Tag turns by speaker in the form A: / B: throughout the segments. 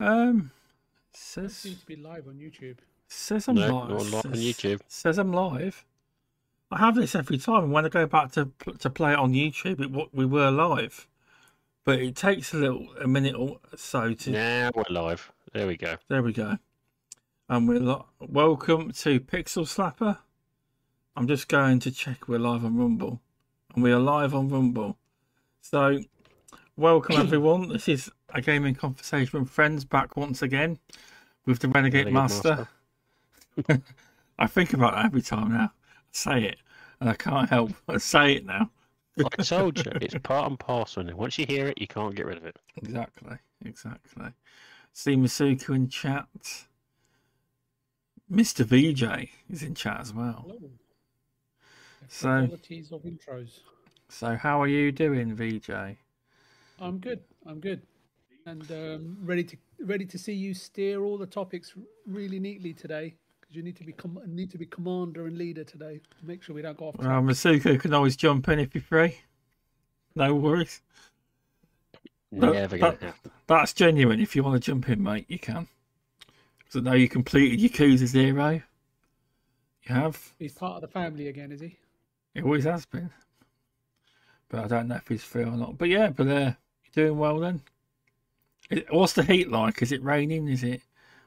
A: Um,
B: It
A: says
B: seems to be live on YouTube.
A: says I'm
C: No,
A: live.
C: not live on YouTube.
A: Says I'm live. I have this every time, and when I go back to to play it on YouTube, it wa- we were live, but it takes a little a minute or so to.
C: Now we're live. There we go.
A: There we go. And we're li- welcome to Pixel Slapper. I'm just going to check we're live on Rumble, and we are live on Rumble. So, welcome everyone. This is a gaming conversation with friends back once again with the Renegade,
C: Renegade
A: Master. I think about that every time now. I say it, and I can't help but say it now.
C: I told you, it's part and parcel. And once you hear it, you can't get rid of it.
A: Exactly, exactly. See Masuku in chat. Mr. VJ is in chat as well.
B: Hello.
A: So-
B: qualities of intros.
A: So, how are you doing, VJ?
B: I'm good. I'm good, and um, ready to ready to see you steer all the topics really neatly today. Because you need to be com- need to be commander and leader today. to Make sure we don't go off.
A: Well,
B: track.
A: Masuku can always jump in if you're free. No worries. But-
C: Never going
A: but-
C: to happen.
A: That's genuine. If you want to jump in, mate, you can. So now you completed Yakuza Zero. You have.
B: He's part of the family again, is he?
A: He always has been. But I don't know if he's free or not. But yeah, but uh, you're doing well then. What's the heat like? Is it raining? Is it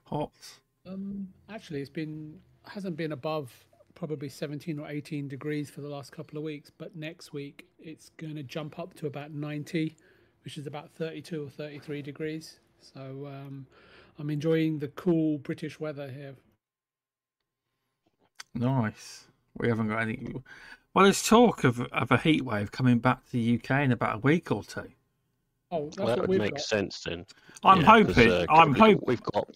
A: hot?
B: Um, actually, it's been hasn't been above probably 17 or 18 degrees for the last couple of weeks. But next week it's going to jump up to about 90, which is about 32 or 33 degrees. So um, I'm enjoying the cool British weather here.
A: Nice. We haven't got any. Well, there's talk of of a heat wave coming back to the UK in about a week or two.
B: Oh, that's
C: Well, that
B: what
C: would make
B: got.
C: sense then.
A: I'm
C: Yeah, 'cause,
A: hoping.
C: uh,
A: I'm
C: we-
A: hoping.
C: We've got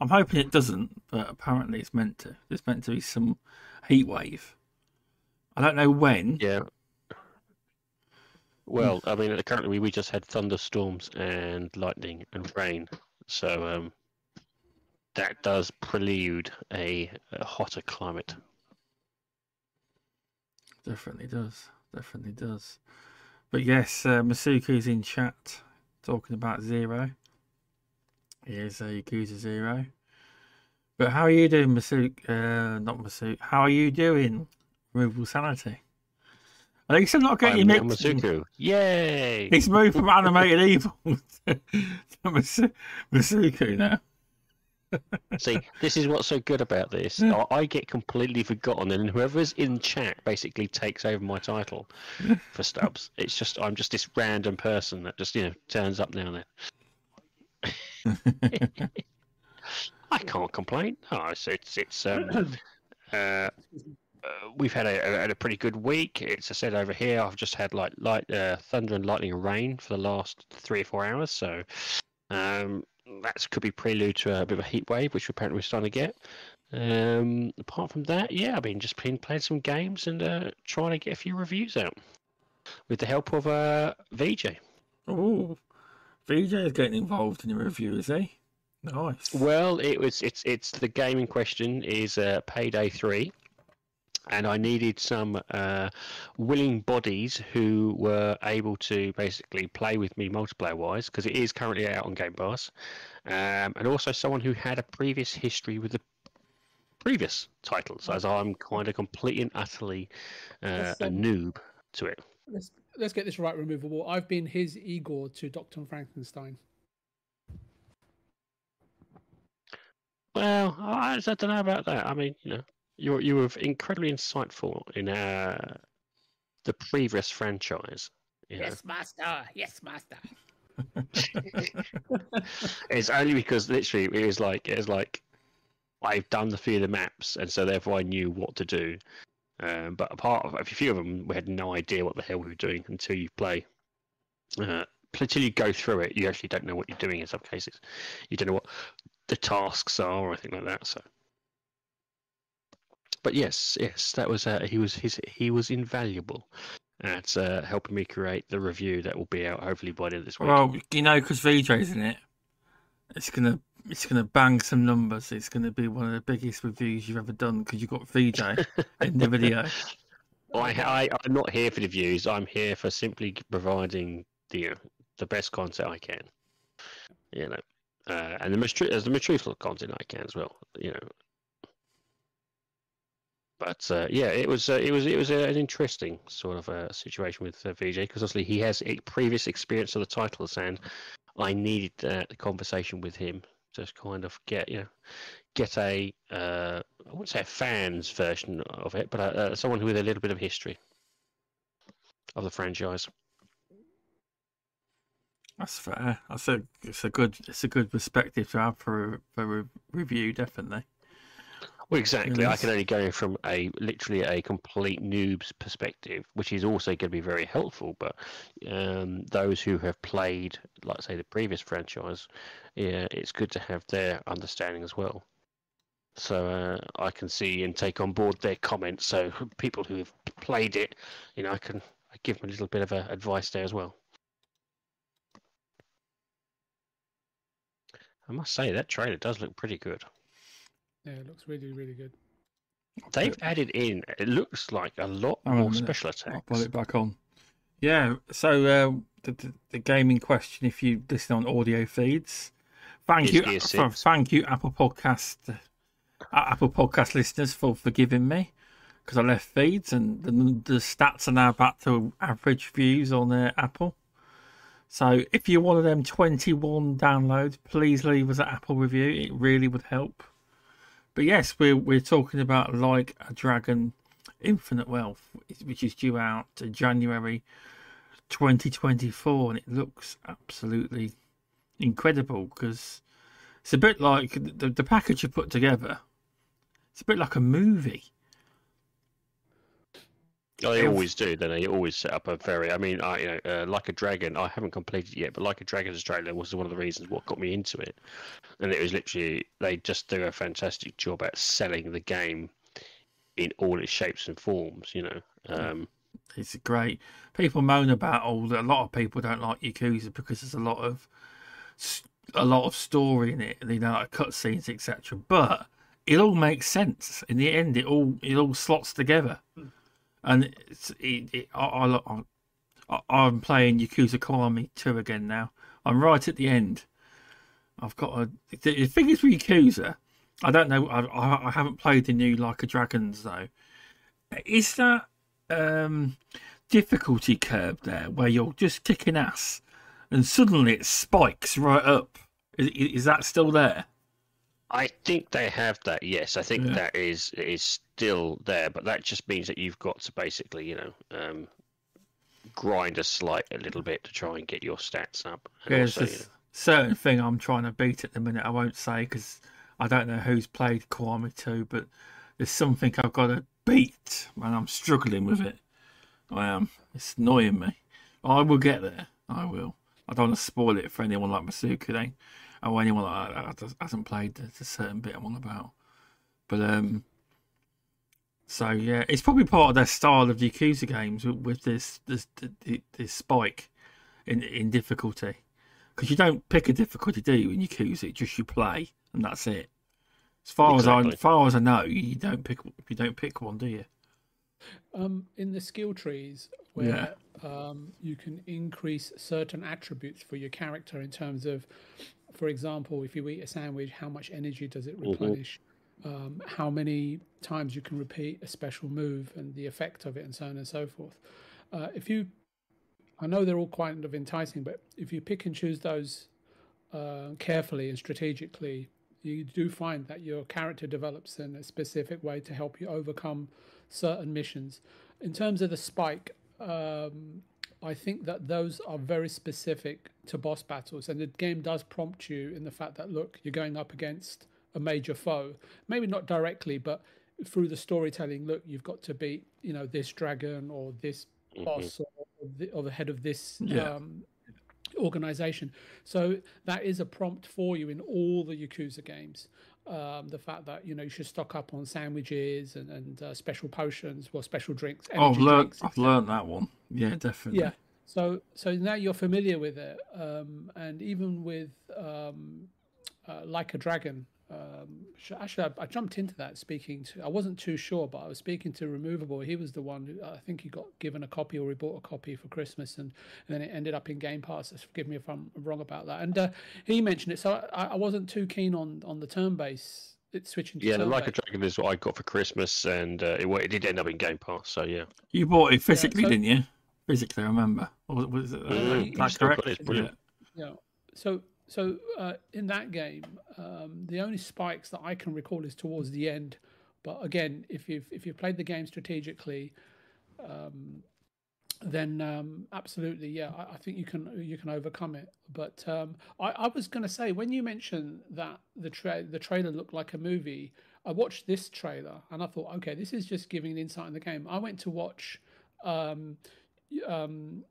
A: I'm hoping it doesn't, but apparently it's meant to. There's meant to be some heat wave. I don't know when.
C: Yeah. Well, I mean, currently we, we just had thunderstorms and lightning and rain, so um, that does prelude a, a hotter climate.
A: Definitely does. Definitely does. But yes, uh, Masuku's in chat talking about Zero. Here's a Yakuza Zero. But how are you doing, Masuk? Uh, not Masuk. How are you doing, Removal Sanity? At least I'm not getting
C: I'm
A: mixed.
C: Masuku. Yay!
A: He's moved from animated evil to Masu- Masuku now.
C: See, this is what's so good about this. I, I get completely forgotten, and whoever's in chat basically takes over my title for Stubz. It's just I'm just this random person that just you know turns up now and then. I can't complain. No, it's it's, it's um, uh, uh, we've had a, a, a pretty good week. It's I said over here. I've just had like light uh, thunder and lightning and rain for the last three or four hours. So um, that could be prelude to a bit of a heat wave, which apparently we're starting to get. Um, apart from that, yeah, I've been just been playing some games and uh, trying to get a few reviews out with the help of uh, VJ.
A: Oh, VJ is getting involved in the review, is he? Nice.
C: Well, it was it's it's the game in question is uh, Payday Three, and I needed some uh, willing bodies who were able to basically play with me multiplayer wise because it is currently out on Game Pass, um, and also someone who had a previous history with the previous titles, as I'm kind of completely and utterly uh, a noob to it.
B: Let's let's get this right, removable. I've been his Igor to Doctor Frankenstein.
C: Well, I, I don't know about that. I mean, you know, you you were incredibly insightful in uh, the previous franchise. Yes, know.
B: master. Yes, master.
C: It's only because literally it was like it was like I've done the few of the maps, and so therefore I knew what to do. Um, but apart of a few of them, we had no idea what the hell we were doing until you play. Uh, until you go through it, you actually don't know what you're doing in some cases. You don't know what the tasks are or anything like that. So, but yes, yes, that was uh, he was his he was invaluable at uh, helping me create the review that will be out hopefully by the end of this week.
A: Well, you know, because VJ's in it, it's gonna it's gonna bang some numbers. It's gonna be one of the biggest reviews you've ever done because you've got VJ in the video.
C: I, I, I'm not here for the views. I'm here for simply providing the uh, the best content I can. You know, uh, and the most as the most truthful content I can as well. You know, but uh, yeah, it was uh, it was it was an interesting sort of uh, situation with uh, VJ because obviously he has a previous experience of the titles, and I needed uh, the conversation with him to kind of get you know get a uh, I wouldn't say a fans version of it, but uh, someone with a little bit of history of the franchise.
A: That's fair. That's a it's a good it's a good perspective to have for for a review, definitely.
C: Well, exactly. I can only go from a literally a complete noob's perspective, which is also going to be very helpful. But um, those who have played, like say, the previous franchise, yeah, it's good to have their understanding as well. So uh, I can see and take on board their comments. So people who have played it, you know, I can I give them a little bit of uh, advice there as well. I must say that trailer does look pretty good.
B: Yeah, it looks really, really good.
C: They've added in. It looks like a lot
A: Hang on a
C: more
A: minute.
C: special
A: I'll
C: attacks.
A: put it back on. Yeah, so uh, the, the the game in question, if you listen on audio feeds, thank
C: Is
A: you, for, thank you, Apple Podcast, uh, Apple Podcast listeners for forgiving me because I left feeds and the, the stats are now back to average views on uh, Apple. So if you're one of them 21 downloads, please leave us an Apple review. It really would help. But yes, we're we're talking about like a dragon, Infinite Wealth, which is due out January 2024, and it looks absolutely incredible because it's a bit like the the package you put together. It's a bit like a movie.
C: Oh, they always do. Then they always set up a very. I mean, I, you know, uh, like a dragon. I haven't completed it yet, but like a dragon's trailer was one of the reasons what got me into it. And it was literally they just do a fantastic job at selling the game in all its shapes and forms. You know, um,
A: It's great. People moan about all that. A lot of people don't like Yakuza because there's a lot of a lot of story in it. You know, like cutscenes, etc. But it all makes sense in the end. It all it all slots together, and it, it, I, I'm playing Yakuza Kiwami 2 again now. I'm right at the end. I've got a the thing is with Yakuza. I don't know. I, I I haven't played the new Like a Dragons though. Is that um difficulty curve there where you're just kicking ass and suddenly it spikes right up? Is, is that still there?
C: I think they have that. Yes, I think
A: Yeah.
C: that is is still there, but that just means that you've got to basically, you know, um, grind a slight a little bit to try and get your stats up. And
A: There's
C: also, you
A: this certain thing I'm trying to beat at the minute. I won't say because I don't know who's played Kiwami 2, but there's something I've got to beat and I'm struggling with it. I am. It's annoying me. I will get there. I will. I don't want to spoil it for anyone like Masuku then, or anyone like that that hasn't played the, the certain bit I'm on about. But um, so yeah, it's probably part of their style of Yakuza games with, with this this this, this spike in in difficulty because you don't pick a difficulty, do you? In Yakuza, It's just you play and that's it. As far as I, as far as I know, you don't pick you don't pick one, do you?
B: Um, in the skill trees, where um, you can increase certain attributes for your character in terms of, for example, if you eat a sandwich, how much energy does it replenish? Um, how many times you can repeat a special move and the effect of it, and so on and so forth. Uh, if you, I know they're all kind of enticing, but if you pick and choose those uh, carefully and strategically, you do find that your character develops in a specific way to help you overcome certain missions. In terms of the spike, um, I think that those are very specific to boss battles, and the game does prompt you in the fact that look, you're going up against a major foe. Maybe not directly, but through the storytelling. Look, you've got to beat you know this dragon or this boss or the, or the head of this
A: Yeah.
B: um, organization. So that is a prompt for you in all the Yakuza games. Um, the fact that you know you should stock up on sandwiches and, and uh, special potions, or special drinks.
A: Oh, I've learned
B: drinks,
A: I've learned that one. Yeah, definitely.
B: yeah. So so now you're familiar with it, um, and even with um, uh, like a dragon, um, Actually, I, I, jumped into that speaking to. I wasn't too sure, but I was speaking to Removable. He was the one who I think he got given a copy or he bought a copy for Christmas, and, and then it ended up in Game Pass. Forgive me if I'm wrong about that. And uh, he mentioned it, so I, I, wasn't too keen on on the turn base. It's switching.
C: yeah, the Like a Dragon is what I got for Christmas, and uh, it, it did end up in Game Pass. So yeah,
A: you bought it physically, yeah, so, didn't you? Physically, I remember. Or was it? Uh,
C: mm, that correct? It, brilliant.
B: Yeah. So so uh, in that game, um, the only spikes that I can recall is towards the end. But again, if you've if you've played the game strategically, um, then um, absolutely, yeah, I, I, think you can you can overcome it. But um, I, I, was going to say when you mentioned that the tra- the trailer looked like a movie, I watched this trailer and I thought, okay, this is just giving an insight in the game. I went to watch um, um,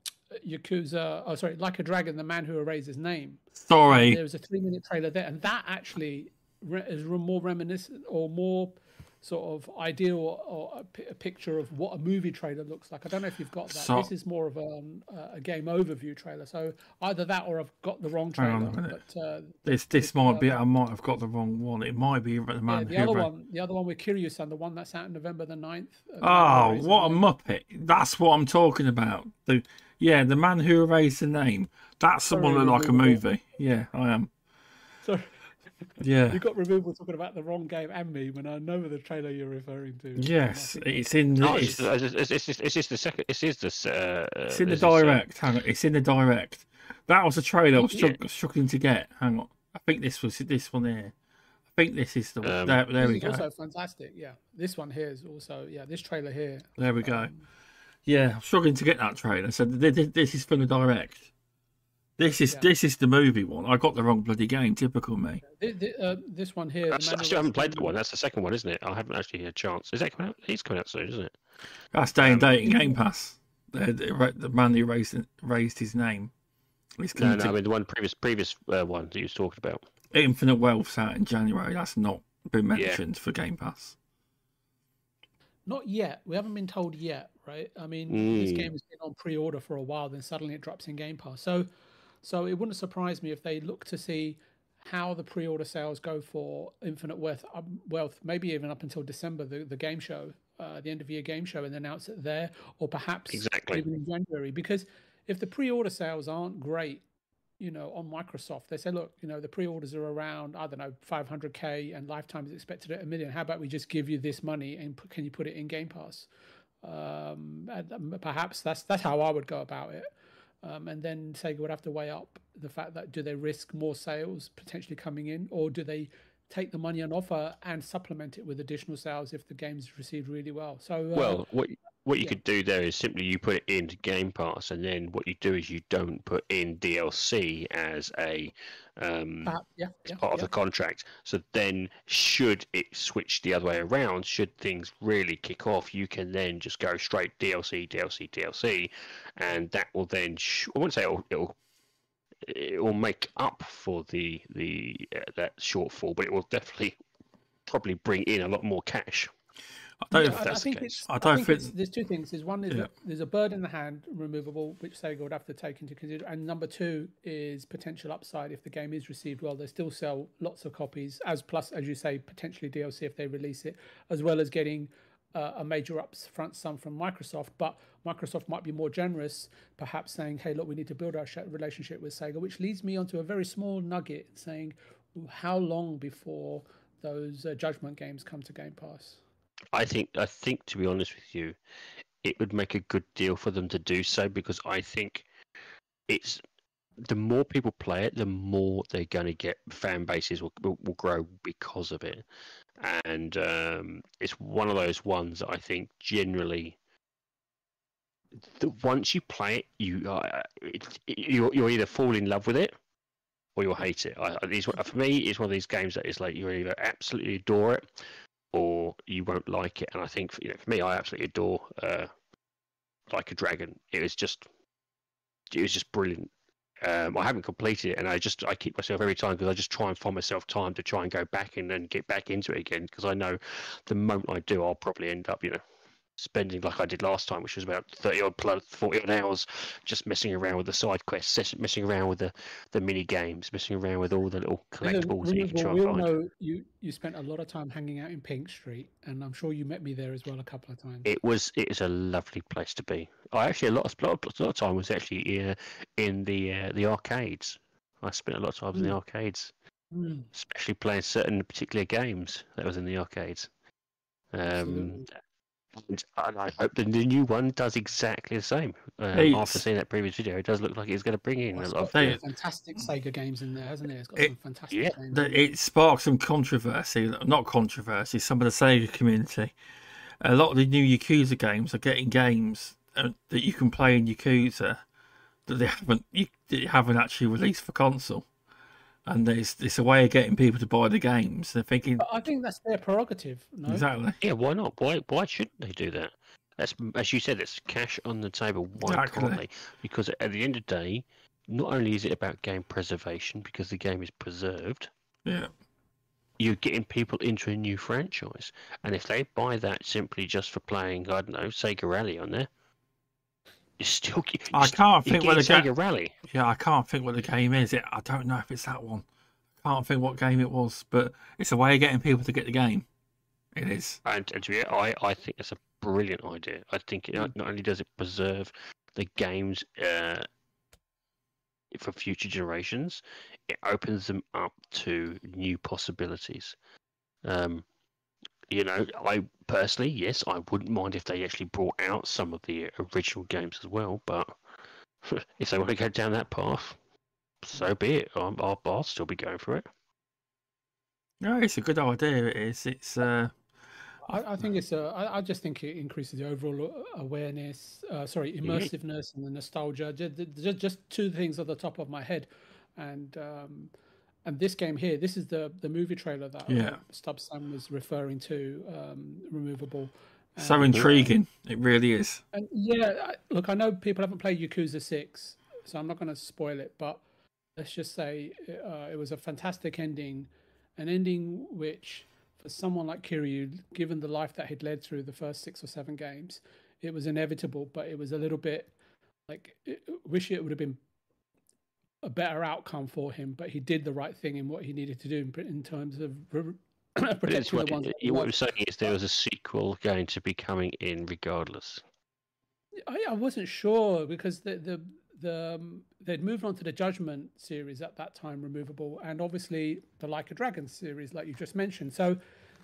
B: Yakuza, oh sorry, Like a Dragon, the man who erased his name.
A: Sorry,
B: there was a three-minute trailer there, and that actually is more reminiscent or more sort of ideal or a, p- a picture of what a movie trailer looks like. I don't know if you've got that. So, this is more of a, um, a, game overview trailer. So either that or I've got the wrong trailer. But, uh,
A: this this might uh, be. I might have got the wrong one. It might be the man.
B: Yeah, the other one, the other one with Kiryu-san, the one that's out November the 9th.
A: Uh, oh, what a muppet! That's what I'm talking about. The yeah, the man who erased the name. That's Sorry, the one that like a movie. Yeah, I am.
B: Sorry.
A: Yeah.
B: You got removal talking about the wrong game and me when I know the trailer you're referring to.
A: Yes, it's in.
C: No, it's, it's, it's, it's, just the second. It is this. Uh,
A: it's in the direct. Hang on, it's in the direct. That was a trailer I was yeah. struggling to get. Hang on, I think this was this one here. I think this is the um, there. There we go.
B: Also fantastic. Yeah, this one here is also yeah. This trailer here.
A: There we go. Yeah, I'm struggling to get that trailer. So this is from the direct. This is yeah. this is the movie one. I got the wrong bloody game. Typical me.
B: The, the, uh, this one here.
C: I still haven't played the one. That's the second one, isn't it? I haven't actually had a chance. Is that coming out? He's coming out soon, isn't it?
A: That's day and um, date in Game Pass. The, the, the, man who raised raised his name.
C: no, no, to... I mean the one previous previous uh, one that you was talking about.
A: Infinite Wealth's out in January. That's not been mentioned yeah. for Game Pass.
B: Not yet. We haven't been told yet, right? I mean, mm. this game has been on pre-order for a while, then suddenly it drops in Game Pass. So, so it wouldn't surprise me if they look to see how the pre-order sales go for Infinite Wealth, um, Wealth maybe even up until December, the, the game show, uh, the end of year game show, and announce it there, or perhaps
C: exactly.
B: even in January. Because if the pre-order sales aren't great you know, on Microsoft, they say, look, you know, the pre-orders are around, I don't know, 500k, and lifetime is expected at a million. How about we just give you this money and put, can you put it in Game Pass? Um, um, perhaps that's that's how I would go about it. Um, and then Sega would have to weigh up the fact that do they risk more sales potentially coming in, or do they take the money on offer and supplement it with additional sales if the game's received really well? So,
C: uh, well, what what you yeah. could do there is simply you put it into Game Pass, and then what you do is you don't put in DLC as a um, uh, yeah, yeah, part of the contract. So then, should it switch the other way around, should things really kick off, you can then just go straight DLC, DLC, DLC, and that will then sh- I wouldn't say it'll, it'll it will make up for the the uh, that shortfall, but it will definitely probably bring in a lot more cash.
A: I don't yeah, I, I think it's. I don't I think,
B: think there's two things. There's one is yeah. there's a bird in the hand removable, which Sega would have to take into consideration, and number two is potential upside if the game is received well. They still sell lots of copies, as plus as you say, potentially DLC if they release it, as well as getting uh, a major upfront sum from Microsoft. But Microsoft might be more generous, perhaps saying, "Hey, look, we need to build our relationship with Sega," which leads me onto a very small nugget saying, how long before those uh, Judgment games come to Game Pass?
C: I think I think to be honest with you, it would make a good deal for them to do so because I think it's the more people play it, the more they're going to get fan bases will, will, will grow because of it, and um, it's one of those ones that I think generally. The, once you play it, you uh, it, you you either fall in love with it or you'll hate it. I, these, for me, it's one of these games that is like you either absolutely adore it or you won't like it. And I think for, you know, for me, I absolutely adore uh, Like a Dragon. It was just, it was just brilliant. Um, I haven't completed it, and I just I keep myself every time because I just try and find myself time to try and go back and then get back into it again because I know the moment I do, I'll probably end up, you know, spending like I did last time, which was about thirty odd plus forty odd hours, just messing around with the side quests, messing around with the, the mini games, messing around with all the little collectibles that you can try
B: we
C: and find.
B: know you you spent a lot of time hanging out in Pink Street, and I'm sure you met me there as well a couple of times.
C: It was it is a lovely place to be. I actually a lot of a lot of, a lot of time was actually uh, in the uh, the arcades. I spent a lot of time in the
B: Mm.
C: arcades,
B: Mm,
C: especially playing certain particular games that was in the arcades. Um,
B: Absolutely.
C: And and I hope the the new one does exactly the same. Um,
A: Hey,
C: after seeing that previous video, it does look like it's going to bring in
B: Well,
C: a lot of.
B: got fantastic Sega games in there, hasn't it? It's got
A: It-
B: some fantastic
C: yeah,
B: games.
A: that it sparked some controversy, not controversy, some of the Sega community. A lot of the new Yakuza games are getting games uh, that you can play in Yakuza that they haven't you, that haven't actually released for console, and it's it's a way of getting people to buy the games. They're thinking
B: But I think that's their prerogative. No,
A: exactly,
C: Yeah, why not? Why why shouldn't they do that? That's as you said, it's cash on the table. Why
A: Exactly.
C: can't they? Because at the end of the day, not only is it about game preservation because the game is preserved,
A: yeah.
C: you're getting people into a new franchise. And if they buy that simply just for playing, I don't know, Sega Rally on there, you still get.
A: I can't
C: you
A: think what the
C: Sega
A: ga-
C: Rally.
A: Yeah, I can't think what the game is. It, I don't know if it's that one. I can't think what game it was, but it's a way of getting people to get the game. It is.
C: And, and to be, I, I think it's a brilliant idea. I think it, not only does it preserve the games uh, for future generations, it opens them up to new possibilities. Um, you know, I personally, yes, I wouldn't mind if they actually brought out some of the original games as well. But if they want to go down that path, so be it. I'm, I'll, I'll still be going for it.
A: No, it's a good idea. It is. It's uh,
B: I, I think it's a. I, I just think it increases the overall awareness. Uh, sorry, immersiveness and the nostalgia. Just, just, just two things at the top of my head, and um, and this game here. This is the the movie trailer that
A: Yeah.
B: uh, Stubb Sam was referring to. Um, removable.
A: so
B: uh,
A: intriguing. It really is.
B: And yeah, look, I know people haven't played Yakuza Six, so I'm not going to spoil it. But let's just say uh, it was a fantastic ending, an ending which, for someone like Kiryu, given the life that he'd led through the first six or seven games, it was inevitable. But it was a little bit like it, wish it would have been a better outcome for him. But he did the right thing in what he needed to do in, in terms of re-
C: But it's
B: protecting
C: what,
B: the ones. he
C: what we're saying is there was a sequel going to be coming in regardless.
B: I, I wasn't sure because the the the um, they'd moved on to the Judgment series at that time, removable, and obviously the Like a Dragon series, like you just mentioned. So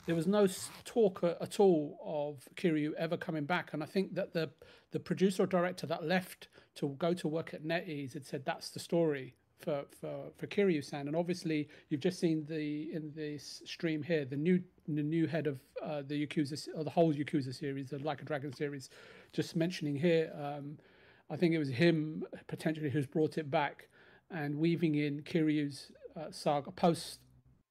B: there was no talk at all of Kiryu ever coming back, and I think that the the producer or director that left to go to work at NetEase had said that's the story for for for Kiryu-san, and obviously you've just seen the in this stream here the new the new head of uh, the Yakuza or the whole Yakuza series, the Like a Dragon series, just mentioning here. Um, I think it was him potentially who's brought it back and weaving in Kiryu's uh, saga post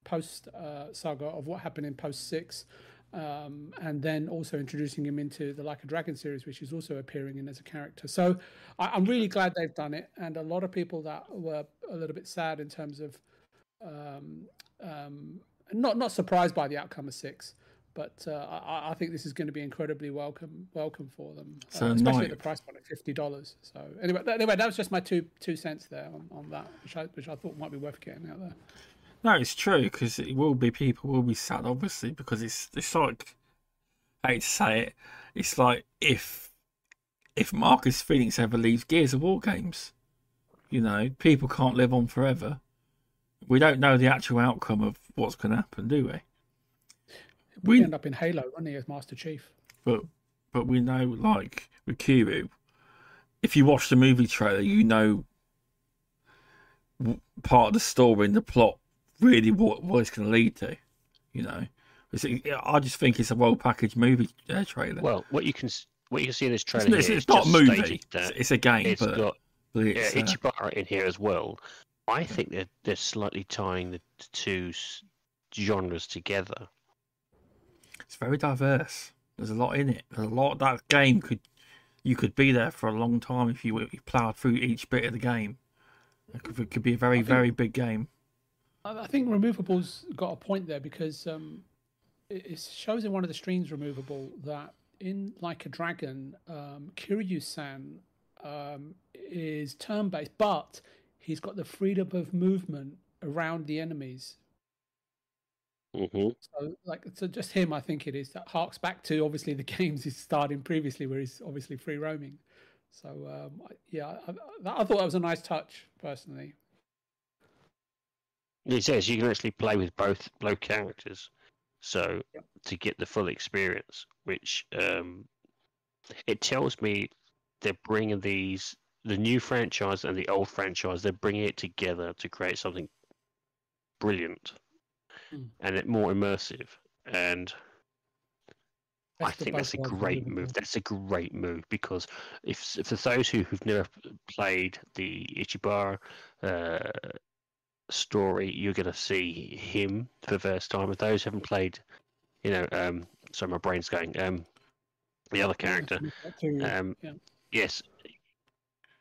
B: post uh, saga of what happened in post six, um, and then also introducing him into the Like a Dragon series, which is also appearing in as a character. So I, I'm really glad they've done it, and a lot of people that were a little bit sad in terms of um, um, not not surprised by the outcome of six. But uh, I, I think this is going to be incredibly welcome welcome for them, uh, especially
A: nice.
B: at the price point of fifty dollars. So anyway, that, anyway, that was just my two two cents there on, on that, which I which I thought might be worth getting out there.
A: No, it's true because it will be people will be sad, obviously, because it's it's like I hate to say it, it's like if if Marcus Phoenix ever leaves Gears of War games, you know, people can't live on forever. We don't know the actual outcome of what's going to happen, do we?
B: We
A: We
B: end up in Halo, wouldn't he, as Master Chief?
A: but but we know like with Kiryu, if you watch the movie trailer, you know part of the story and the plot really what what it's going to lead to. You know, it's, I just think it's a well packaged movie uh, trailer.
C: Well, what you can what you can see in this trailer
A: it's, it's not a movie; it's, it's a game,
C: it's
A: but,
C: got
A: but
C: yeah,
A: it's, uh,
C: Ichibara in here as well. I think that they're slightly tying the two genres together.
A: it's very diverse. There's a lot in it. There's a lot that game could you could be there for a long time if you, you ploughed through each bit of the game. It could, it could be a very
B: think-
A: very big game.
B: I think Removable's got a point there because um, it, shows in one of the streams Removable that in Like a Dragon, um, Kiryu-san um, is turn-based, but he's got the freedom of movement around the enemies.
C: hmm
B: So, like, so just him, I think it is that harks back to obviously the games he's starred in previously, where he's obviously free roaming. So, um, yeah, I, I, I thought that was a nice touch, personally.
C: It says you can actually play with both both characters, so
B: Yep.
C: to get the full experience, which um, it tells me they're bringing these the new franchise and the old franchise. They're bringing it together to create something brilliant
B: Hmm.
C: and it more immersive. And I think that's a great move. That's a great move because if for those who, who've never played the Ichibara uh, story, you're going to see him for the first time. If those who haven't played, you know, um, sorry, my brain's going. Um, the other character, um,
B: yeah.
C: yes,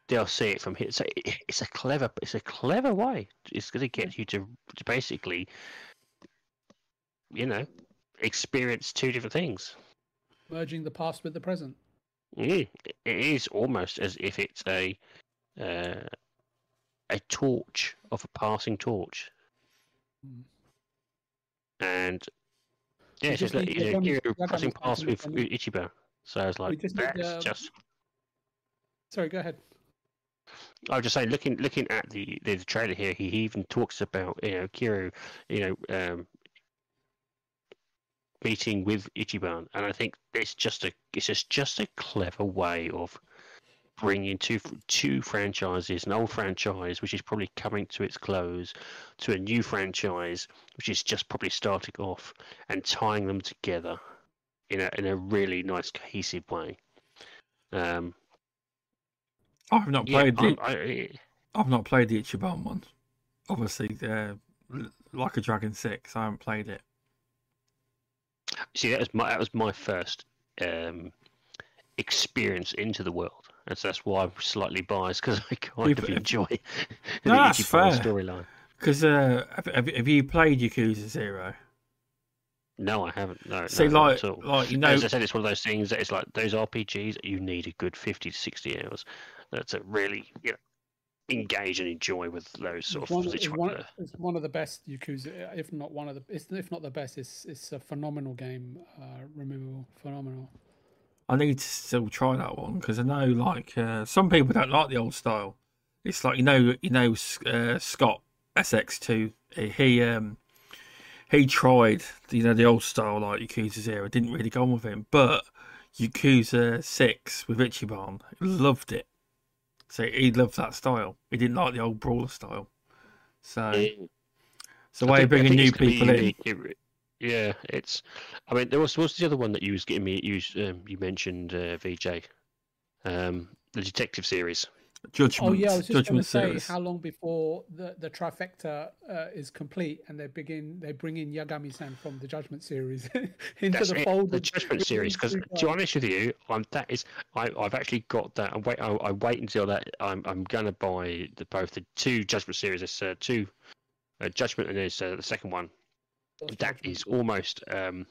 C: they'll see it from here. So it, it's a clever, it's a clever way. It's going to get you to, to basically, you know, experience two different things.
B: merging the past with the present.
C: Yeah, it is almost as if it's a uh, a torch of a passing torch,
B: Mm.
C: and yeah, it's
B: just
C: like you know, you're passing past with Ichiban. So I was like,
B: just
C: that's
B: um,
C: just.
B: Sorry, go ahead.
C: I was just saying, looking looking at the the trailer here, he even talks about you know Kiryu, you know, um, meeting with Ichiban, and I think it's just a it's just just a clever way of bringing two two franchises, an old franchise which is probably coming to its close, to a new franchise which is just probably starting off, and tying them together in a in a really nice cohesive way. Um,
A: I've not
C: yeah,
A: played the
C: I,
A: I've not played the Ichiban one. Obviously, uh, like a Dragon Six, I haven't played it.
C: See, that was my that was my first um, experience into the world, and so that's why I'm slightly biased because I kind
A: You've-
C: of enjoy the
A: No, that's
C: Ichiban
A: fair.
C: storyline.
A: Because uh, have, have, have you played Yakuza Zero?
C: No, I haven't. No,
A: See,
C: no, not
A: like,
C: at all.
A: like you know,
C: As I said, it's one of those things that it's like those RPGs. You need a good fifty to sixty hours uh, to really, you know, engage and enjoy with those sort
B: It's
C: of
B: one, it's,
C: situ-
B: one,
C: uh,
B: it's one of the best Yakuza, if not one of the, it's, if not the best. It's it's a phenomenal game. Uh, removable, phenomenal.
A: I need to still try that one because I know like uh, some people don't like the old style. It's like you know, you know, uh, Scott SX2. He um he tried you know the old style like Yakuza Zero. Didn't really go on with him, but Yakuza Six with Ichiban loved it. So he loved that style. He didn't like the old brawler style. So
C: mm.
A: it's a way of bringing new
C: it's gonna be
A: people in.
C: It re- yeah, it's. I mean, there was what's the other one that you was getting me. You um, you mentioned uh, VJ, um, the detective series.
A: Judgment.
B: Oh yeah, I was just going to say
A: series.
B: how long before the the trifecta uh, is complete and they begin they bring in Yagami-san from the Judgment series into
C: That's
B: the
C: it,
B: fold.
C: the Judgment series. Because to be honest with you, I'm that is I I've actually got that. I wait. I, I wait until that. I'm I'm gonna buy the both the two Judgment series. There's uh, two uh, Judgment and there's uh, the second one. That is almost. Um,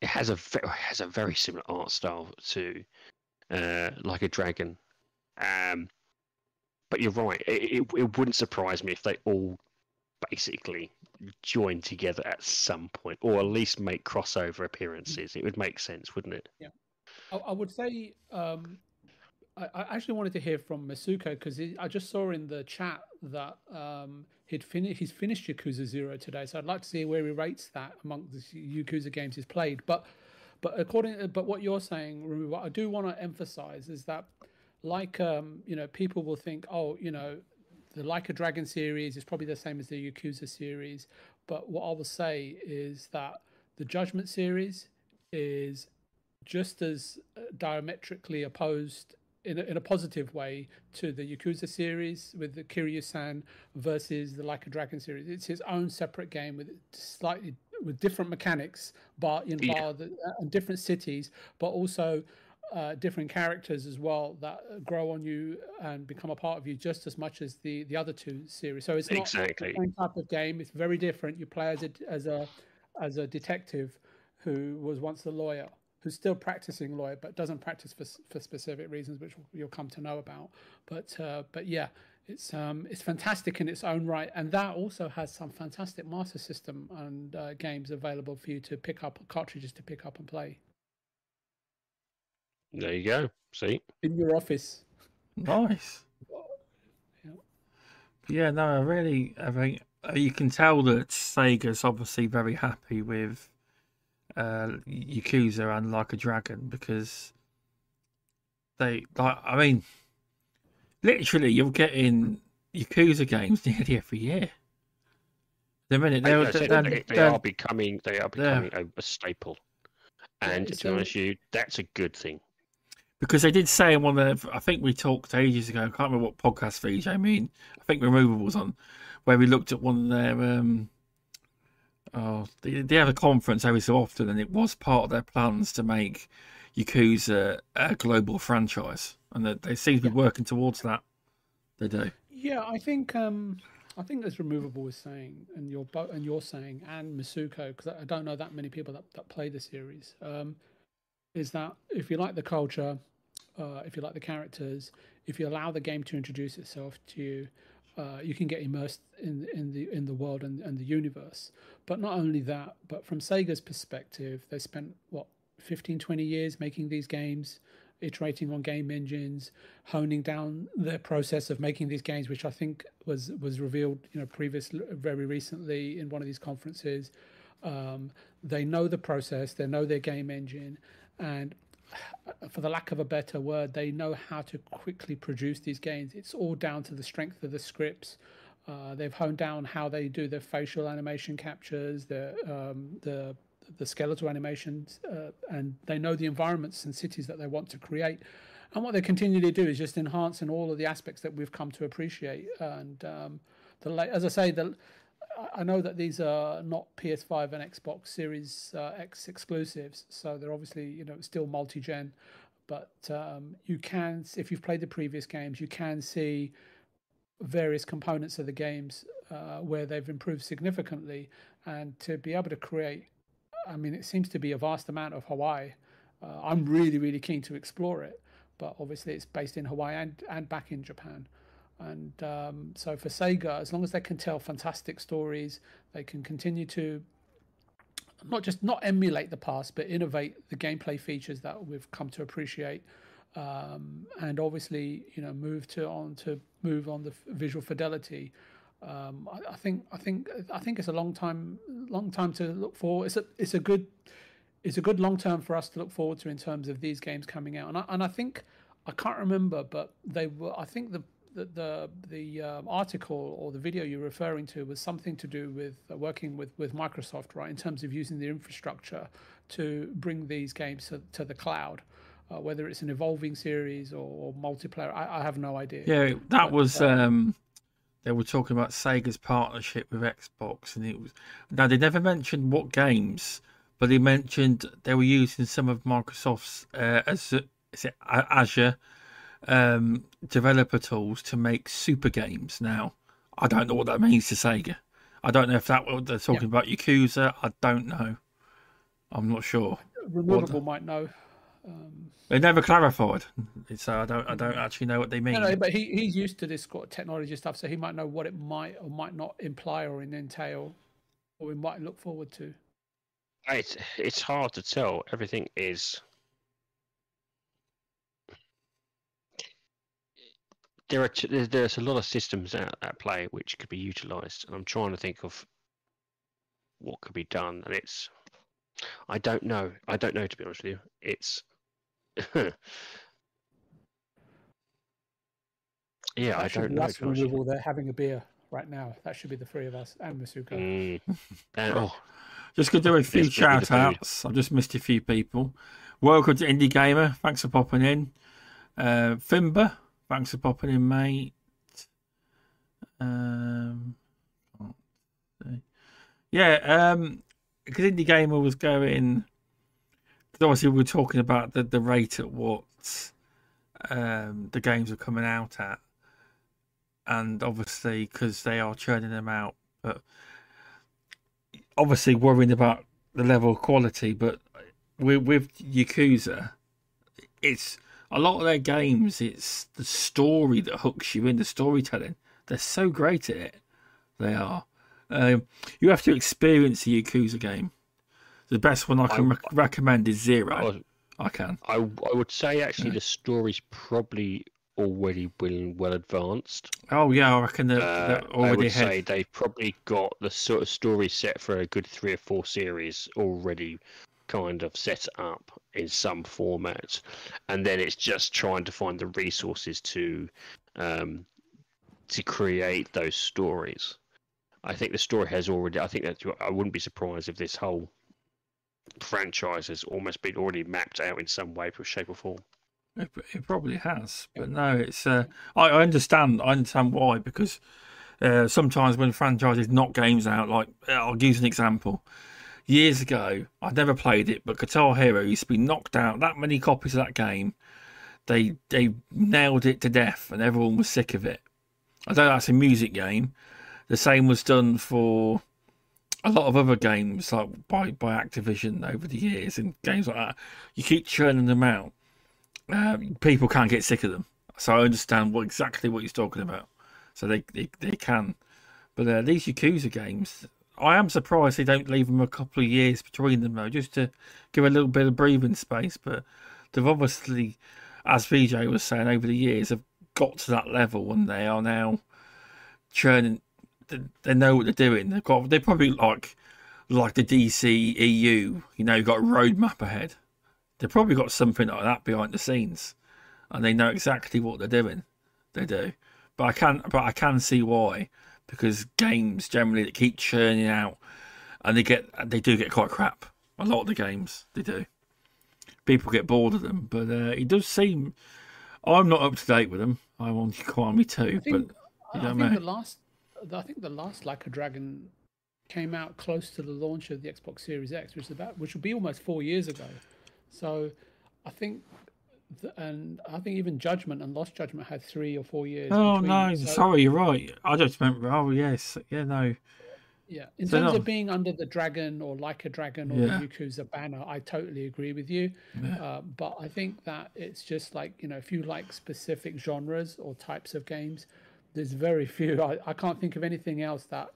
C: it has a has a very similar art style to uh, like a dragon. Um, but you're right. It, it, it wouldn't surprise me if they all basically join together at some point, or at least make crossover appearances. It would make sense, wouldn't it?
B: I, I would say um, I, actually wanted to hear from Masuko because I just saw in the chat that um, he'd finished he's finished Yakuza Zero today, so I'd like to see where he rates that among the Yakuza games he's played. But but according but what you're saying, what I do want to emphasize is that like um, you know people will think oh you know the Like a Dragon series is probably the same as the Yakuza series, but what I will say is that the Judgment series is just as uh, diametrically opposed in a, in a positive way to the Yakuza series with the Kiryu-san versus the Like a Dragon series. It's its own separate game with slightly with different mechanics, but you know,
C: Yeah.
B: bar the, uh, and different cities, but also uh, different characters as well that grow on you and become a part of you just as much as the the other two series. So it's not
C: Exactly.
B: the same type of game. It's very different. You play as a as a as a detective who was once a lawyer who's still practicing lawyer but doesn't practice for for specific reasons, which you'll come to know about. But uh, but yeah, it's um, it's fantastic in its own right, and that also has some fantastic master system and uh, games available for you to pick up cartridges to pick up and play.
C: There you go. See
B: in your office.
A: Nice. Yeah, yeah no, I really, I think uh, you can tell that Sega's obviously very happy with uh, Yakuza and Like a Dragon because they like. I mean, literally, you're getting Yakuza games nearly every year. The minute they're,
C: they're, they're, they, they are becoming they are becoming a, a, staple, and yeah, to be honest you, that's a good thing.
A: Because they did say in one of the, I think we talked ages ago. I can't remember what podcast feed. I mean, I think Removable was on, where we looked at one of their. Um, oh, they, they have a conference every so often, and it was part of their plans to make Yakuza a global franchise, and that they seem to be yeah. working towards that. They do.
B: Yeah, I think um, I think as removable was saying, and you're and you're saying, and Masuko, because I don't know that many people that, that play the series, um, is that if you like the culture, uh, if you like the characters, if you allow the game to introduce itself to you, uh, you can get immersed in in the in the world and, and the universe. But not only that, but from Sega's perspective, they spent what 15, 20 years making these games, iterating on game engines, honing down their process of making these games, which I think was was revealed, you know, previously very recently in one of these conferences. Um, they know the process, they know their game engine, and for the lack of a better word, they know how to quickly produce these games. It's all down to the strength of the scripts. Uh, they've honed down how they do their facial animation captures, the um, the the skeletal animations, uh, and they know the environments and cities that they want to create. And what they continually do is just enhance in all of the aspects that we've come to appreciate. And um, the as I say, the I know that these are not PS5 and Xbox Series uh, X exclusives, so they're obviously you know still multi-gen. But um, you can, if you've played the previous games, you can see various components of the games uh, where they've improved significantly, and to be able to create, I mean, it seems to be a vast amount of Hawaii. Uh, I'm really, really keen to explore it, but obviously it's based in Hawaii and, and back in Japan. And um, so for Sega, as long as they can tell fantastic stories, they can continue to not just not emulate the past, but innovate the gameplay features that we've come to appreciate. Um, and obviously, you know, move to on to move on the visual fidelity. Um, I, I, think I think I think it's a long time long time to look for. It's a it's a good it's a good long term for us to look forward to in terms of these games coming out. And I, and I think I can't remember, but they were. I think the the the, the um, article or the video you're referring to was something to do with uh, working with with Microsoft, right? In terms of using the infrastructure to bring these games to, to the cloud. Uh, whether it's an evolving series or, or multiplayer, I, I, have no idea.
A: Yeah, that but, was. Uh, um, they were talking about Sega's partnership with Xbox, and it was. Now they never mentioned what games, but they mentioned they were using some of Microsoft's uh, as is it Azure um, developer tools to make super games. Now, I don't know what that means to Sega. I don't know if that what they're talking yeah. about Yakuza. I don't know. I'm not sure.
B: Removable might know. Um,
A: they never clarified, so I don't. I don't actually know what they mean.
B: No, no but he, he's used to this sort of technology stuff, so he might know what it might or might not imply or entail, or we might look forward to.
C: It's it's hard to tell. Everything is there are t- there's a lot of systems at, at play which could be utilized, and I'm trying to think of what could be done, and it's I don't know. I don't know to be honest with you. It's yeah, that I don't know.
B: That's Removal, they're having a beer right now. That should be the three of us and Masuka. Mm.
C: and, oh.
A: Just gonna do a few shout outs. I've just missed a few people. Welcome to Indie Gamer. Thanks for popping in. Uh, Fimber, Thanks for popping in, mate. Um, yeah, um, because Indie Gamer was going. Obviously we were talking about the, the rate at what um, the games are coming out at, and obviously because they are churning them out, but obviously worrying about the level of quality. But with with Yakuza, it's a lot of their games. It's the story that hooks you in, the storytelling. They're so great at it. They are. Um, you have to experience the Yakuza game. The best one I can
C: I-
A: rec- recommend is Zero.
C: I,
A: I can.
C: I, I would say actually the story's probably already been well advanced.
A: Oh yeah, I reckon they're,
C: Uh,
A: they're
C: I would
A: ahead.
C: say they've probably got the sort of story set for a good three or four series already kind of set up in some format. And then it's just trying to find the resources to um, to create those stories. I think the story has already I think that I wouldn't be surprised if this whole franchise has almost been already mapped out in some way, shape or form.
A: It, it probably has, but no, it's. Uh, I, I understand. I understand why because uh, sometimes when franchises knock games out, like I'll use an example. Years ago, I'd never played it, but Guitar Hero used to be knocked out. That many copies of that game, they they nailed it to death, and everyone was sick of it. I know that's a music game. The same was done for a lot of other games, like by by Activision over the years, and games like that. You keep churning them out um, people can't get sick of them. So I understand what exactly what he's talking about. So they they, they can, but uh, these Yakuza games, I am surprised they don't leave them a couple of years between them though, just to give a little bit of breathing space. But they've obviously, as VJ was saying over the years, have got to that level and they are now churning. They, know what they're doing. They've got they probably like like the DC EU. You know, you've got a roadmap ahead. They've probably got something like that behind the scenes, and they know exactly what they're doing. They do, but I can, but I can see why, because games generally that keep churning out, and they get, they do get quite crap. A lot of the games they do. People get bored of them, but uh, it does seem. I'm not up to date with them. I'm on Kiwami too,
B: I think,
A: but
B: I
A: you know
B: think
A: I
B: the last, I think the last Like a Dragon came out close to the launch of the Xbox Series X, which is about, which will be almost four years ago. So, I think, and I think even Judgment and Lost Judgment had three or four years.
A: Oh
B: between
A: no.
B: So,
A: sorry, you're right. I just meant. Oh yes, yeah, no.
B: Yeah, in
A: So
B: terms
A: no-
B: of being under the Dragon or Like a Dragon or
A: Yeah.
B: the Yakuza banner, I totally agree with you.
A: Yeah.
B: Uh, but I think that it's just like you know, if you like specific genres or types of games, there's very few. I, I can't think of anything else that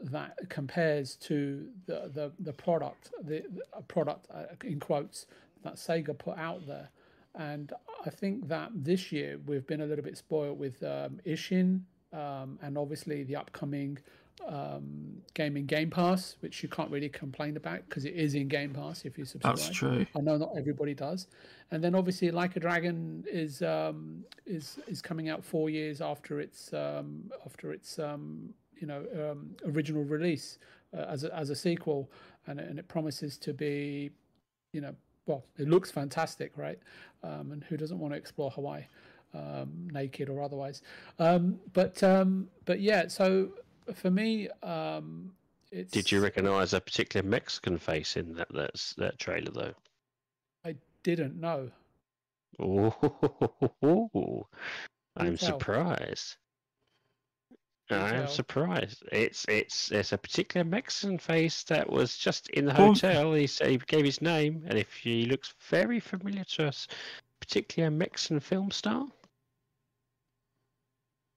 B: that compares to the the, the product, the, the product uh, in quotes that Sega put out there. And I think that this year we've been a little bit spoiled with um, Ishin um, and obviously the upcoming um, game in Game Pass, which you can't really complain about because it is in Game Pass if you subscribe.
A: That's true.
B: I know not everybody does, and then obviously Like a Dragon is um, is is coming out four years after its um, after its um, you know um, original release uh, as a, as a sequel, and it- and it promises to be, you know, well, it looks fantastic, right? Um, and who doesn't want to explore Hawaii, um, naked or otherwise? Um, but um, but yeah, so for me, um, it's.
C: Did you recognise a particular Mexican face in that that, that trailer though?
B: I didn't know.
C: Oh, I'm surprised.
B: Do
C: I'm surprised. It's it's it's a particular Mexican face that was just in the
A: Well-
C: hotel. He said he gave his name, and if he looks very familiar to us, particularly a Mexican film star.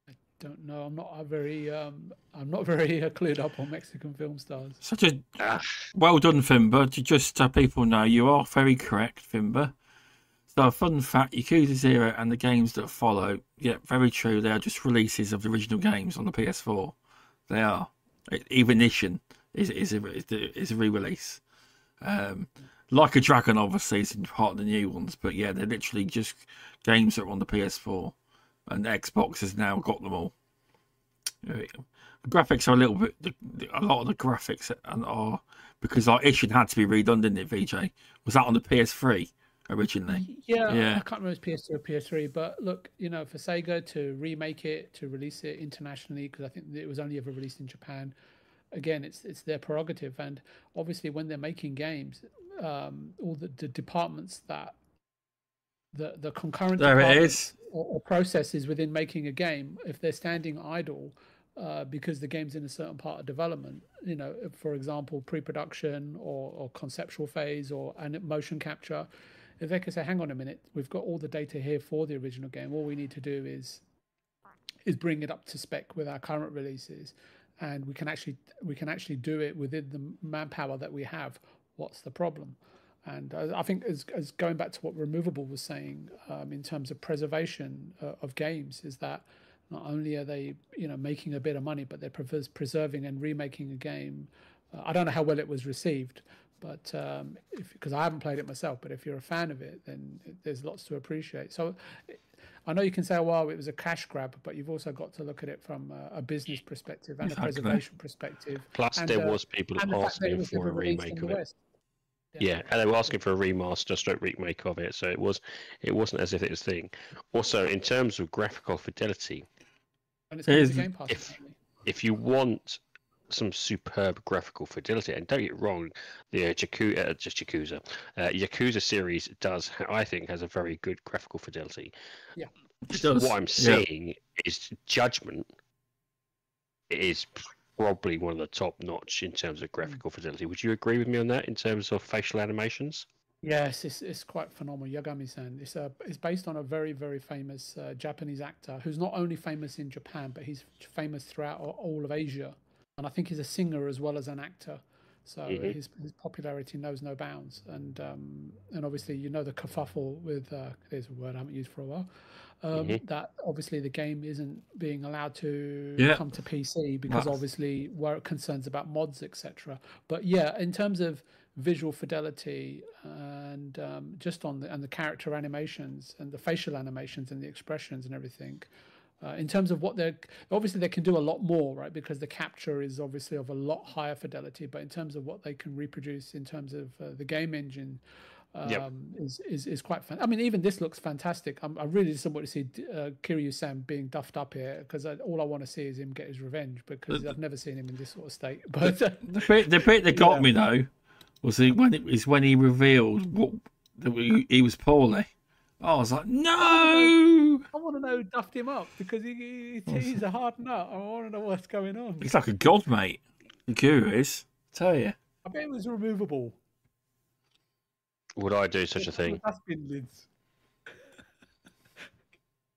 B: I don't know. I'm not a very. Um, I'm not very uh, cleared up on Mexican film stars.
A: Such a
C: Ah,
A: Well done, Fimber. To just so people know, you are very correct, Fimber. So, fun fact Yakuza Zero and the games that follow, yeah, very true. They are just releases of the original games on the PS4. They are. E- Even Ishin is, is, a, is, a, re release. Um, like a Dragon, obviously, is part of the new ones, but yeah, they're literally just games that are on the PS4. And Xbox has now got them all. The graphics are a little bit. A lot of the graphics are, because like Ishin had to be redone, didn't it? VJ was that on the PS3 originally?
B: Yeah,
A: Yeah.
B: I can't remember if it's PS2 or PS3, but look, you know, for Sega to remake it, to release it internationally, because I think it was only ever released in Japan. Again, it's it's their prerogative, and obviously when they're making games, um, all the, the departments that the the concurrent
A: There it is.
B: or, or processes within making a game, if they're standing idle, uh, because the game's in a certain part of development. You know, for example, pre-production or, or conceptual phase or and motion capture. Can say, "Hang on a minute, we've got all the data here for the original game. All we need to do is is bring it up to spec with our current releases, and we can actually we can actually do it within the manpower that we have. What's the problem?" And I think, as, as going back to what Removable was saying um, in terms of preservation uh, of games, is that not only are they, you know, making a bit of money, but they're preserving and remaking a game. Uh, I don't know how well it was received, but um, because I haven't played it myself, but if you're a fan of it, then it, there's lots to appreciate. So I know you can say, well, it was a cash grab, but you've also got to look at it from a, a business perspective and exactly. a preservation perspective.
C: Plus,
B: and,
C: there uh, was people asking for a remake of it. West. Yeah. and they were asking for a remaster, stroke remake of it. So it was, it wasn't as if it was a thing. Also, in terms of graphical fidelity, if, if you want some superb graphical fidelity, and don't get wrong, the uh, Yakuza, uh, just Yakuza, uh, Yakuza series does, I think, has a very good graphical fidelity.
B: Yeah,
C: what I'm seeing yeah. is Judgment is probably one of the top notch in terms of graphical fidelity. Would you agree with me on that in terms of facial animations?
B: Yes, it's, it's quite phenomenal. Yagami-san. It's a it's based on a very very famous uh, Japanese actor who's not only famous in Japan but he's famous throughout all of Asia, and I think he's a singer as well as an actor. So mm-hmm. his his popularity knows no bounds, and um, and obviously you know the kerfuffle with uh, there's a word I haven't used for a while. Um, mm-hmm. That obviously the game isn't being allowed to yeah. come to PC because That's... obviously were concerns about mods etc. But yeah, in terms of visual fidelity and um, just on the and the character animations and the facial animations and the expressions and everything. Uh, in terms of what they're obviously they can do a lot more right because the capture is obviously of a lot higher fidelity but in terms of what they can reproduce in terms of uh, the game engine um, yep. is, is is quite fun. I mean, even this looks fantastic. I'm, i really just want to see uh, Kiryu-san being duffed up here because all I want to see is him get his revenge because I've never seen him in this sort of state. But
A: the, the bit, the bit that got yeah. me though was when it was when he revealed what that he, he was poorly. I was like, no.
B: I want to know who duffed him up because he, he, he's a hard nut. I want to know what's going on.
A: He's like a god, mate. The guru is. Tell you.
B: I bet it was removable.
C: Would I do such a thing? lids.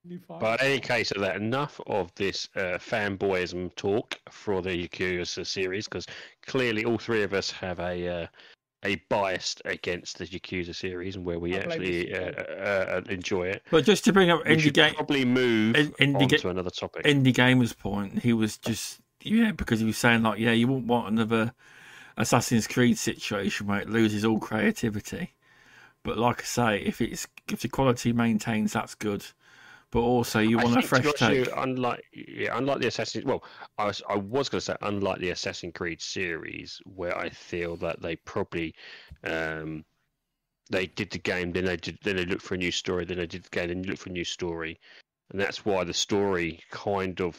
C: but in any case of that, enough of this uh, fanboyism talk for the Yakuza series, because clearly all three of us have a uh, a bias against the Yakuza series and where we actually uh, uh, enjoy it.
A: But just to bring up indie game,
C: probably move in, indie on ga- to another topic.
A: Indie Gamer's point, he was just yeah because he was saying like yeah you wouldn't want another Assassin's Creed situation where it loses all creativity. But like I say, if it's if the quality maintains, that's good. But also, you want a fresh take.
C: Unlike, yeah, unlike the Assassin's, well, I was I was going to say unlike the Assassin's Creed series, where I feel that they probably um, they did the game, then they did, then they looked for a new story, then they did the game, then you look for a new story, and that's why the story kind of,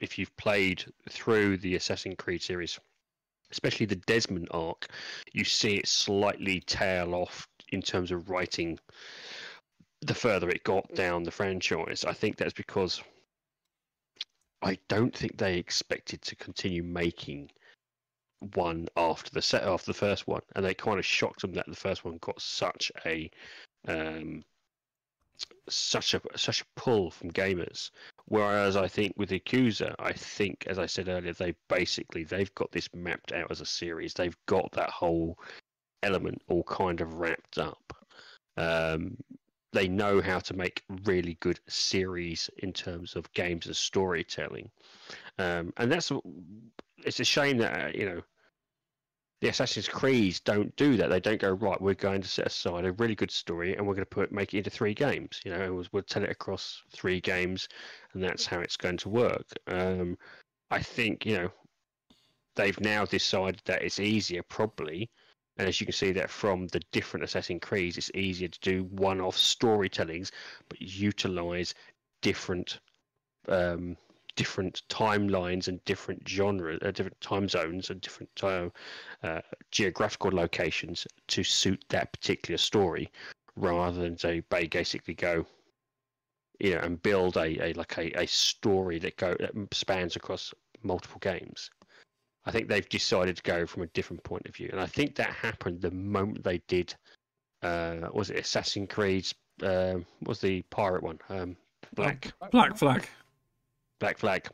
C: if you've played through the Assassin's Creed series, especially the Desmond arc, you see it slightly tail off in terms of writing the further it got down the franchise. I think that's because I don't think they expected to continue making one after the set after the first one, and they kind of shocked them that the first one got such a um, such a such a pull from gamers. Whereas I think with Yakuza, I think as I said earlier, they basically they've got this mapped out as a series. They've got that whole element all kind of wrapped up. Um, they know how to make really good series in terms of games and storytelling, um, and that's it's a shame that uh, you know the Assassin's Creed don't do that. They don't go right. We're going to set aside a really good story, and we're going to put make it into three games. You know, we'll tell it across three games, and that's how it's going to work. Um, I think you know they've now decided that it's easier, probably, and as you can see that from the different Assassin's Creeds, it's easier to do one-off storytellings, but utilize different um, different timelines and different genres, uh, different time zones and different uh, uh, geographical locations to suit that particular story, rather than say basically go you know, and build a, a like a, a story that go that spans across multiple games. I think they've decided to go from a different point of view, and I think that happened the moment they did. Uh, was it Assassin's Creed? Uh, was the pirate one? Um, Black
A: Black Flag.
C: Black Flag.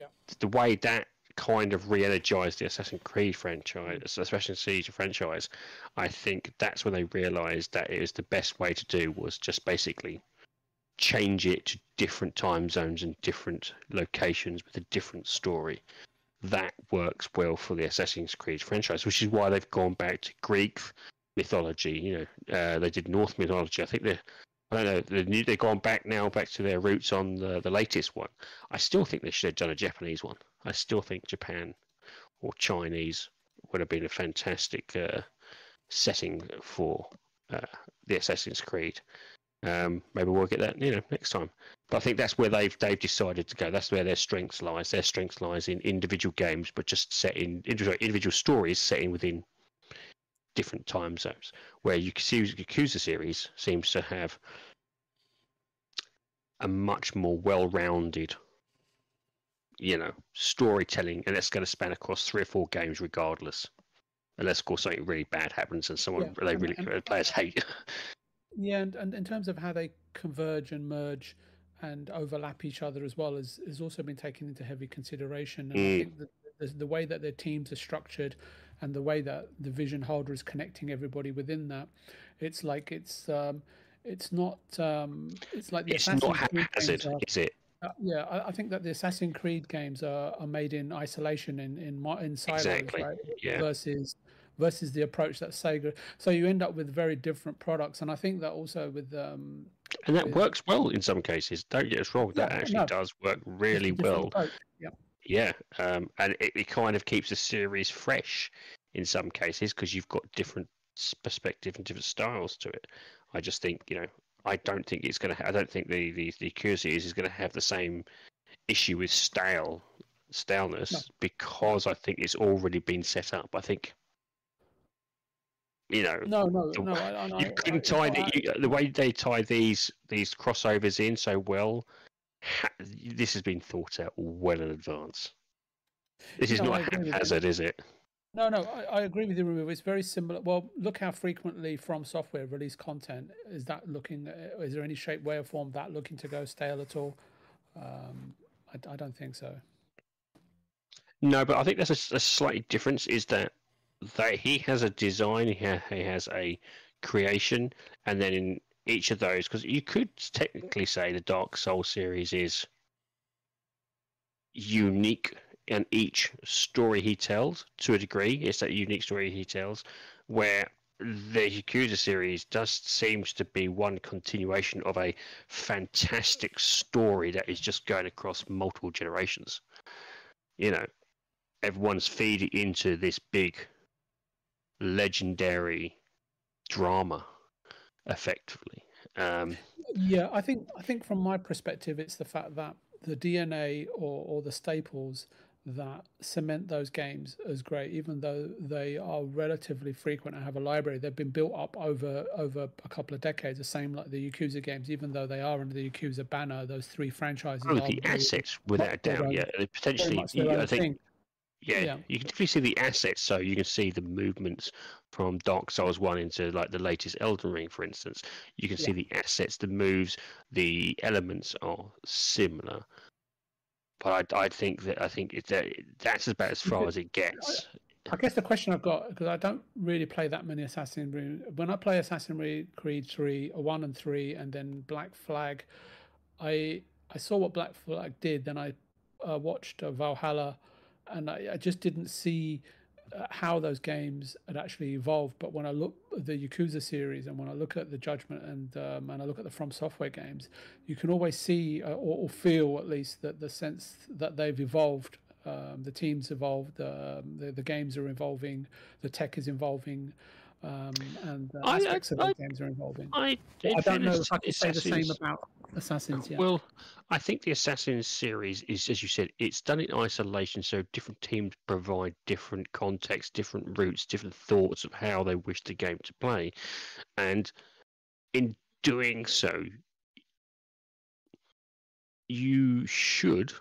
B: Yeah.
C: The way that kind of re-energized the Assassin's Creed franchise, Assassin's Siege franchise, I think that's when they realised that it was the best way to do was just basically change it to different time zones and different locations with a different story. That works well for the Assassin's Creed franchise, which is why they've gone back to Greek mythology. You know, uh, they did Norse mythology. I think they're I don't know. They're, they've gone back now, back to their roots on the, the latest one. I still think they should have done a Japanese one. I still think Japan or Chinese would have been a fantastic uh, setting for uh, the Assassin's Creed. Um, maybe we'll get that you know next time. But I think that's where they've they've decided to go. That's where their strengths lies. Their strengths lies in individual games, but just set in individual individual stories setting within different time zones. Where Yakuza, Yakuza series seems to have a much more well-rounded, you know, storytelling, and it's going to span across three or four games regardless. Unless, of course, something really bad happens and someone
B: Yeah,
C: they
B: and-
C: really
B: and-
C: players hate.
B: Yeah, and, and in terms of how they converge and merge and overlap each other as well has, has also been taken into heavy consideration. And I
C: Mm.
B: think that the, the way that their teams are structured and the way that the vision holder is connecting everybody within that, it's like it's um, it's not um, it's like the
C: it's
B: Assassin's
C: not haphazard,
B: are-
C: is it?
B: uh, yeah, I, I think that the Assassin's Creed games are, are made in isolation in in, in silos,
C: Exactly,
B: right?
C: yeah.
B: Versus versus the approach that Sega. So you end up with very different products, and I think that also with um,
C: And that
B: Yeah.
C: works well in some cases. Don't get us wrong. That
B: Yeah,
C: actually
B: no.
C: does work really well.
B: approach. Yeah,
C: Yeah, um, and it, it kind of keeps the series fresh in some cases because you've got different perspective and different styles to it. I just think you know I don't think it's going to. Ha- I don't think the the the Cure series is going to have the same issue with stale staleness because I think it's already been set up. I think you know
B: no, no,
C: The
B: no. I, I,
C: you couldn't
B: I-
C: tie the, you, the way they tie these these crossovers in so well. Ha, this has been thought out well in advance. This is
B: No,
C: not
B: agree with you.
C: haphazard, is it?
B: No, no, I, I agree with you, Remo. It's very similar. Well, look how frequently From Software release content. Is that looking? uh, Is there any shape, way, or form that looking to go stale at all? Um, I, I don't think so.
C: No, but I think there's a slight difference. Is that that he has a design, he, ha, he has a creation, and then in each of those, because you could technically say the Dark Soul series is unique in each story he tells to a degree. It's that unique story he tells, where the Yakuza series just seems to be one continuation of a fantastic story that is just going across multiple generations. You know, everyone's feeding into this big legendary drama effectively um
B: Yeah, I think I think from my perspective, it's the fact that the DNA or, or the staples that cement those games as great, even though they are relatively frequent and have a library, they've been built up over over a couple of decades. The same like the Yakuza games, even though they are under the Yakuza banner, those three franchises.
C: oh, the assets without a doubt yeah potentially
B: much their
C: you-
B: own
C: i think
B: thing.
C: Yeah,
B: Yeah.
C: you can definitely see the assets so you can see the movements from dark souls 1 into like the latest elden ring for instance you can see the assets the moves the elements are similar but i, I think that i think it's that that's about as far as it gets
B: I guess the question I've got because I don't really play that many Assassin's Creed. When I play Assassin's Creed three, one and three, and then Black Flag, I I saw what Black Flag did. Then I uh, watched uh, Valhalla, and I, I just didn't see uh, how those games had actually evolved. But when I look at the Yakuza series, and when I look at the Judgment, and um, and I look at the From Software games, you can always see uh, or, or feel at least that the sense that they've evolved um, the teams evolved, um, the the games are evolving, the tech is evolving, um, and uh,
C: I- I-
B: aspects of the
C: I-
B: games are evolving.
C: i,
B: I don't know if I can say the same about Assassins yet.
C: Well, I think the Assassin's series is, as you said, it's done in isolation, so different teams provide different context, different routes, different thoughts of how they wish the game to play. And in doing so, you should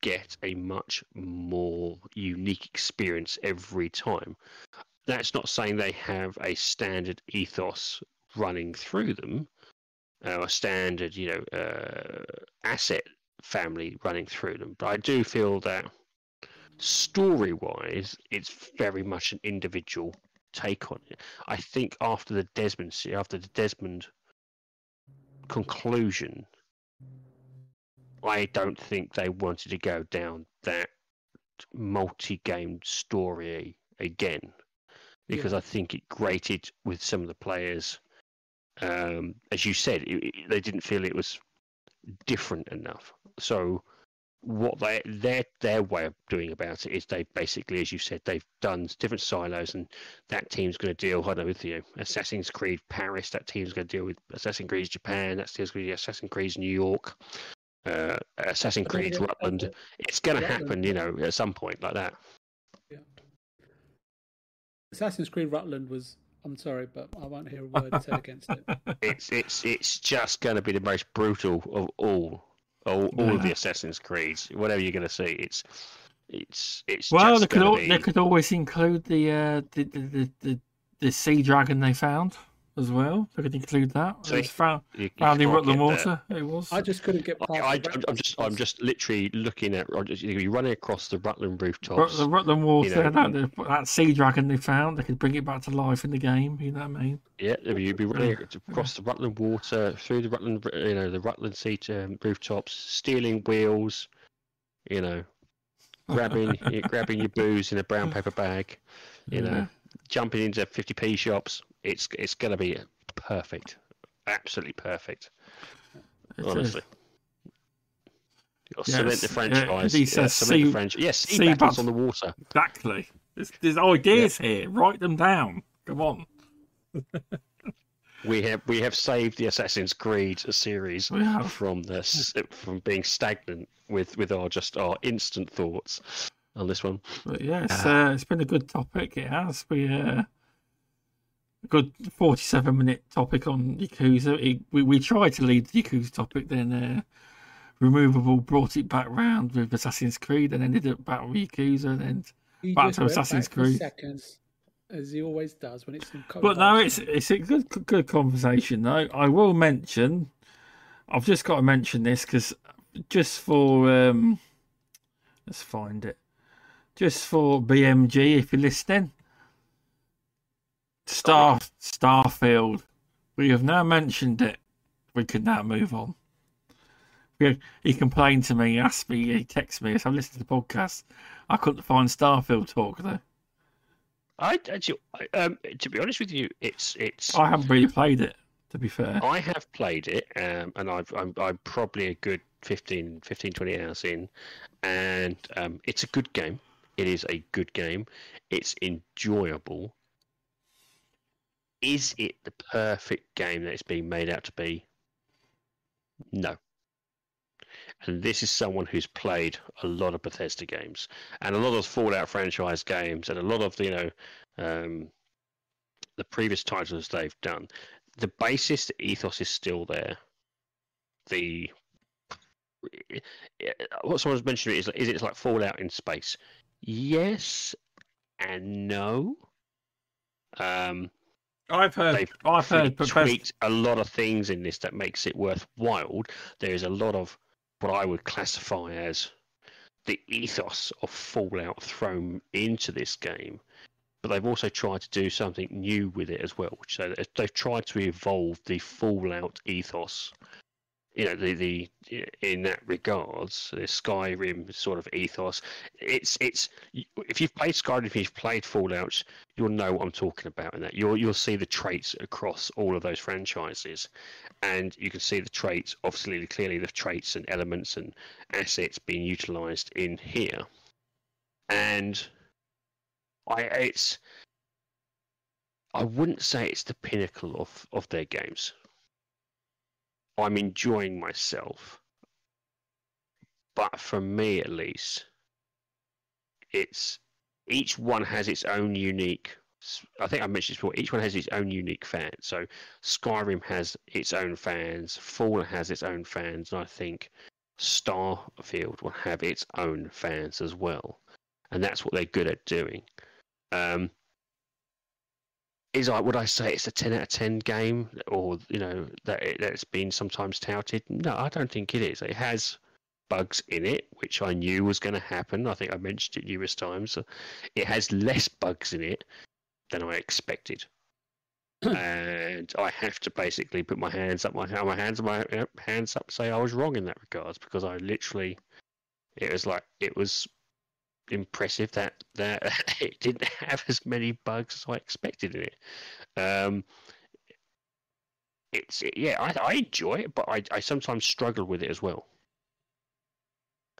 C: get a much more unique experience every time. That's not saying they have a standard ethos running through them, uh, a standard, you know, uh, asset family running through them. But I do feel that story-wise, it's very much an individual take on it. I think after the Desmond, after the Desmond conclusion, I don't think they wanted to go down that multi-game story again because yeah. I think it grated with some of the players. Um, as you said, it, it, they didn't feel it was different enough. So what they their their way of doing about it is they basically, as you said, they've done different silos, and that team's going to deal. I don't know with you, Assassin's Creed Paris. That team's going to deal with Assassin's Creed Japan. That team's going to Assassin's Creed New York uh, Assassin's Creed Rutland. It's going to happen, you know, at some point like that.
B: Yeah. Assassin's Creed Rutland was. I'm sorry, but I won't hear a word said against it.
C: It's it's it's just going to be the most brutal of all, all, all of the Assassin's Creeds. Whatever you're going to see, it's it's it's.
A: Well,
C: they
A: could al-
C: be...
A: they could always include the uh, the, the, the, the the sea dragon they found as well. I could include that.
C: See,
A: it's found,
C: you,
A: found
C: you
A: in
C: can't
A: Rutland Water.
C: that.
A: It was.
B: I just couldn't get past.
C: I, I, I'm just I'm just literally looking at you're running across the Rutland rooftops.
A: the Rutland Water.
C: you know.
A: that, that sea dragon they found. They could bring it back to life in the game. You know what I mean?
C: Yeah, you'd be running across the Rutland water, through the Rutland, you know, the Rutland seat um, rooftops, stealing wheels, you know, grabbing grabbing your booze in a brown paper bag, you know, jumping into 50p shops. It's it's gonna be perfect, absolutely perfect.
A: It is.
C: honestly. You'll
A: Yes,
C: cement the
A: uh,
C: franchise.
A: he
C: yeah,
A: says
C: cement the franchise. Yes, sea,
A: sea
C: battles on the water.
A: Exactly. There's, there's ideas here. Write them down. Come on.
C: We have we have saved the Assassin's Creed series from this from being stagnant with with our just our instant thoughts on this one.
A: But yeah, it's, uh, it's been a good topic. It has. We uh, good forty-seven minute topic on Yakuza. It, we we tried to lead the Yakuza topic, then uh, removable brought it back round with Assassin's Creed, and ended up back with Yakuza, and
B: He
A: back to Assassin's
B: back
A: Creed.
B: seconds, as he always does when it's in.
A: But no, it's it's a good good conversation though. I will mention, I've just got to mention this because just for um, let's find it, just for BMG if you're listening, Star Starfield, we have now mentioned it. We can now move on. He, complained to me, he asked me, he texted me So I listened to the podcast. I couldn't find Starfield talk though.
C: I, um, to be honest with you, it's it's.
A: I haven't really played it, to be fair.
C: I have played it, um, and I've, I'm, I'm probably a good 15, 15, 20 hours in, and um, it's a good game. It is a good game. It's enjoyable. Is it the perfect game that it's being made out to be? No. And this is someone who's played a lot of Bethesda games and a lot of Fallout franchise games and a lot of you know um, the previous titles they've done. The basis, the ethos is still there. The what someone's mentioned is is it's like Fallout in space. Yes and no. Um,
A: I've heard.
C: they've
A: I've heard.
C: tweaked, a lot of things in this that makes it worthwhile. There is a lot of what I would classify as the ethos of Fallout thrown into this game, but they've also tried to do something new with it as well. So they've tried to evolve the Fallout ethos. You know, the the in that regards, the Skyrim sort of ethos. It's it's if you've played Skyrim, if you've played Fallout, you'll know what I'm talking about in that. You'll you'll see the traits across all of those franchises, and you can see the traits. Obviously, clearly the traits and elements and assets being utilized in here, and I it's I wouldn't say it's the pinnacle of of their games. I'm enjoying myself, but for me at least, it's each one has its own unique. I think I mentioned before. Each one has its own unique fans. So Skyrim has its own fans. Fallout has its own fans, and I think Starfield will have its own fans as well, and that's what they're good at doing. Um, is I would I say it's a ten out of ten game, or you know that it, that's been sometimes touted? No, I don't think it is. It has bugs in it, which I knew was going to happen. I think I mentioned it numerous times. Uh, it has less bugs in it than I expected, hmm. and I have to basically put my hands up, my my hands my uh, hands up, say I was wrong in that regards because I literally, it was like it was impressive that that it didn't have as many bugs as I expected in it. Um, it's yeah, I, I enjoy it, but I, I sometimes struggle with it as well.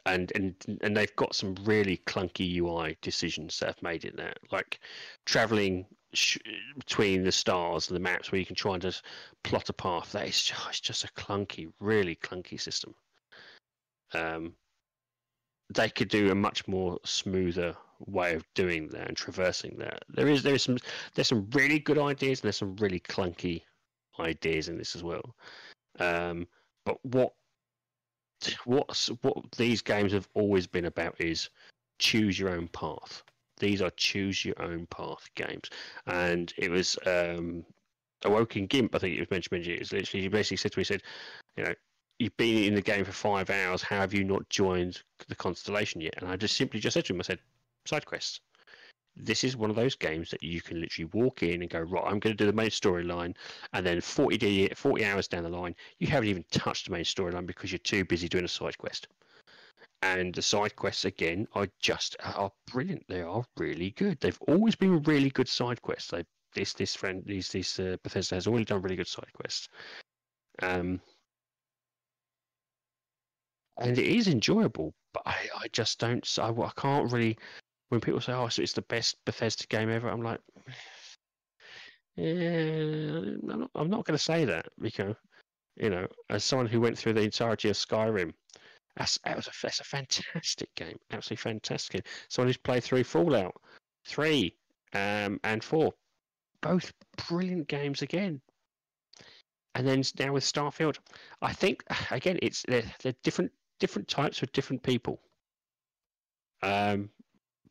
C: And and and they've got some really clunky UI decisions that have made it there, like traveling sh- between the stars and the maps, where you can try and just plot a path. That is just, it's just a clunky, really clunky system. Um, they could do a much more smoother way of doing that and traversing that. There is there is some there's some really good ideas and there's some really clunky ideas in this as well. Um, but what what's what these games have always been about is choose your own path. These are choose your own path games, and it was um, Awoken Gimp. I think it was mentioned. It was literally he basically said to me, he said, you know, you've been in the game for five hours. How have you not joined the constellation yet? And I just simply just said to him, I said, side quests. This is one of those games that you can literally walk in and go, right, I'm going to do the main storyline. And then 40, day, 40 hours down the line, you haven't even touched the main storyline because you're too busy doing a side quest. And the side quests, again, are just are brilliant. They are really good. They've always been really good side quests. They, this this friend, these this uh, Bethesda has already done really good side quests. Um, and it is enjoyable. But I, I just don't. I, I can't really. When people say, "Oh, so it's the best Bethesda game ever," I'm like, yeah, I'm not, I'm not going to say that because you know, as someone who went through the entirety of Skyrim, that's that was a, that's a fantastic game, absolutely fantastic. Someone who's played through Fallout three um, and four, both brilliant games again. And then now with Starfield, I think again it's they're, they're different different types for different people. Um,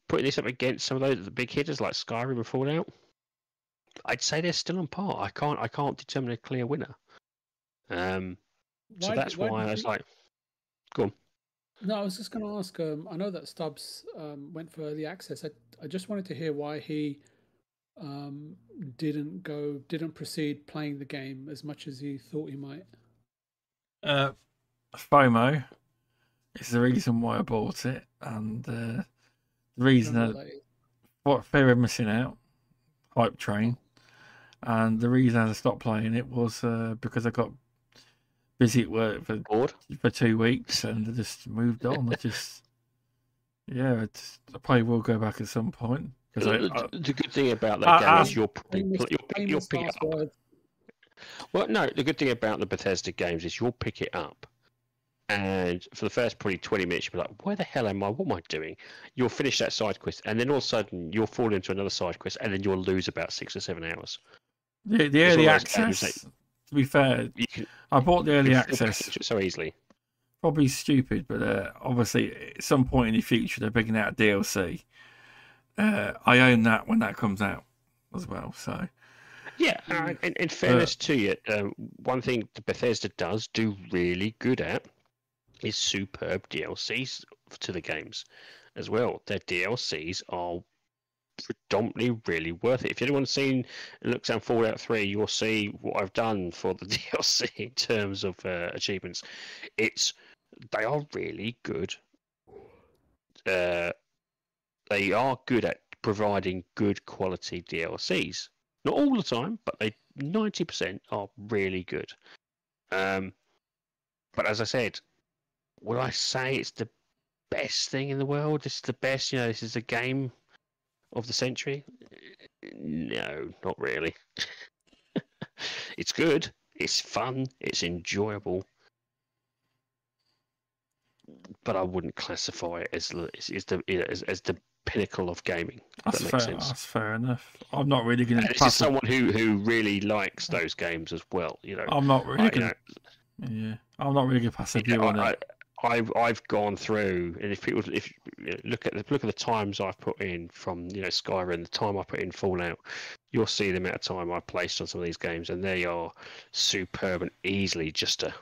C: putting this up against some of those the big hitters like Skyrim and Fallout, I'd say they're still on par. I can't I can't determine a clear winner. Um, so that's why, why I was you... like, go on.
B: No, I was just going to ask. Um, I know that Stubz um, went for early access. I, I just wanted to hear why he um, didn't go, didn't proceed playing the game as much as he thought he might.
A: Uh, FOMO is the reason why I bought it, and uh, the reason that what fear of missing out, hype train, and the reason I stopped playing it was uh, because I got busy at work for
C: Bored?
A: for two weeks and I just moved on. I just yeah, it's, I probably will go back at some point.
C: Because the, the, good thing about that game is you're you'll, you'll pick it up. Well, no, the good thing about the Bethesda games is you'll pick it up and for the first probably 20 minutes you'll be like where the hell am i? What am i doing? You'll finish that side quest and then all of a sudden you'll fall into another side quest and then you'll lose about six or seven hours.
A: The, the early access to be fair can, i bought the early access
C: so easily.
A: Probably stupid but uh, obviously at some point in the future they're bringing out dlc uh, i own that when that comes out as well so.
C: Yeah, uh, in, in, fairness to you, um, one thing the Bethesda does do really good at is superb DLCs to the games as well. Their DLCs are predominantly really worth it. If anyone's seen looks at Fallout 3, you'll see what I've done for the DLC in terms of uh, achievements. It's they are really good. Uh, they are good at providing good quality DLCs. Not all the time, but they ninety percent are really good. Um, but as I said, would I say it's the best thing in the world? This is the best, you know, this is a game of the century? No, not really. it's good, it's fun, it's enjoyable, but I wouldn't classify it as as the as, as the pinnacle of gaming.
A: That's that fair. Sense. That's fair enough. I'm not really going to.
C: This is someone who who really likes those games as well. You know,
A: I'm not really. gonna, Yeah, I'm not really going to pass a view on I, it.
C: I've I've gone through, and if people if look at the look at the times I've put in from you know Skyrim, the time I put in Fallout, you'll see the amount of time I've placed on some of these games, and they are superb and easily just to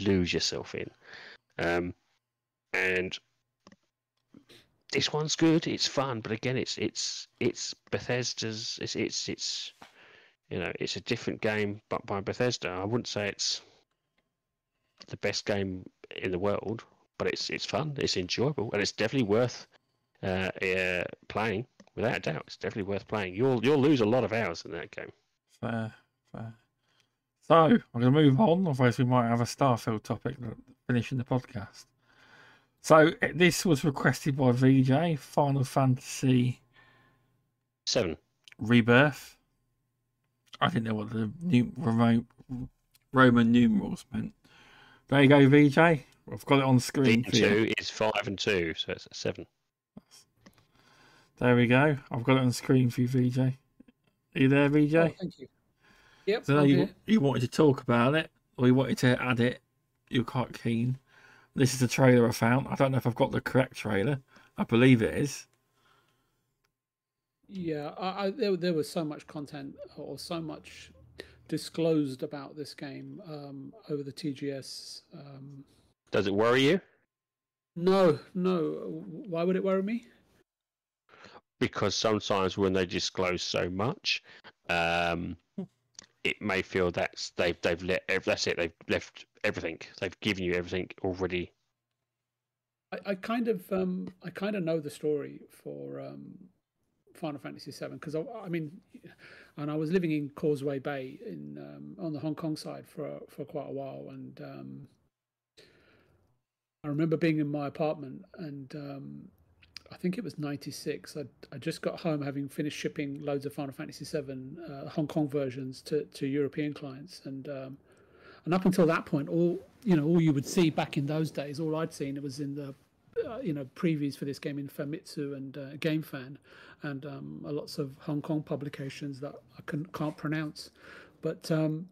C: lose yourself in. Um, and this one's good. It's fun, but again, it's it's it's Bethesda's. It's it's it's you know it's a different game, but by Bethesda. I wouldn't say it's the best game in the world, but it's it's fun. It's enjoyable, and it's definitely worth uh, uh, playing without a doubt. It's definitely worth playing. You'll you'll lose a lot of hours in that game.
A: Fair, fair. So I'm going to move on. Otherwise, we might have a Starfield topic finishing the podcast. So eh, this was requested by VJ Final Fantasy
C: Seven.
A: Rebirth. I didn't know what the new remote Roman numerals meant. There you go, VJ. I've got it on
C: V
A: screen for you.
C: two is five and two, so it's seven.
A: There we go. I've got it on screen for you, VJ. Are you there, VJ?
B: Oh, thank you. Yep.
A: So
B: I'm
A: you, you wanted to talk about it, or you wanted to add it. You're quite keen. This is the trailer I found. I don't know if I've got the correct trailer. I believe it is.
B: Yeah, I, I, there, there was so much content or so much disclosed about this game um, over the TGS. Um,
C: Does it worry you?
B: no, no. Why would it worry me?
C: Because sometimes when they disclose so much, um, it may feel that's they've they've let that's it. They've left everything. They've given you everything already.
B: I, I kind of um, I kind of know the story for um, Final Fantasy VII because I, I mean, and I was living in Causeway Bay in um, on the Hong Kong side for for quite a while, and um, I remember being in my apartment, and um, I think it was '96. I I just got home having finished shipping loads of Final Fantasy VII uh, Hong Kong versions to to European clients, and um, and up until that point, all you know, all you would see back in those days, all I'd seen it was in the uh, you know previews for this game in Famitsu and uh, GameFan, and um, lots of Hong Kong publications that I can, can't pronounce. But um,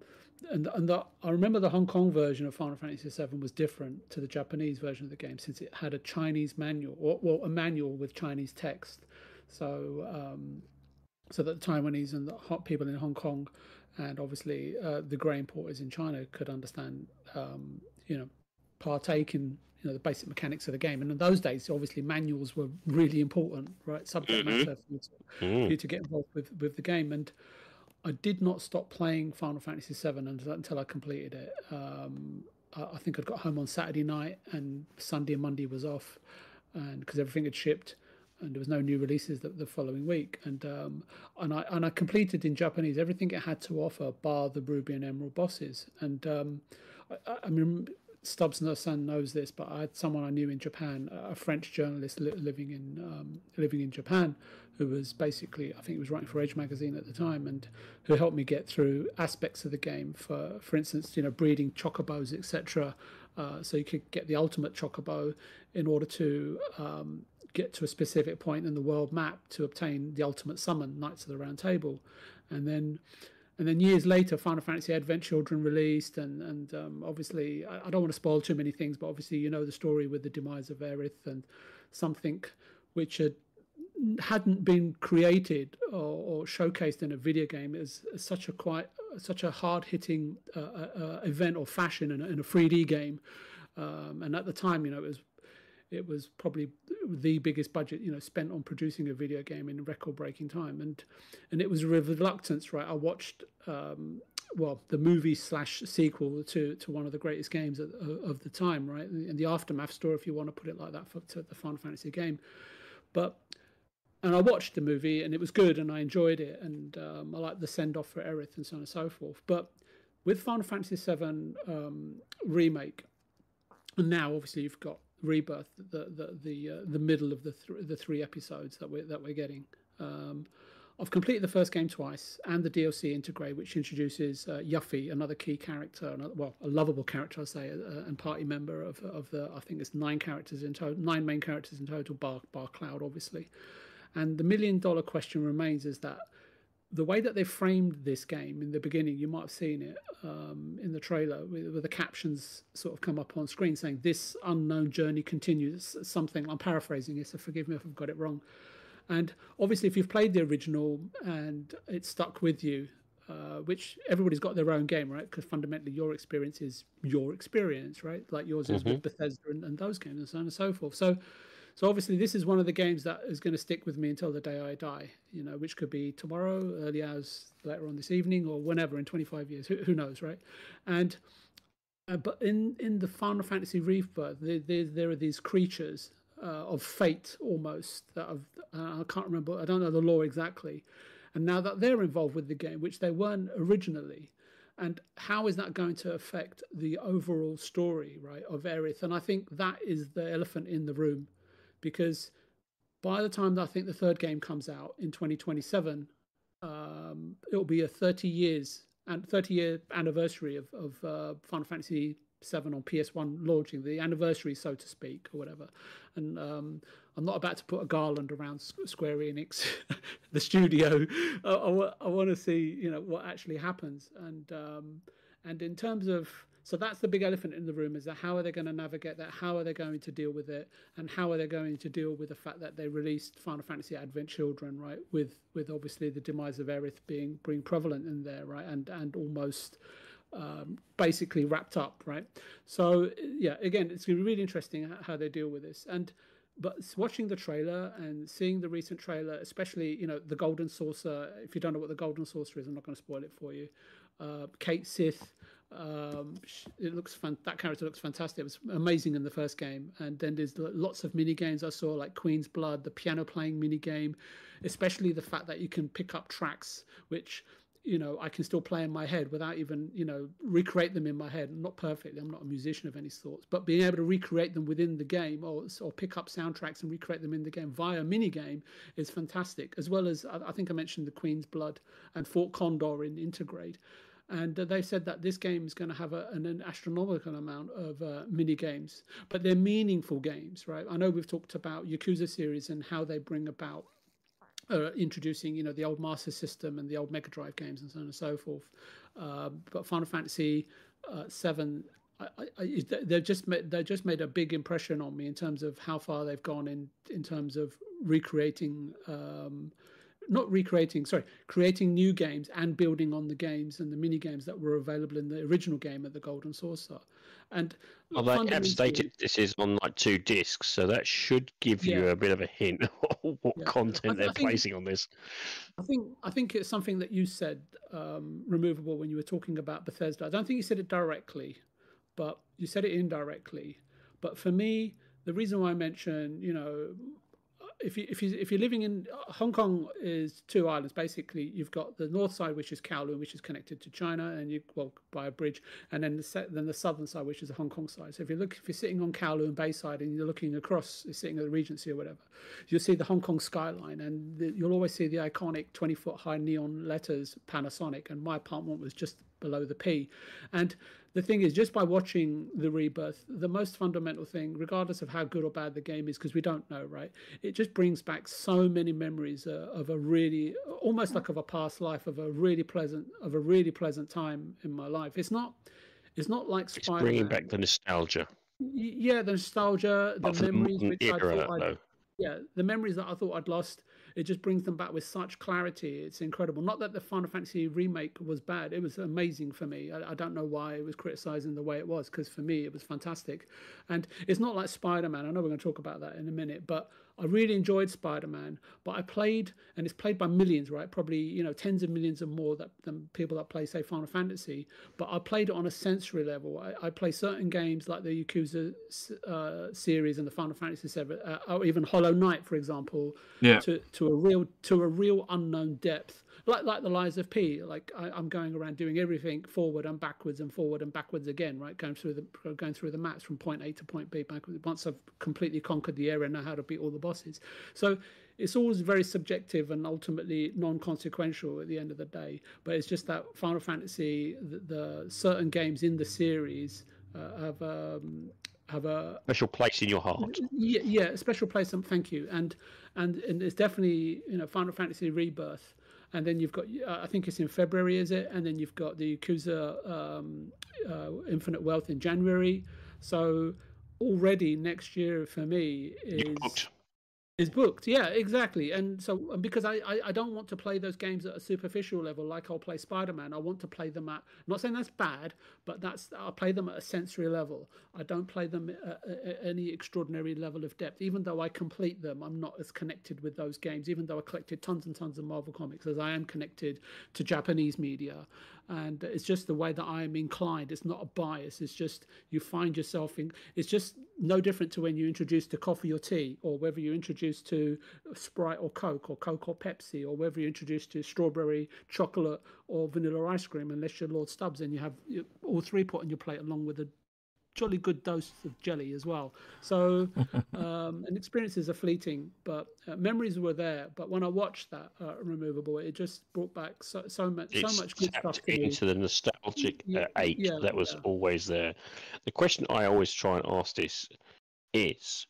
B: and and the, I remember the Hong Kong version of Final Fantasy VII was different to the Japanese version of the game since it had a Chinese manual, or well, a manual with Chinese text. So um, so that the Taiwanese and the hot people in Hong Kong, and obviously uh, the grey importers in China could understand, um, you know, partake in you know the basic mechanics of the game. And in those days, obviously manuals were really important, right? Subject
C: Mhm.
B: matter for you, to, for
C: Mm.
B: you to get involved with with the game. And I did not stop playing Final Fantasy VII until, until I completed it. Um, I, I think I'd got home on Saturday night, and Sunday and Monday was off, and because everything had shipped, and there was no new releases the, the following week. And um, and I and I completed in Japanese everything it had to offer, bar the Ruby and Emerald bosses. And um, I- I mean. Stubz son knows this, but I had someone I knew in Japan, a French journalist li- living in um, living in Japan, who was basically I think he was writing for Edge magazine at the time, and who helped me get through aspects of the game. For for instance, you know, breeding chocobos, etc. Uh, so you could get the ultimate chocobo in order to um, get to a specific point in the world map to obtain the ultimate summon, Knights of the Round Table, and then and then years later, Final Fantasy Advent Children released, and and um, obviously I, I don't want to spoil too many things, but obviously you know the story with the demise of Aerith and something which had hadn't been created or, or showcased in a video game is such a quite such a hard hitting uh, uh, event or fashion in a, in a 3D game, um, and at the time, you know, it was it was probably the biggest budget you know spent on producing a video game in record breaking time. And and it was reluctance right? I watched um well the movie slash sequel to to one of the greatest games of, of the time right? And the aftermath story if you want to put it like that for to the final fantasy game. But and I watched the movie and it was good and I enjoyed it and um, I liked the send off for Aerith and so on and so forth. But with Final Fantasy VII um, remake, and now obviously you've got Rebirth, the the the, uh, the middle of the th- the three episodes that we're that we're getting. Um, I've completed the first game twice and the DLC Intergrade, which introduces uh, Yuffie, another key character, another, well, a lovable character, I say, uh, and party member of of the. I think it's nine characters in total, nine main characters in total, bar bar Cloud, obviously. And the million dollar question remains: is that the way that they framed this game in the beginning, you might have seen it um, in the trailer, where, the captions sort of come up on screen saying "This unknown journey continues." Something I'm paraphrasing it, so forgive me if I've got it wrong. And obviously, if you've played the original and it stuck with you, uh, which everybody's got their own game, right? Because fundamentally, your experience is your experience, right? Like yours is mm-hmm. with Bethesda and, and, those games and so on and so forth. So, so obviously, this is one of the games that is going to stick with me until the day I die. You know, which could be tomorrow, early hours later on this evening, or whenever in 25 years. Who, who knows, right? And uh, but in in the Final Fantasy Rebirth, there, there, there are these creatures uh, of fate almost that have, uh, I can't remember. I don't know the law exactly and now that they're involved with the game, which they weren't originally, and how is that going to affect the overall story, right, of Aerith? And I think that is the elephant in the room, because by the time that I think the third game comes out in 2027, um, it'll be a 30 years and 30 year anniversary of, of uh, Final Fantasy VII on PS1 launching, the anniversary, so to speak, or whatever. And um, I'm not about to put a garland around Square Enix, the studio. I, I, I want to see, you know, what actually happens. And um, and in terms of so that's the big elephant in the room is that how are they going to navigate that? How are they going to deal with it? And how are they going to deal with the fact that they released Final Fantasy Advent Children, right? With with obviously the demise of Aerith being being prevalent in there, right? And and almost um, basically wrapped up, right? So yeah, again, it's going to be really interesting how they deal with this. And but watching the trailer and seeing the recent trailer, especially you know the Golden Saucer. If you don't know what the Golden Saucer is, I'm not going to spoil it for you. Uh, Cait Sith, um, it looks fun. That character looks fantastic. It was amazing in the first game, and then there's lots of mini games I saw, like Queen's Blood, the piano playing mini game, especially the fact that you can pick up tracks, which you know I can still play in my head without even you know recreate them in my head. Not perfectly. I'm not a musician of any sorts, but being able to recreate them within the game or or pick up soundtracks and recreate them in the game via mini game is fantastic. As well as I think I mentioned the Queen's Blood and Fort Condor in Intergrade. And uh, they've said that this game is going to have a, an, an, astronomical amount of uh, mini games, but they're meaningful games, right? I know we've talked about Yakuza series and how they bring about uh, introducing you know the old Master System and the old Mega Drive games and so on and so forth. Uh, but Final Fantasy uh, Seven, I, I, they've just made, they just made a big impression on me in terms of how far they've gone in in terms of recreating. Um, not recreating, sorry, creating new games and building on the games and the mini games that were available in the original game at the Golden Saucer. And
C: well, they have stated this is on like two discs, so that should give yeah. you a bit of a hint of what yeah. content they're think, placing on this.
B: I think I think it's something that you said um, removable when you were talking about Bethesda. I don't think you said it directly, but you said it indirectly. But for me, the reason why I mentioned, you know, if you if you if you're living in Hong Kong is two islands basically. You've got the north side, which is Kowloon, which is connected to China, and you well by a bridge, and then the then the southern side, which is the Hong Kong side. So if you look, if you're sitting on Kowloon Bayside and you're looking across, you're sitting at the Regency or whatever, you'll see the Hong Kong skyline, and the, you'll always see the iconic 20 foot high neon letters Panasonic. And my apartment was just below the P, and the thing is, just by watching the rebirth, the most fundamental thing, regardless of how good or bad the game is, because we don't know, right? It just brings back so many memories uh, of a really, almost like of a past life, of a really pleasant, of a really pleasant time in my life. It's not, it's not like
C: Spider. It's bringing back the nostalgia.
B: Yeah, the nostalgia, the memories which I thought I'd, yeah, the memories that I thought I'd lost it just brings them back with such clarity. It's incredible. Not that the Final Fantasy remake was bad; it was amazing for me. I, I don't know why it was criticized in the way it was, because for me it was fantastic. And it's not like Spider Man. I know we're going to talk about that in a minute, but I really enjoyed Spider Man. But I played, and it's played by millions, right? Probably you know tens of millions or more that than people that play say Final Fantasy. But I played it on a sensory level. I, I play certain games like the Yakuza uh, series and the Final Fantasy Seven, uh, or even Hollow Knight, for example,
A: yeah.
B: to to a real to a real unknown depth like like the lies of P. Like I, am going around doing everything forward and backwards and forward and backwards again, right? Going through the going through the maps from point A to point B. Backwards. Once I've completely conquered the area, and know how to beat all the bosses. So it's always very subjective and ultimately non-consequential at the end of the day. But it's just that Final Fantasy, the, the certain games in the series uh, have. Um, have a
C: special place in your heart.
B: Yeah, yeah, a special place. And thank you. And and and it's definitely you know Final Fantasy Rebirth and then you've got uh, I think it's in February, is it? And then you've got the Yakuza um, uh, Infinite Wealth in January. So already next year for me is is booked. Yeah, exactly. And so because I, I, I don't want to play those games at a superficial level like I'll play Spider Man. I want to play them at I'm not saying that's bad, but that's I'll play them at a sensory level. I don't play them at, at any extraordinary level of depth. Even though I complete them, I'm not as connected with those games. Even though I collected tons and tons of Marvel comics, as I am connected to Japanese media and it's just the way that I'm inclined. It's not a bias. It's just you find yourself in. It's just no different to when you're introduced to coffee or tea, or whether you're introduced to Sprite or Coke, or Coke or Pepsi, or whether you're introduced to strawberry, chocolate, or vanilla ice cream. Unless you're Lord Stubz, and you have all three put on your plate along with a jolly good dose of jelly as well. So, um, and experiences are fleeting, but uh, memories were there. But when I watched that uh, removable, it just brought back so, so much,
C: it's
B: so much good stuff
C: into
B: me.
C: the nostalgic uh, ache yeah, that was yeah. always there. The question I always try and ask this is,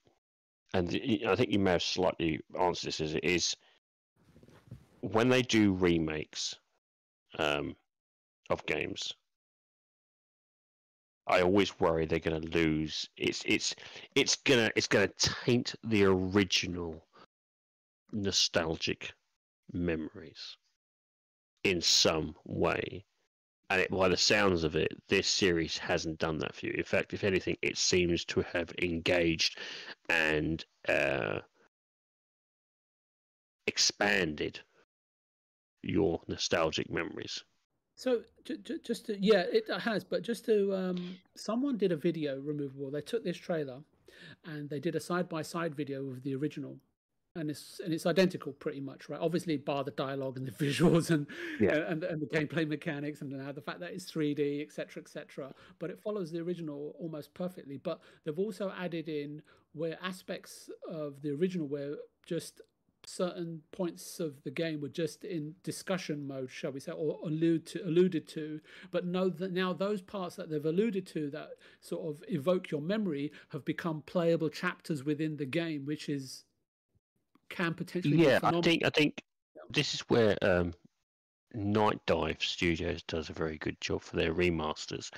C: and I think you may have slightly answered this, is, is when they do remakes um, of games I always worry they're going to lose. It's it's it's gonna it's gonna taint the original nostalgic memories in some way. And it, by the sounds of it, this series hasn't done that for you. In fact, if anything, it seems to have engaged and uh, expanded your nostalgic memories.
B: So j- j- just to, yeah, it has. But just to um, someone did a video removable. They took this trailer and they did a side by side video of the original, and it's and it's identical pretty much, right? Obviously, bar the dialogue and the visuals and yeah. and, and the gameplay mechanics and now the fact that it's 3D, etc., etc. But it follows the original almost perfectly. But they've also added in where aspects of the original were just certain points of the game were just in discussion mode, shall we say, or allude to, alluded to. But know that now those parts that they've alluded to that sort of evoke your memory have become playable chapters within the game, which is can potentially.
C: Yeah, I think I think this is where um, Nightdive Studios does a very good job for their remasters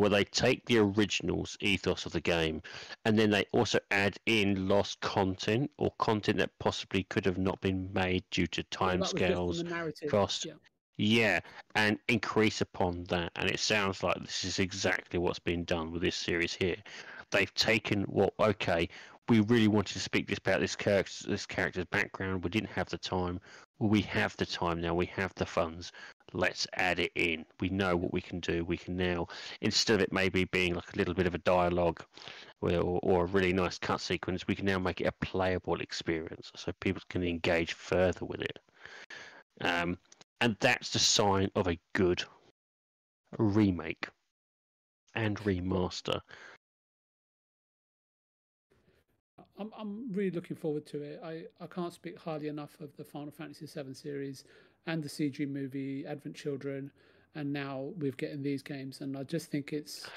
C: where they take the originals ethos of the game and then they also add in lost content or content that possibly could have not been made due to timescales, yeah, cost. Yeah. yeah, and increase upon that. And it sounds like this is exactly what's been done with this series here. They've taken what well, okay, we really wanted to speak this about this character, this character's background. We didn't have the time. We have the time now. We have the funds let's add it in. We know what we can do. We can now, instead of it maybe being like a little bit of a dialogue or, or a really nice cut sequence, we can now make it a playable experience so people can engage further with it. Um, and that's the sign of a good remake and remaster.
B: I'm I'm really looking forward to it. I, I can't speak highly enough of the Final Fantasy VII series and the CG movie Advent Children, and now we're getting these games. And I just think it's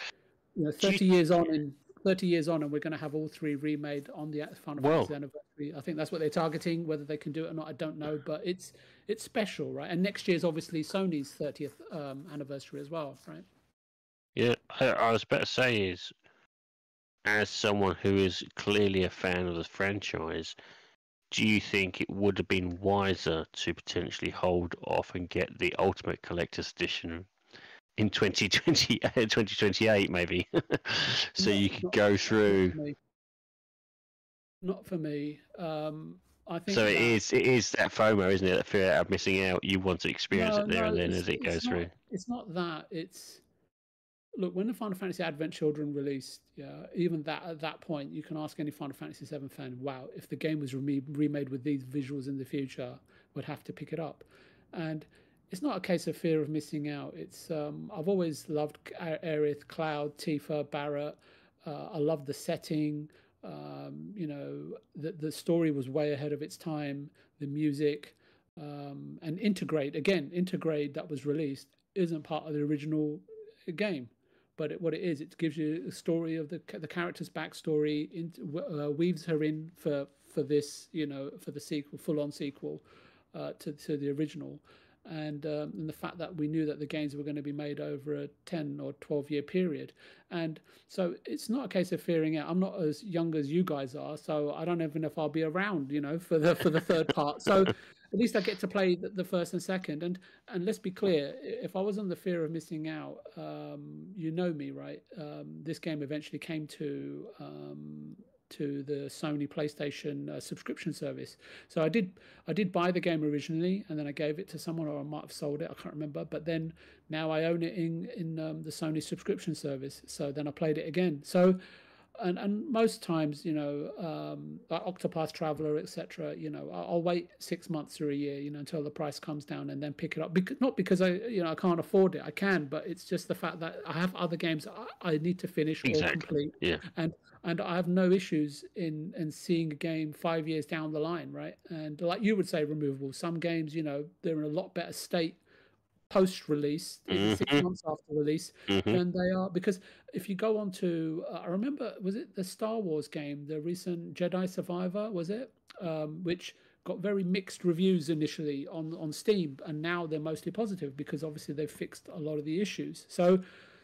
B: you know 30 years on in 30 years on, and we're going to have all three remade on the Final Fantasy anniversary. I think that's what they're targeting. Whether they can do it or not, I don't know. But it's it's special, right? And next year is obviously Sony's 30th um, anniversary as well, right?
C: Yeah, I, I was about to say is, as someone who is clearly a fan of the franchise, do you think it would have been wiser to potentially hold off and get the Ultimate Collector's Edition in 2020, 2028 maybe? so not, you could go through.
B: Not for me. Um, I think
C: so. It is. It is that FOMO, isn't it? That fear of missing out. You want to experience no, it there no, and then as it goes
B: not,
C: through.
B: It's not that. It's look when the Final Fantasy Advent Children released, yeah, even that at that point, you can ask any Final Fantasy VII fan, wow, if the game was re- remade with these visuals in the future, would have to pick it up, and it's not a case of fear of missing out. It's um, I've always loved Aerith, Cloud, Tifa, Barret. Uh, I love the setting. Um, you know, the the story was way ahead of its time. The music um, and Intergrade again, Intergrade that was released isn't part of the original game but it, what it is, it gives you a story of the the character's backstory, into, uh, weaves her in for for this, you know, for the sequel, full on sequel uh, to to the original, and, um, and the fact that we knew that the games were going to be made over a 10 or 12 year period. And so it's not a case of fearing it. I'm not as young as you guys are, so I don't even know if I'll be around, you know, for the for the third part. So at least I get to play the, the, first and second. And and let's be clear, if I was on the fear of missing out, um, you know me, right? Um, this game eventually came to um, to the Sony PlayStation uh, subscription service. So I did I did buy the game originally, and then I gave it to someone, or I might have sold it. I can't remember. But then now I own it in in um, the Sony subscription service. So then I played it again. So and and most times, you know, um, like Octopath Traveler, etc. You know, I'll, wait six months or a year, you know, until the price comes down and then pick it up. Because not because I, you know, I can't afford it. I can, but it's just the fact that I have other games I, I need to finish exactly. or complete.
C: Yeah.
B: And and I have no issues in in seeing a game five years down the line, right? And like you would say, removable. Some games, you know, they're in a lot better state post release, mm-hmm. six months after release, mm-hmm. than they are. Because if you go on to, uh, I remember, was it the Star Wars game, the recent Jedi Survivor, was it? Um, which got very mixed reviews initially on, on Steam, and now they're mostly positive because obviously they've fixed a lot of the issues. So,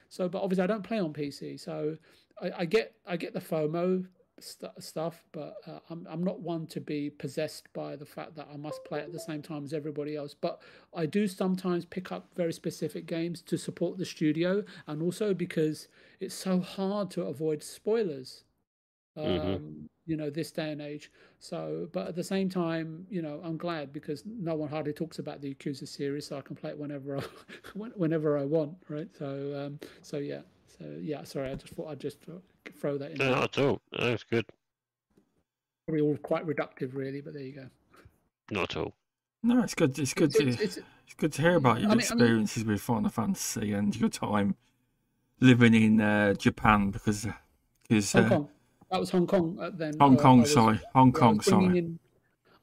B: so, but obviously I don't play on PC, so I, I get I get the FOMO st- stuff, but uh, I'm I'm not one to be possessed by the fact that I must play at the same time as everybody else. But I do sometimes pick up very specific games to support the studio, and also because it's so hard to avoid spoilers. Mm-hmm. Um, mm-hmm. You know, this day and age. So, but at the same time, you know, I'm glad because no one hardly talks about the Yakuza series, so I can play it whenever I, whenever I want, right? So, um, so yeah, so yeah. Sorry, I just thought I'd just throw that in.
C: No, not at all. That's good.
B: Probably all quite reductive, really, but there you go.
C: Not at all.
A: No, it's good. It's good it's, to it's, it's, it's, good to hear about your I mean, experiences I mean, with Final Fantasy and your time living in uh, Japan because because
B: Hong uh, Kong. That was Hong Kong uh, then.
A: Hong Kong, was, sorry, Hong Kong, sorry.
B: In,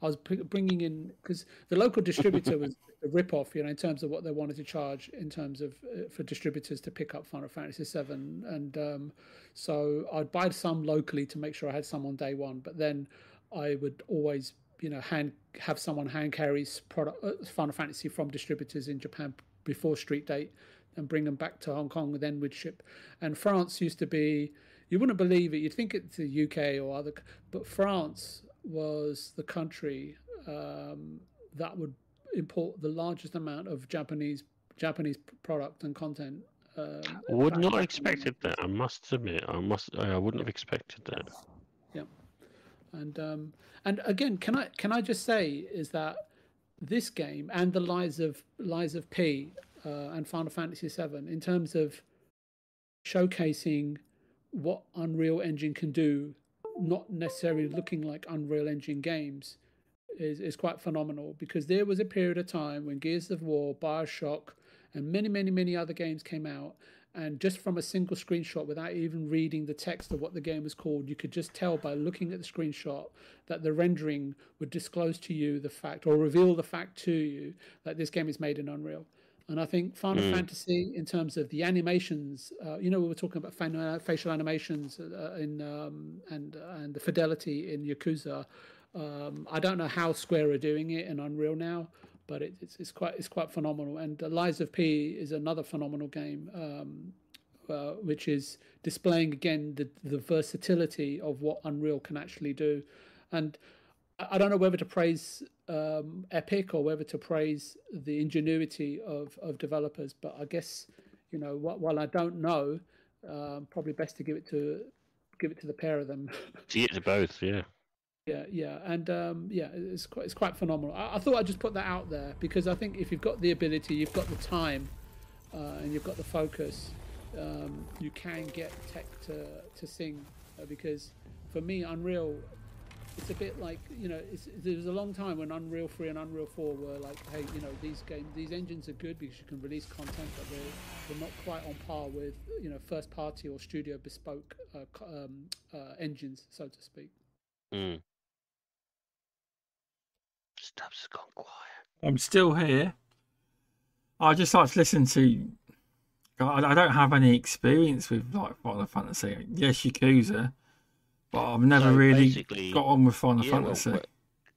B: I was bringing in because the local distributor was a rip off, you know, in terms of what they wanted to charge in terms of uh, for distributors to pick up Final Fantasy VII, and um, so I'd buy some locally to make sure I had some on day one, but then I would always, you know, hand have someone hand carries product uh, Final Fantasy from distributors in Japan before street date and bring them back to Hong Kong, and then we'd ship. And France used to be, you wouldn't believe it. You'd think it's the UK or other, but France was the country um, that would import the largest amount of Japanese Japanese product and content.
C: Um, would not have expected that. I must admit, I must. I wouldn't have expected that.
B: Yeah, and um, and again, can I can I just say is that this game and the Lies of Lies of P uh, and Final Fantasy VII, in terms of showcasing what Unreal Engine can do, not necessarily looking like Unreal Engine games, is, is quite phenomenal because there was a period of time when Gears of War, Bioshock, and many, many, many other games came out. And just from a single screenshot, without even reading the text of what the game was called, you could just tell by looking at the screenshot that the rendering would disclose to you the fact or reveal the fact to you that this game is made in Unreal. And I think Final mm. Fantasy, in terms of the animations, uh, you know, we were talking about fan- facial animations uh, in um, and and the fidelity in Yakuza. Um, I don't know how Square are doing it in Unreal now, but it, it's, it's quite it's quite phenomenal. And uh, Lies of P is another phenomenal game, um, uh, which is displaying again the the versatility of what Unreal can actually do. And I don't know whether to praise um, Epic or whether to praise the ingenuity of, of developers, but I guess you know while I don't know, um, probably best to give it to give it to the pair of them.
C: to get to both, yeah.
B: Yeah, yeah, and um, yeah, it's quite it's quite phenomenal. I, I, thought I'd just put that out there because I think if you've got the ability, you've got the time, uh, and you've got the focus, um, you can get tech to to sing. Uh, because for me, Unreal, it's a bit like you know, there was a long time when Unreal Three and Unreal Four were like, hey, you know, these games, these engines are good because you can release content, but they're, they're not quite on par with you know first party or studio bespoke uh, um, uh, engines, so to speak.
C: Mm. Stubz gone quiet.
A: I'm still here. I just like to listen to. I don't have any experience with like Final Fantasy. Yes, Yakuza, but I've never so really got on with Final yeah, Fantasy. Well,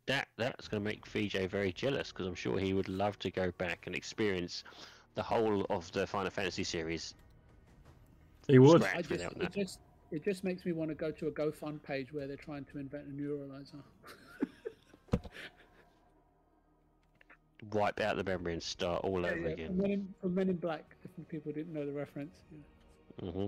C: that that's going to make VJ very jealous because I'm sure he would love to go back and experience the whole of the Final Fantasy series.
A: He would.
B: Just,
C: without
B: it just it just makes me want to go to a GoFund page where they're trying to invent a neuralizer.
C: Wipe out the memory and start all over
B: Yeah,
C: again.
B: From Men, in, from Men in Black, if people didn't know the reference. Yeah.
C: hmm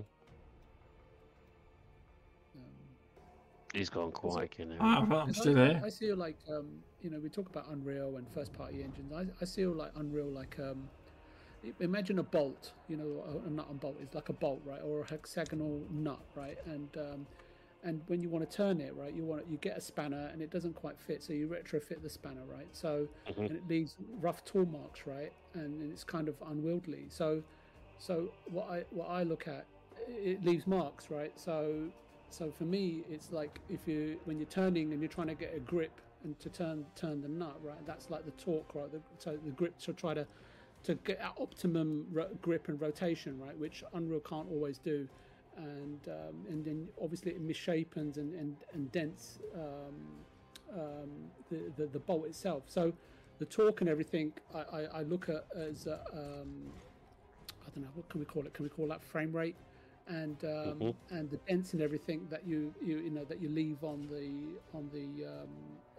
C: He's gone quiet, you know.
A: Ah, well, I'm still
B: I,
A: here.
B: I feel like um, you know we talk about Unreal and first party engines. I, I feel like Unreal like um, imagine a bolt. You know, a, a nut and bolt is like a bolt, right, or a hexagonal nut, right? And um, and when you want to turn it, right, you want you get a spanner and it doesn't quite fit, so you retrofit the spanner, right? So
C: Mhm.
B: and it leaves rough tool marks, right? And it's kind of unwieldy. So so what I what I look at, it leaves marks, right? So so for me, it's like if you when you're turning and you're trying to get a grip and to turn turn the nut, right? That's like the torque, right? The, so the grip to try to to get optimum ro- grip and rotation, right? Which Unreal can't always do, and um, and then obviously it misshapens and and, and dents um, um, the, the the bolt itself. So the torque and everything, I, I, I look at as um, I don't know what can we call it? Can we call that frame rate? And um,
C: Mhm.
B: and the dents and everything that you, you you know that you leave on the on the um,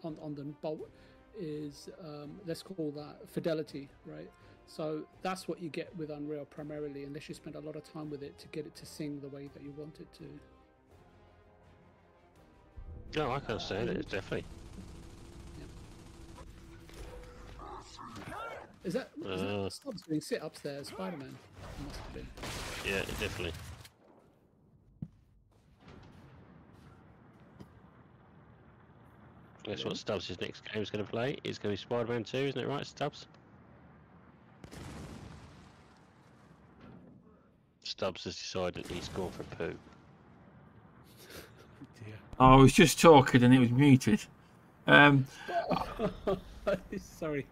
B: on on the bolt is um, let's call that fidelity, right? So that's what you get with Unreal primarily, unless you spend a lot of time with it to get it to sing the way that you want it to.
C: No, I can understand it. It's definitely.
B: Is that, is
C: Uh.
B: that Stubz doing sit ups there? Spider Man must have been.
C: Yeah, definitely. That's what Stubz' his next game is going to play. It's going to be Spider-Man 2, isn't it right, Stubz? Stubz has decided he's gone for poo.
B: Dear.
A: I was just talking and it was muted. Um,
B: Sorry.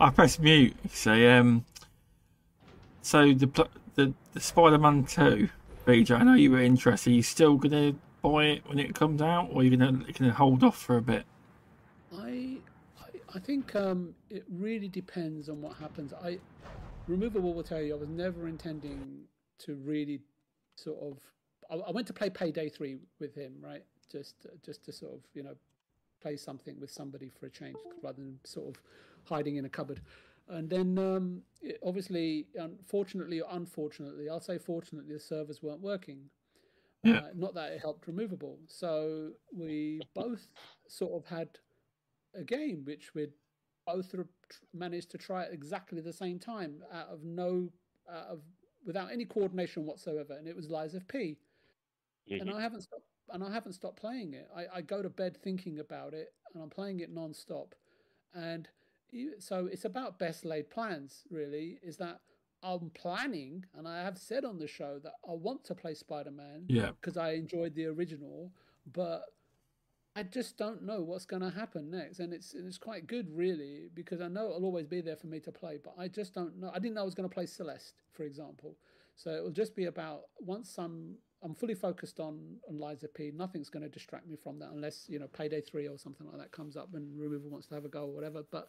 A: I pressed mute. So, um, so the the, the Spider-Man Two, VJ. I know you were interested. Are you still gonna buy it when it comes out, or are you gonna gonna hold off for a bit?
B: I, I, I think um, it really depends on what happens. I, Removable will tell you I was never intending to really sort of. I, I went to play Payday Three with him, right? Just, just to sort of you know, play something with somebody for a change, rather than sort of hiding in a cupboard. And then, um, it, obviously, unfortunately or unfortunately, I'll say fortunately, the servers weren't working.
A: Yeah.
B: Uh, not that it helped removable. So we both sort of had a game which we'd both managed to try at exactly the same time out of no out of without any coordination whatsoever and it was lies of p and
C: Mhm.
B: i haven't stopped and i haven't stopped playing it I, I go to bed thinking about it and i'm playing it non-stop and so it's about best laid plans really is that i'm planning and i have said on the show that i want to play spider-man
A: Yeah.
B: because I enjoyed the original, but I just don't know what's going to happen next, and it's it's quite good really because I know it'll always be there for me to play, but I just don't know. I didn't know I was going to play Celeste, for example, so it will just be about once I'm I'm fully focused on on Lies of P. Nothing's going to distract me from that unless you know Payday Three or something like that comes up and Removable wants to have a go or whatever. But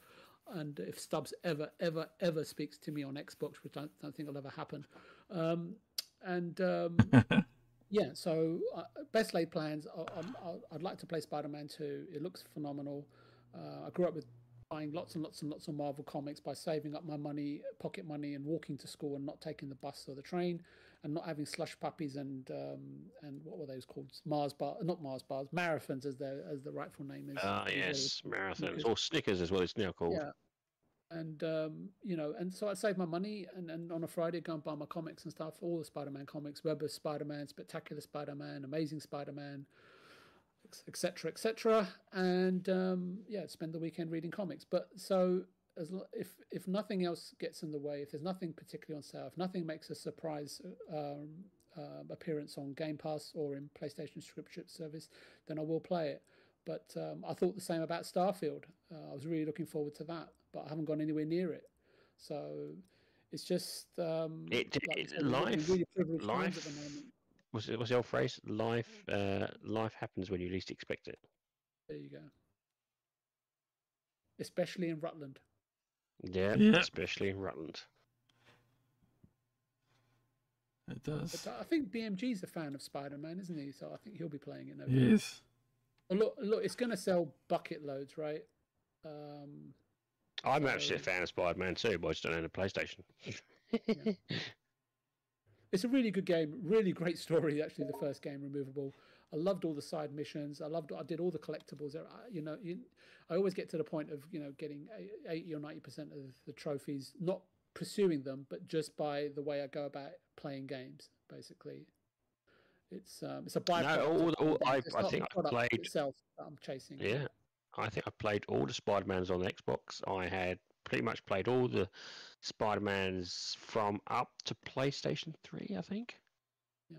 B: and if Stubz ever ever ever speaks to me on Xbox, which I don't, don't think will ever happen, um, and um, yeah, so uh, best laid plans. I, I'd like to play Spider Man 2. It looks phenomenal. Uh, I grew up with buying lots and lots and lots of Marvel comics by saving up my money, pocket money, and walking to school and not taking the bus or the train, and not having slush puppies and um, and what were those called? Mars bar, not Mars bars, marathons as their as the rightful name is.
C: Ah,
B: it
C: yes, marathons or Snickers as what it's now called.
B: Yeah. And um, you know, and so I save my money, and, and on a Friday go and buy my comics and stuff, all the Spider-Man comics, Web of Spider-Man, Spectacular Spider-Man, Amazing Spider-Man, etc., etc. And um, yeah, spend the weekend reading comics. But so as if if nothing else gets in the way, if there's nothing particularly on sale, if nothing makes a surprise um, uh, appearance on Game Pass or in PlayStation subscription service, then I will play it. But um, I thought the same about Starfield. Uh, I was really looking forward to that, but I haven't gone anywhere near it. So it's just um,
C: It-
B: like I
C: it-
B: said, we're
C: life-
B: really privileged times at the
C: life-
B: moment.
C: What's, it- what's the old phrase? Life, uh, life happens when you least expect it.
B: There you go. especially in Rutland.
C: Yeah,
A: Yeah.
C: especially in Rutland.
A: It does.
B: But I think BMG's a fan of Spider Man, isn't he? So I think he'll be playing it. No
A: It
B: doubt. look, look, it's going to sell bucket loads, right? Um,
C: I'm actually a fan of Spider Man too, but I just don't own a PlayStation.
B: it's a really good game, really great story. Actually, the first game, removable. I loved all the side missions. I loved. I did all the collectibles. I- You know, you, I always get to the point of you know getting eighty or ninety percent of the trophies, not pursuing them, but just by the way I go about playing games. Basically, it's um, it's a byproduct.
C: all-
B: of
C: all- I- I think I played-
B: itself that I'm chasing.
C: Yeah, I think I played all the Spider Mans on Xbox. I had pretty much played all the Spider Mans from up to PlayStation Three, I think.
B: Yeah.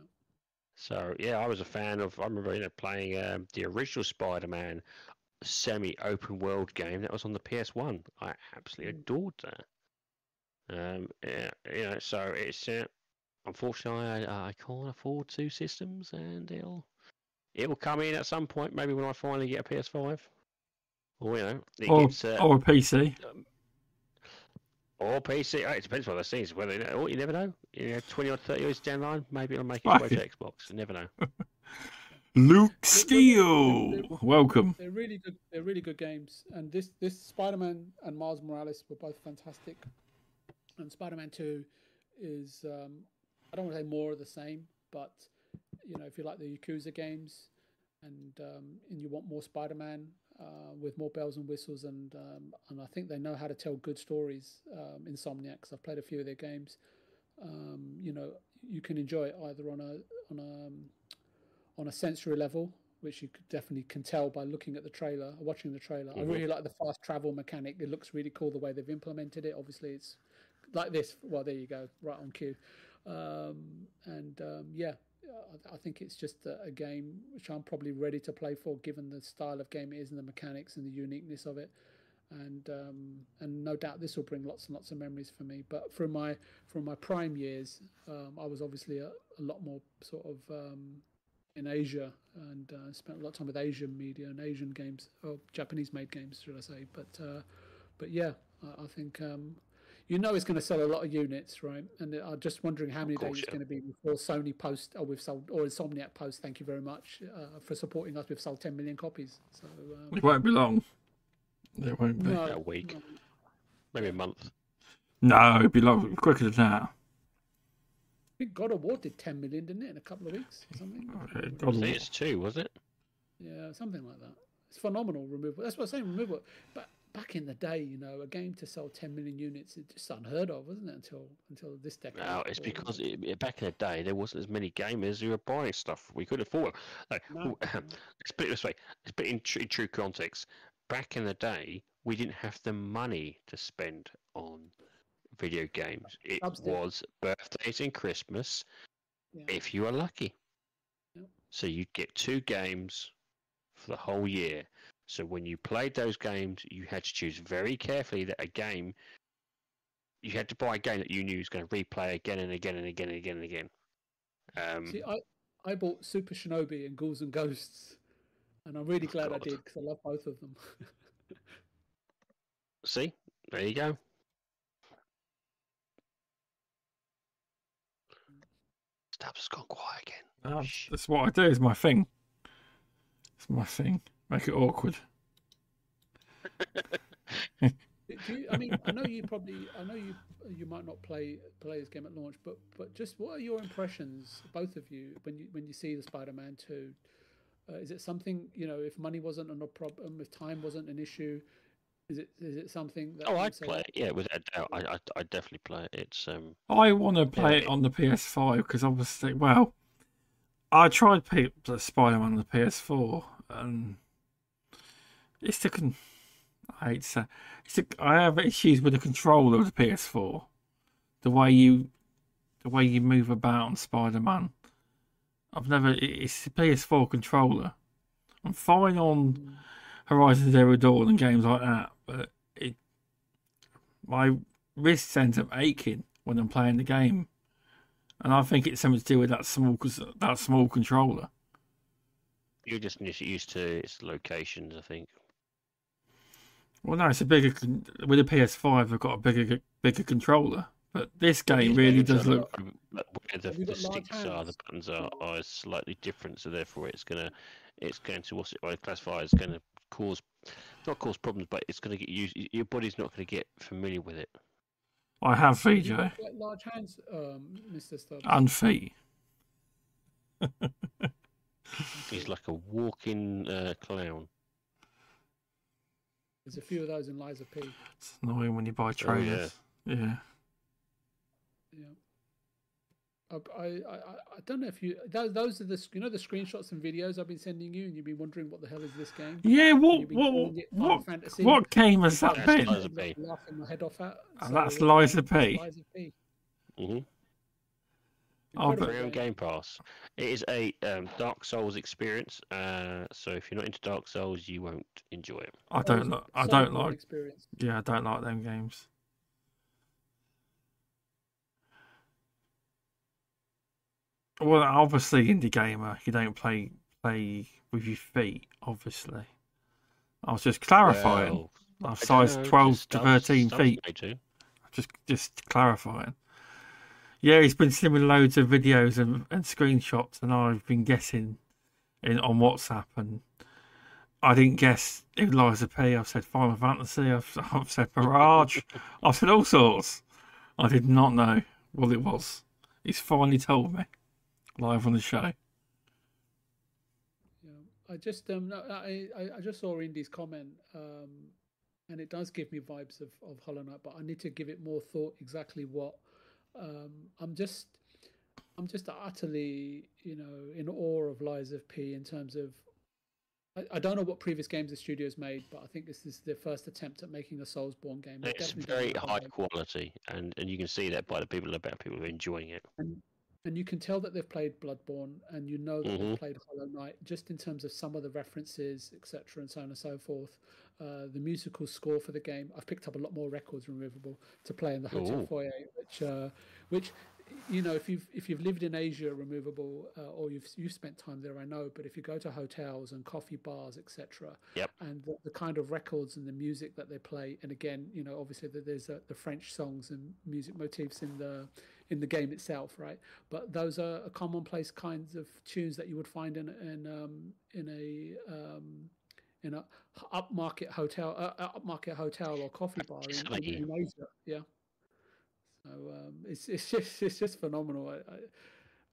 C: So yeah, I was a fan of. I remember you know playing um, the original Spider Man semi-open world game that was on the PS One. I absolutely
B: Mm.
C: adored that. Um, yeah, you know, so it's uh, unfortunately I, I can't afford two systems, and it'll it'll come in at some point. Maybe when I finally get a PS5, or you know, it
A: Or,
C: gets uh,
A: or a PC.
C: or PC. Oh, it depends what those things. Whether you, know, oh, you never know. You know, twenty or thirty years down the line, maybe it'll make its way to Xbox. You never know.
A: Luke
B: they-
A: Steele. Welcome.
B: They're really good. They're really good games. And this this Spider Man and Miles Morales were both fantastic. And Spider Man Two is um, I don't want to say more of the same, but you know if you like the Yakuza games and um, and you want more Spider Man uh, with more bells and whistles and um, and I think they know how to tell good stories. Um, Insomniac, 'cause I've played a few of their games. Um, you know you can enjoy it either on a on a um, on a sensory level, which you could definitely can tell by looking at the trailer, watching the trailer. I
C: Mhm.
B: really like the fast travel mechanic. It looks really cool the way they've implemented it. Obviously, it's like this. Well, there you go, right on cue. Um, and um, yeah, I, think it's just a, game which I'm probably ready to play for, given the style of game it is and the mechanics and the uniqueness of it. And um, and no doubt this will bring lots and lots of memories for me. But from my from my prime years, um, I was obviously a, a lot more sort of um, in Asia and uh, spent a lot of time with Asian media and Asian games, or Japanese-made games, should I say? But uh, but yeah, I, I think um, you know it's going to sell a lot of units, right? And I'm just wondering how many
C: course,
B: days it's going to be before Sony post or we've sold or Insomniac post. Thank you very much uh, for supporting us. We've sold 10 million copies. So um,
A: It won't be long. It won't be.
B: no,
C: A week.
B: no.
C: Maybe a month.
A: No, it'd be long, quicker than that.
B: I think God of War did 10 million, didn't it, in a couple of weeks or something?
A: Okay,
C: I
A: God,
C: it's two, was it?
B: Yeah, something like that. It's phenomenal removal. That's what I'm saying, removal. But back in the day, you know, a game to sell 10 million units, it's just unheard of, wasn't it? Until until this decade.
C: No, it's because it, back in the day there wasn't as many gamers who were buying stuff. We could afford. No,
B: No,
C: let's put it this way. Let's put it in, tr- in true context. Back in the day, we didn't have the money to spend on video games. It
B: did.
C: was birthdays and Christmas,
B: Yeah.
C: if you were lucky.
B: Yep.
C: So you'd get two games for the whole year. So when you played those games, you had to choose very carefully that a game you had to buy a game that you knew was going to replay again and again and again and again and again. Um,
B: See, I, I bought Super Shinobi and Ghouls and Ghosts, and I'm really
C: Oh,
B: glad I did because I love both of them.
C: see, there you go. Stubz has gone quiet again.
A: no, that's what I do. It's my thing. It's my thing. Make it awkward.
B: Do you, I mean, I know you probably, I know you, you might not play play this game at launch, but but just what are your impressions, both of you, when you when you see the Spider-Man Two? Uh, is it something you know? If money wasn't a problem, if time wasn't an issue, is it is it something that
C: Oh,
B: you
C: I'd play it. Yeah, without a doubt. I, I, I'd definitely play it. It's um,
A: I want to play it on the PS5 because obviously, well, I tried P- the Spider-Man on the PS4 and it's the con- I hate to say, it's the, I have issues with the controller of the PS4, the way you, the way you move about on Spider-Man. I've never. it- It's the PS4 controller. I'm fine on Horizon Zero Dawn and games like that, but it, my wrists end up aching when I'm playing the game, and I think it's something to do with that small that small controller.
C: you're just used to its locations. I think.
A: Well, no, it's a bigger con- with the PS5. I've got a bigger bigger controller, but this game
B: you
A: really does look.
C: Um, where the, the
B: got large
C: sticks are, the buttons are, are slightly different, so therefore it's gonna it's going to what's it I classify as going to cause not cause problems, but it's going to get used. Your body's not going to get familiar with it.
A: I have
B: Have you
A: VJ
B: got quite large hands, um, Mr. Stubz?
A: and feet.
C: He's like a walking uh, clown.
B: There's a few of those in Lies of P.
A: It's annoying when you buy
C: Oh, yeah.
A: yeah.
B: Yeah. I, I, I, I don't know if you those, those are the you know the screenshots and videos I've been sending you and you've been wondering what the hell is this game?
A: Yeah, what
B: You've
A: what
B: calling it Final
A: what
B: Fantasy.
A: what game has that
C: That's
A: been?
C: Lies of P.
B: Laughing my head off at.
A: And that's
B: uh,
A: Lies of P.
B: Lies of P.
C: hmm
A: Oh,
B: Incredible
A: but-
C: Free on
B: game.
C: Game Pass. It is a um, Dark Souls experience. Uh, so if you're not into Dark Souls, you won't enjoy it.
A: I don't
B: Souls-
A: like. I don't like.
B: Experience.
A: Yeah, I don't like them games. Well, obviously, indie gamer, you don't play play with your feet. Obviously, I was just clarifying.
C: Well,
A: I've
C: I
A: size twelve to thirteen feet.
C: they do.
A: Just just clarifying. Yeah, he's been sending loads of videos and, and screenshots, and I've been guessing in on WhatsApp, and I didn't guess it was Lies of P. I've said Final Fantasy. I've, I've said Mirage. I've said all sorts. I did not know what it was. He's finally told me live on the show.
B: Yeah, I just um, I, I I just saw Indy's comment, um, and it does give me vibes of of Hollow Knight, but I need to give it more thought. Exactly what um, I'm just I'm just utterly you know in awe of Lies of P in terms of. I, I don't know what previous games the studio's made, but I think this is their first attempt at making a Soulsborne game.
C: It's very high quality, and, and you can see that by the people about people who are enjoying it.
B: and and you can tell that they've played Bloodborne, and you know that
C: Mhm.
B: they've played Hollow Knight, just in terms of some of the references, etc., and so on and so forth. Uh, the musical score for the game, I've picked up a lot more records removable to play in the hotel
C: Ooh.
B: foyer, which, uh, which, you know, if you've if you've lived in Asia, removable, uh, or you've you've spent time there, I know. But if you go to hotels and coffee bars, etc.,
C: Yep.
B: and the, the kind of records and the music that they play, and again, you know, obviously that there's uh, the French songs and music motifs in the in the game itself, right? But those are commonplace kinds of tunes that you would find in in um, in a um, in a upmarket hotel, uh, uh, upmarket hotel or coffee bar in, in, in Asia. Yeah. So um, it's it's just it's just phenomenal. I, I,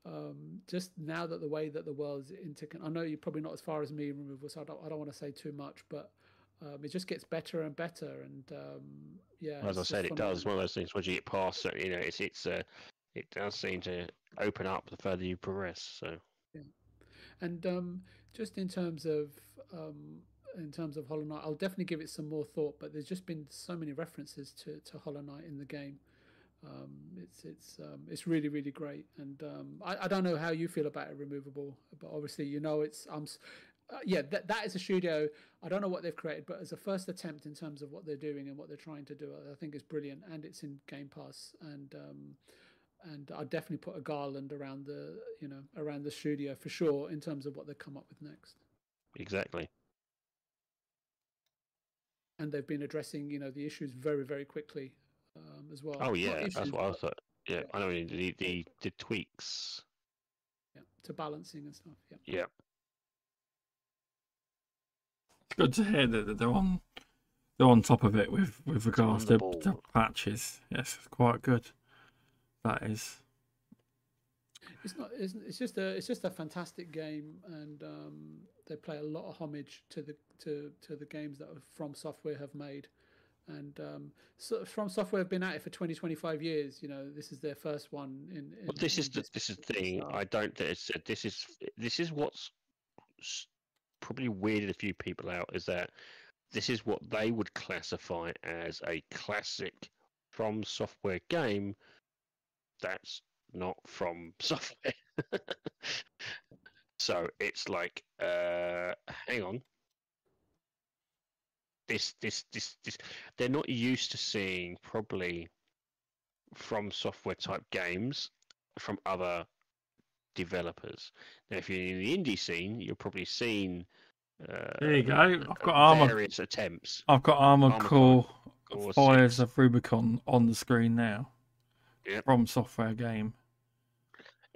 B: um, just now that the way that the world's inter, I know you're probably not as far as me, removal, so I don't I don't want to say too much, but um, it just gets better and better, and um, yeah.
C: As I said, it does. One of those things. Once you get past, it, you know, it's it's uh, it does seem to open up the further you progress. So
B: And um, just in terms of um, in terms of Hollow Knight, I'll definitely give it some more thought. But there's just been so many references to, to Hollow Knight in the game. Um, it's it's um, it's really really great, and um, I, I don't know how you feel about it, removable, but obviously you know it's s- uh, yeah that that is a studio. I don't know what they've created, but as a first attempt in terms of what they're doing and what they're trying to do, I think is brilliant, and it's in Game Pass, and um, and I'd definitely put a garland around the you know around the studio for sure in terms of what they come up with next.
C: exactly.
B: And they've been addressing you know the issues very very quickly um, as well.
C: Oh yeah, that's
B: issues,
C: what I thought. Yeah,
B: yeah.
C: I know the the, the tweaks.
B: yeah, to balancing and stuff. Yeah.
C: Yeah,
A: good to hear that that they're on they're on top of it with with regards to, to patches. Yes, it's quite good. That is.
B: It's not. It's, it's just a. It's just a fantastic game, and um, they play a lot of homage to the to to the games that From Software have made, and um, so From Software have been at it for 20, 25 years. You know, this is their first one. In, in
C: well, this
B: in
C: is the this is the thing. I don't. think It's this is this is what's s- probably weirded a few people out is that this is what they would classify as a classic from software game. That's not from software. so it's like, uh, hang on. This, this, this, this. They're not used to seeing probably from software type games from other developers. Now, if you're in the indie scene, you're probably seen Uh,
A: There you go. I've got armor.
C: various attempts.
A: I've got Armored
C: Armored
A: Core
C: Core
A: Fires of Rubicon on the screen now.
C: Yep.
A: From Software Game.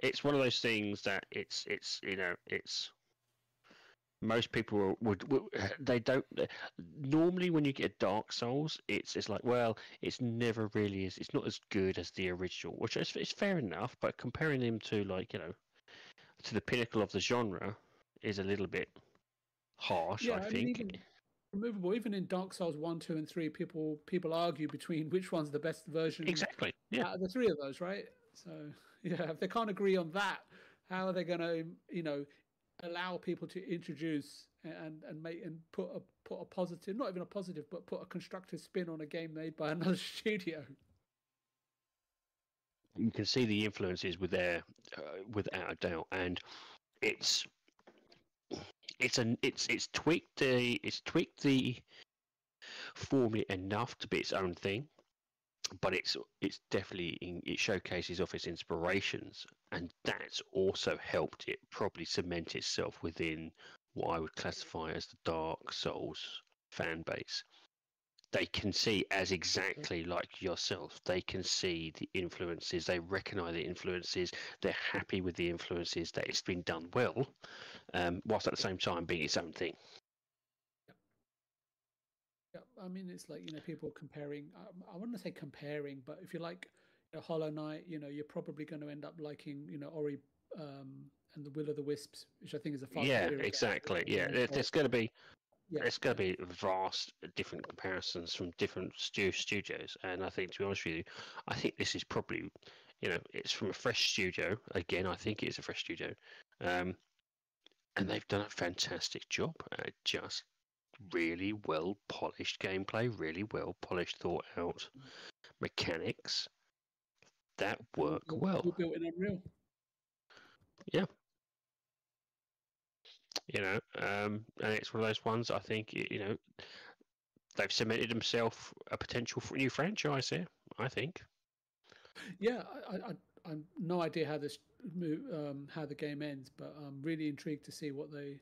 C: It's one of those things that it's it's you know it's most people would, would they don't normally when you get Dark Souls it's it's like well it's never really is it's not as good as the original which is it's fair enough but comparing them to like you know to the pinnacle of the genre is a little bit harsh
B: Yeah,
C: I
B: I mean,
C: think
B: even- removable. Even in Dark Souls one, two, and three, people people argue between which one's the best version
C: exactly yeah
B: the three of those, right? So yeah, if they can't agree on that, how are they going to, you know, allow people to introduce and and make and put a put a positive, not even a positive, but put a constructive spin on a game made by another studio?
C: You can see the influences with there uh, without a doubt and it's it's an it's it's tweaked the it's tweaked the formula enough to be its own thing but it's it's definitely in, it showcases off its inspirations and that's also helped it probably cement itself within what i would classify as the dark souls fan base they can see as exactly like yourself. They can see the influences. They recognize the influences. They're happy with the influences that it's been done well, um, whilst at the same time being its own thing.
B: Yeah, I mean, it's like you know, people comparing. Um, I wouldn't say comparing, but if you like you know, Hollow Knight, you know, you're probably going to end up liking you know Ori um, and the Will of the Wisps, which I think is a far
C: yeah,
B: superior game.
C: exactly. Yeah, there's going to be
B: yeah,
C: there's going to be vast different comparisons from different stu- studios, and I think to be honest with you, I think this is probably, you know, it's from a fresh studio. Again, I think it is a fresh studio, um, and they've done a fantastic job. Uh, just really well polished gameplay, really well polished, thought out mechanics that work well.
B: built in Unreal.
C: You know um and it's one of those ones i think you know they've cemented themselves a potential new franchise here i think.
B: Yeah, I, I, I, I'm no idea how this mo- um, how the game ends, but I'm really intrigued to see what they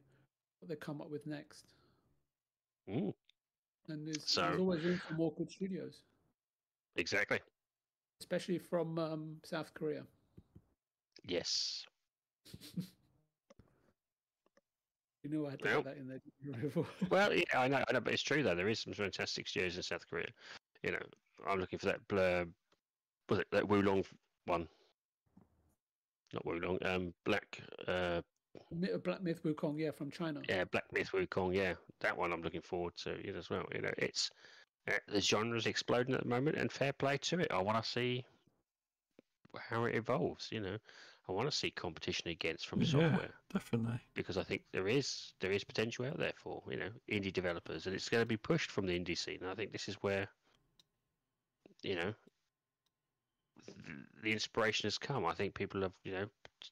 B: what they come up with next.
C: Mm,
B: And there's,
C: So-
B: there's always room for more good studios,
C: exactly.
B: Especially from um, South Korea.
C: yes
B: You knew I had to
C: Well-
B: put that in there. didn't
C: well yeah i know i know but it's true though. There is some fantastic studios in south korea. You know i'm looking for that blur was it that wulong one? Not wulong um black uh
B: Black Myth Wukong, yeah, from China.
C: yeah black myth wukong yeah. That one i'm looking forward to know, as well. You know it's uh, the genre's exploding at the moment and fair play to it. I want to see how it evolves you know i want to see competition against from
A: Yeah.
C: software
A: Definitely.
C: because i think there is there is potential out there for you know indie developers and it's going to be pushed from the indie scene and i think this is where you know the inspiration has come i think people have you know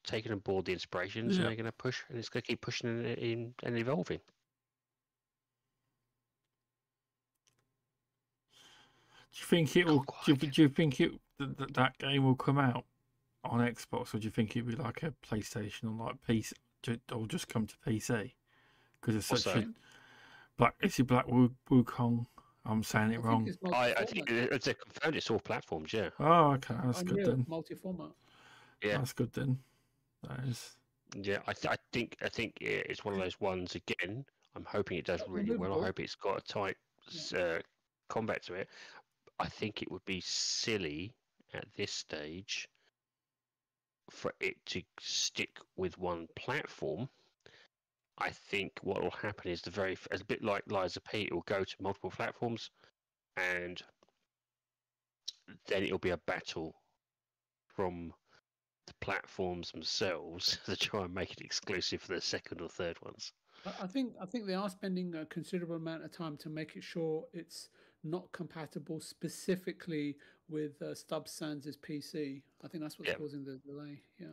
C: taken on board the inspirations
A: Yeah.
C: and they're going to push and it's going to keep pushing and, in, and evolving
A: Do you think it will? Do you, do you think it that that game will come out on Xbox, or do you think it'd be like a PlayStation or like PC, or just come to PC? Because it's such
C: that?
A: a black. Is it Black Wu- Wukong? I'm saying
B: I
A: it
B: think
A: wrong.
B: it's
C: I, I think it's a confirmed it's all platforms yeah
A: Oh, okay, that's good then.
B: multi-format.
C: Yeah.
A: That's good then. That is.
C: yeah I, th- I think i think it's one of those ones again i'm hoping it does
B: But
C: really well i hope it's got a tight s- uh, combat to it i think it would be silly at this stage for it to stick with one platform i think what will happen is the very as a bit like Lies of P it will go to multiple platforms and then it'll be a battle from the platforms themselves to try and make it exclusive for the second or third ones.
B: I- I think I think they are spending a considerable amount of time to make it sure it's not compatible specifically with uh, Stubz Sands' PC. I think that's what's
C: Yeah.
B: causing the delay. Yeah.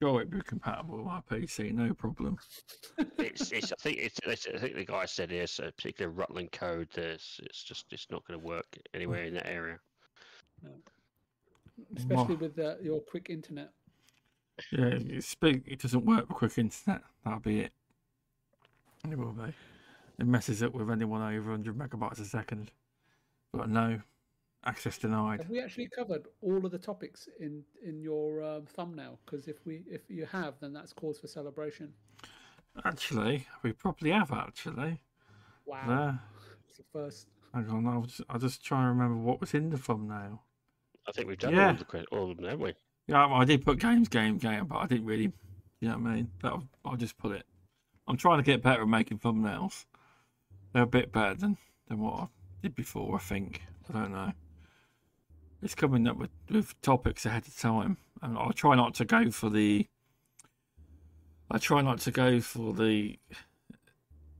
A: Sure, it'd be compatible with my PC, no problem.
C: It's, it's I think it's, it's I think the guy said it's a particular Rutland code. There's it's just it's not going to work anywhere in that area.
B: Especially with uh, your quick internet.
A: Yeah, it's big. It doesn't work with quick internet. That'll be it. It will be. It messes up with anyone over 100 megabytes a second. But no, access denied.
B: Have we actually covered all of the topics in in your um, thumbnail? Because if we if you have, then that's cause for celebration.
A: Actually, we probably have actually.
B: Wow,
A: There.
B: it's the first.
A: Hang on, I'll just, I'll just try and remember what was in the thumbnail.
C: I think we've done
A: Yeah.
C: all, of the, all of them, haven't we?
A: Yeah, I did put games, game, game, but I didn't really, you know what I mean? That was, I'll just put it. I'm trying to get better at making thumbnails. They're a bit better than, than what I did before, I think. I don't know. It's coming up with, with topics ahead of time. And I'll try not to go for the. I try not to go for the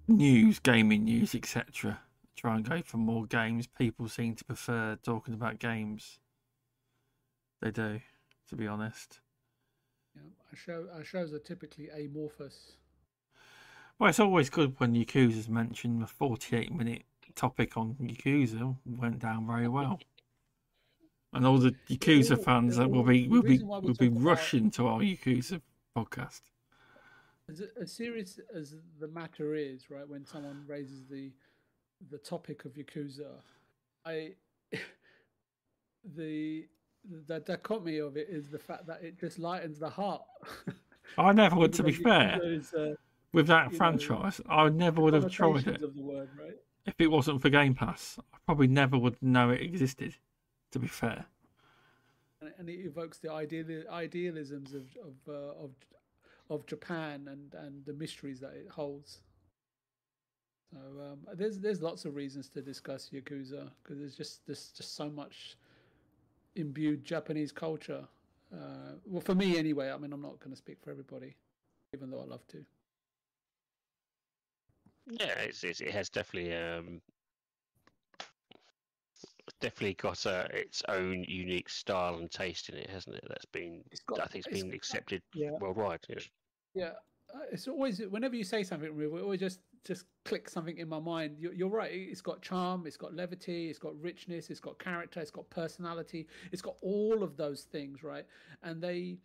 A: news, gaming news, etc. Try and go for more games. People seem to prefer talking about games. They do, to be honest.
B: Yeah, our show our shows are typically amorphous.
A: Well, it's always good when Yakuza's mentioned. The 48 minute topic on Yakuza went down very well. And all the Yakuza fans that will be will be
B: reason why we
A: will be rushing to our Yakuza podcast.
B: As, as serious as the matter is, right? When someone raises the the topic of Yakuza, I the the dichotomy of it is the fact that it just lightens the heart.
A: I never would, to be fair,
B: is, uh,
A: with that
B: you know,
A: franchise, I never would have tried it
B: word, right?
A: if it wasn't for Game Pass. I probably never would know it existed. To be fair,
B: and, and it evokes the ideal idealisms of of uh, of of Japan and and the mysteries that it holds. So um, there's there's lots of reasons to discuss Yakuza because there's just there's just so much imbued Japanese culture. Uh, well, for me anyway. I mean, I'm not going to speak for everybody, even though I love to.
C: Yeah, it's, it's, it has definitely um, definitely got uh, its own unique style and taste in it, hasn't it? That's been
B: got-
C: I think it's been accepted
B: yeah.
C: worldwide. Yeah.
B: Yeah, uh, it's always whenever you say something, it always just just click something in my mind. You're, you're right. It's got charm. It's got levity. It's got richness. It's got character. It's got personality. It's got all of those things, right? And they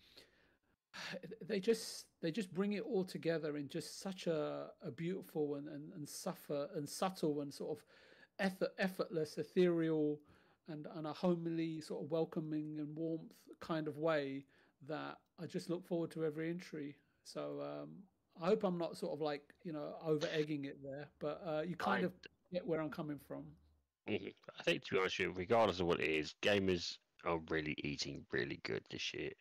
B: they just they just bring it all together in just such a, a beautiful and, and, and suffer and subtle and sort of effort, effortless, ethereal and, and a homely sort of welcoming and warmth kind of way that I just look forward to every entry. So um, I hope I'm not sort of like you know over egging it there, but uh, you kind
C: I-
B: of get where I'm coming from.
C: Mhm. I think, to be honest with you, regardless of what it is, gamers are really eating really good this year.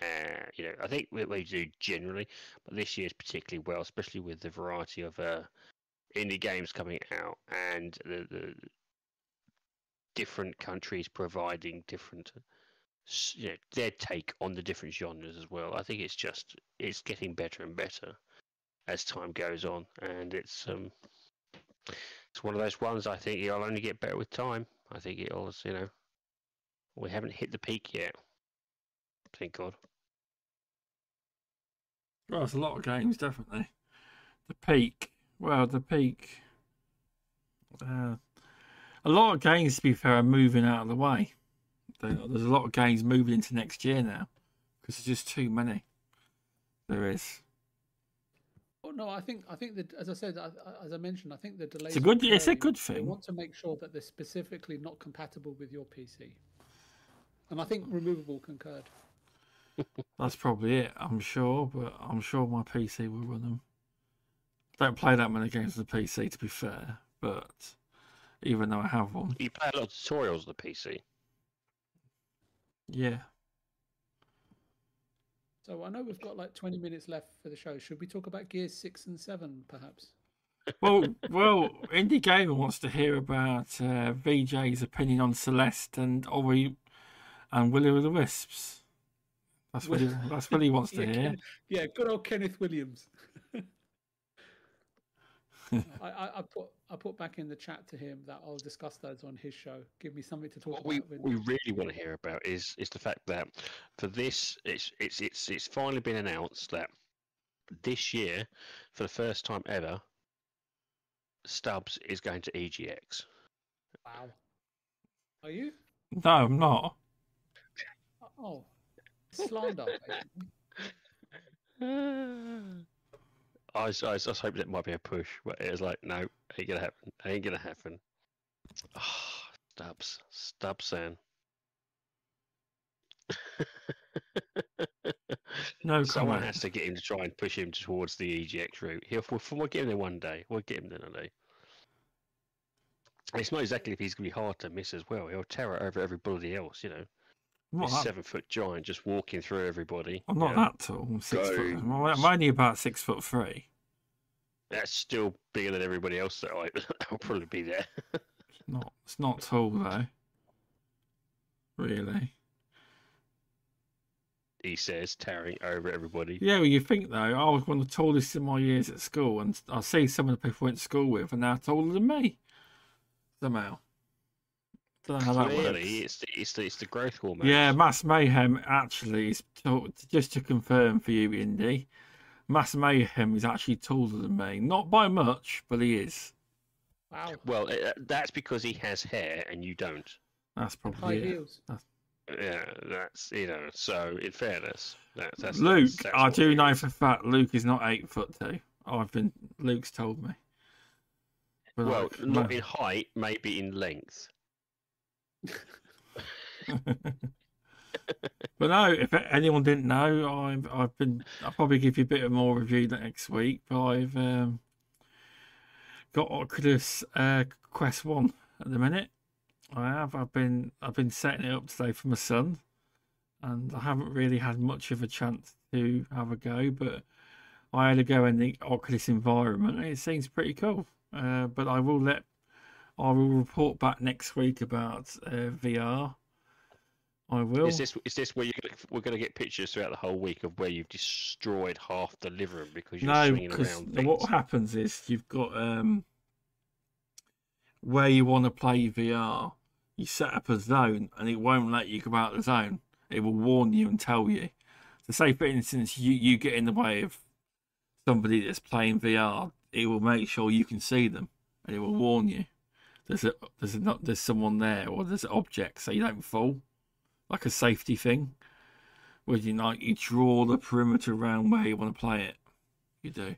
C: Uh, you know, I think we, do generally, but this year's particularly well, especially with the variety of uh, indie games coming out and the, the different countries providing different, you know, their take on the different genres as well. I think it's just it's getting better and better as time goes on, and it's um, it's one of those ones I think it'll only get better with time. I think it'll, you know, we haven't hit the peak yet. Thank God.
A: well, it's a lot of games, definitely. The peak, well, the peak. Uh, a lot of games, to be fair, are moving out of the way. There's a lot of games moving into next year now because there's just too many. There is.
B: Oh, no, I think I think that as I said, I, I- as I mentioned, I think the delays.
A: a good- it's a
B: occurring.
A: good
B: They
A: thing.
B: want to make sure that they're specifically not compatible with your PC, and I think removable concurred.
A: That's probably it, I'm sure, but I'm sure my PC will run them. Don't play that many games on the PC, to be fair, but even though I have one,
C: You play a lot of tutorials on the PC.
A: yeah.
B: So I know we've got like 20 minutes left for the show. Should we talk about Gears six and seven, perhaps?
A: Well, well, Indie Gamer wants to hear about uh, VJ's opinion on Celeste and Ori and Willy of the Wisps. That's what he, that's what he wants to
B: yeah,
A: hear.
B: Ken- yeah, good old Kenneth Williams. I, I, I put I put back in the chat to him that I'll discuss those on his show. Give me something to talk
C: What we,
B: about. with-
C: we really want to hear about is is the fact that for this, it's it's it's it's finally been announced that this year, for the first time ever, Stubz is going to EGX.
B: Wow. Are you?
A: No, I'm not.
B: Oh, slander.
C: I was, I was, I was hoping it might be a push, but it was like, no, ain't gonna happen. Ain't gonna happen. Oh, Stubz, Stubz, saying.
A: No
C: Someone
A: comment.
C: has to get him to try and push him towards the EGX route. He'll, we'll, we'll get him there one day. We'll get him there one day. It's not exactly if he's going to be hard to miss as well. He'll terror over everybody else, you know.
A: I'm not
C: He's
A: that,
C: seven foot giant just walking through everybody.
A: I'm not
C: you know.
A: that tall. I'm six foot.
C: Go.
A: I'm I'm only about six foot three.
C: That's still bigger than everybody else that I, I'll probably be there.
A: It's not. It's not tall though. Really.
C: He says, towering over everybody.
A: Yeah, well, you think though, I was one of the tallest in my years at school, and I see some of the people I went to school with are now taller than me. Somehow. Don't know how that
C: Clearly,
A: works.
C: it's the, it's, the, it's the growth hormone.
A: Yeah, Mass Mayhem actually is to- just to confirm for you, Indy. Mass Mayhem is actually taller than me, not by much, but he is.
B: Wow.
C: Well, uh, that's because he has hair and you don't.
A: That's
B: High
A: probably it.
B: heels.
C: Yeah, that's you know. So, in fairness, that's, that's
A: Luke,
C: that's, that's
A: I do know
C: is.
A: for a fact Luke is not eight foot two. I've been Luke's told me. But
C: Well,
A: like,
C: not
A: no.
C: in height, maybe in length.
A: But no, if anyone didn't know, I've I've been. I'll probably give you a bit of more review next week. But I've um, got Oculus uh, Quest One at the minute. I have. I've been I've been setting it up today for my son, and I haven't really had much of a chance to have a go. But I had a go in the Oculus environment, and it seems pretty cool. Uh, but I will let I will report back next week about uh, VR. I will.
C: Is this is this where you're gonna, we're going to get pictures throughout the whole week of where you've destroyed half the living room because you're
A: no,
C: swinging
A: because
C: around
A: what happens is you've got um where you want to play VR. You set up a zone, and it won't let you go out of the zone. It will warn you and tell you. So, say for instance, you you get in the way of somebody that's playing VR. It will make sure you can see them, and it will warn you. There's a there's a, not there's someone there, or there's an object, so you don't fall, like a safety thing. Where you like you draw the perimeter around where you want to play it. You do.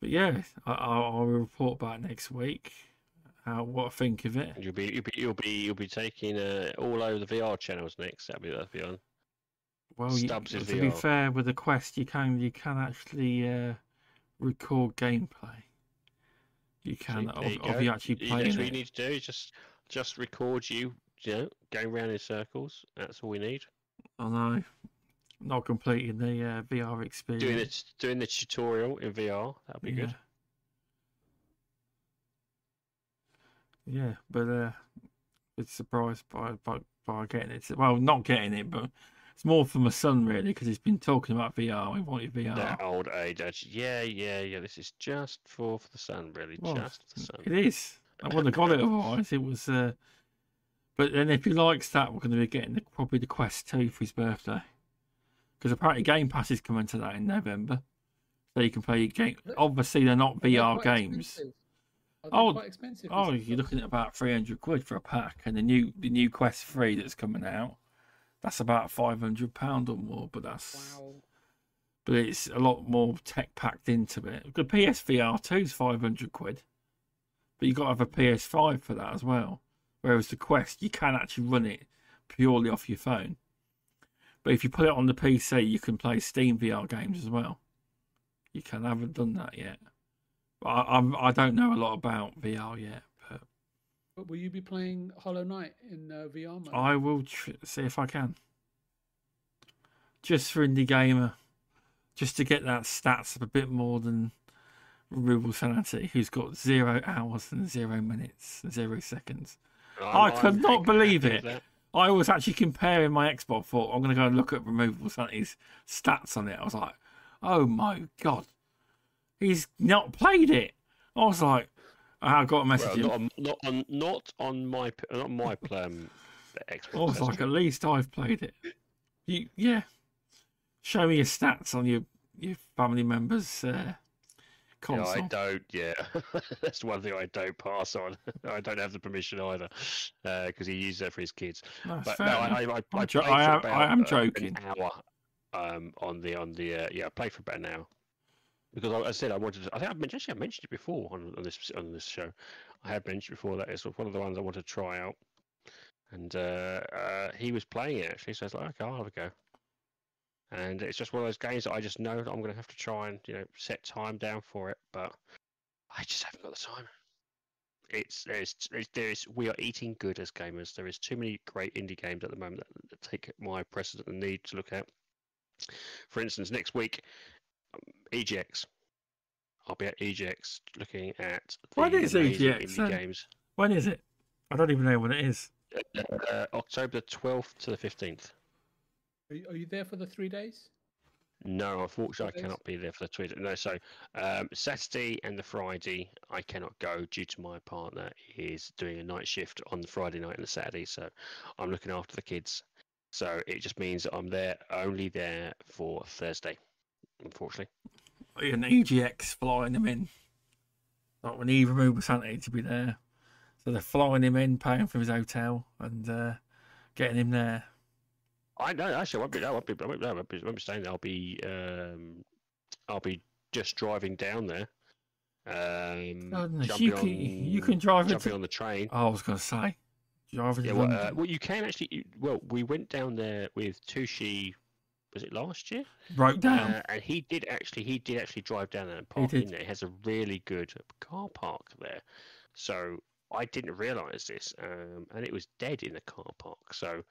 A: But yeah, I, I'll, report back next week. How what I think of it.
C: You'll be you'll be you'll be you'll be taking uh, all over the VR channels next. That'll be that'll be on.
A: Well, you, to
C: is
A: be fair, with the Quest, you can you can actually uh, record gameplay. You can of,
C: there you
A: of
C: go.
A: you actually playing
C: That's what you need to do. is Just just record you, you know, going round in circles. That's all we need.
A: I know, not completing the uh, VR experience.
C: Doing it, doing the tutorial in VR. That'll be good.
A: Yeah, but uh, it's surprised by, by by getting it. Well, not getting it, but it's more for my son really because he's been talking about VR. He wanted VR.
C: That old age, age. Yeah, yeah, yeah. This is just for, for the son, really.
A: Well,
C: just for the sun.
A: It is. I wouldn't have got it otherwise. It was. Uh... But then, if he likes that, we're going to be getting the, probably the Quest Two for his birthday, because apparently Game Pass is coming to that in November, so you can play your game. Obviously, they're not
B: Are they
A: VR
B: quite
A: games.
B: expensive? Are they
A: Oh,
B: quite expensive?
A: Oh, you're looking at about three hundred quid for a pack, and the new the new Quest Three that's coming out, that's about five hundred pound or more. But that's
B: Wow.
A: but it's a lot more tech packed into it. The PSVR 2 is 500 quid, but you've got to have a PS5 for that as well. Whereas the Quest, you can actually run it purely off your phone. But if you put it on the PC, you can play Steam VR games as well. You can. I haven't done that yet. But I, I'm, I don't know a lot about VR yet, but
B: But will you be playing Hollow Knight in uh, VR mode?
A: I will tr- see if I can. Just for Indie Gamer, just to get that stats up a bit more than Removable Sanity, who's got zero hours and zero minutes, and zero seconds. I could not believe it.
C: that.
A: I was actually comparing my Xbox. Thought I'm going to go and look at Removable Sanity's stats on it. I was like, oh my god, he's not played it. I was like, I got a message.
C: Well, not on, not on not on my not my um, Xbox.
A: I was like, at least I've played it. You, yeah. Show me your stats on your your family members' uh,
C: Yeah. I don't. Yeah, that's one thing I don't pass on. I don't have the permission either, because he uses that for his kids. But no. I, I, I,
A: jo- I am-
C: about,
A: I am
C: uh,
A: joking.
C: An hour um, on the on the uh, yeah, I played for about an hour. Because I, I said I wanted. To, I think I mentioned actually I mentioned it before on, on this on this show. I had mentioned before that it's one of the ones I want to try out, and uh, uh, he was playing it actually. So I was like, okay, I'll have a go. And it's just one of those games that I just know I'm going to have to try and you know set time down for it, but I just haven't got the time. It's there's there's we are eating good as gamers. There is too many great indie games at the moment that, that take my precedent and need to look at. For instance, next week, um, EGX. I'll be at EGX looking at the
A: What is
C: amazing indie
A: then?
C: games.
A: When is it? I don't even know when it is.
C: Uh, October the 12th to the 15th.
B: Are you, are you there for the three days?
C: No, unfortunately, I cannot be there for the Twitter. No, so um, Saturday and the Friday, I cannot go due to my partner is doing a night shift on the Friday night and the Saturday. So I'm looking after the kids. So it just means I'm there only there for Thursday, unfortunately.
A: An EGX flying him in. Like when he removed Sanity to be there. So they're flying him in, paying for his hotel, and uh, getting him there.
C: I know actually I won't be there. I won't be, I won't, no, I won't be, I won't be staying there. I'll be um, I'll be just driving down there. Um,
A: you can, you can drive
C: jumping
A: To,
C: on the train.
A: I was going to say, drive it
C: Yeah, well, uh, well, you can actually. Well, we went down there with Tushi. Was it last year?
A: broke down.
C: Uh, and he did actually. He did actually drive down there and
A: He
C: park
A: did.
C: in there. He has a really good car park there. So I didn't realise this, um, and it was dead in the car park. So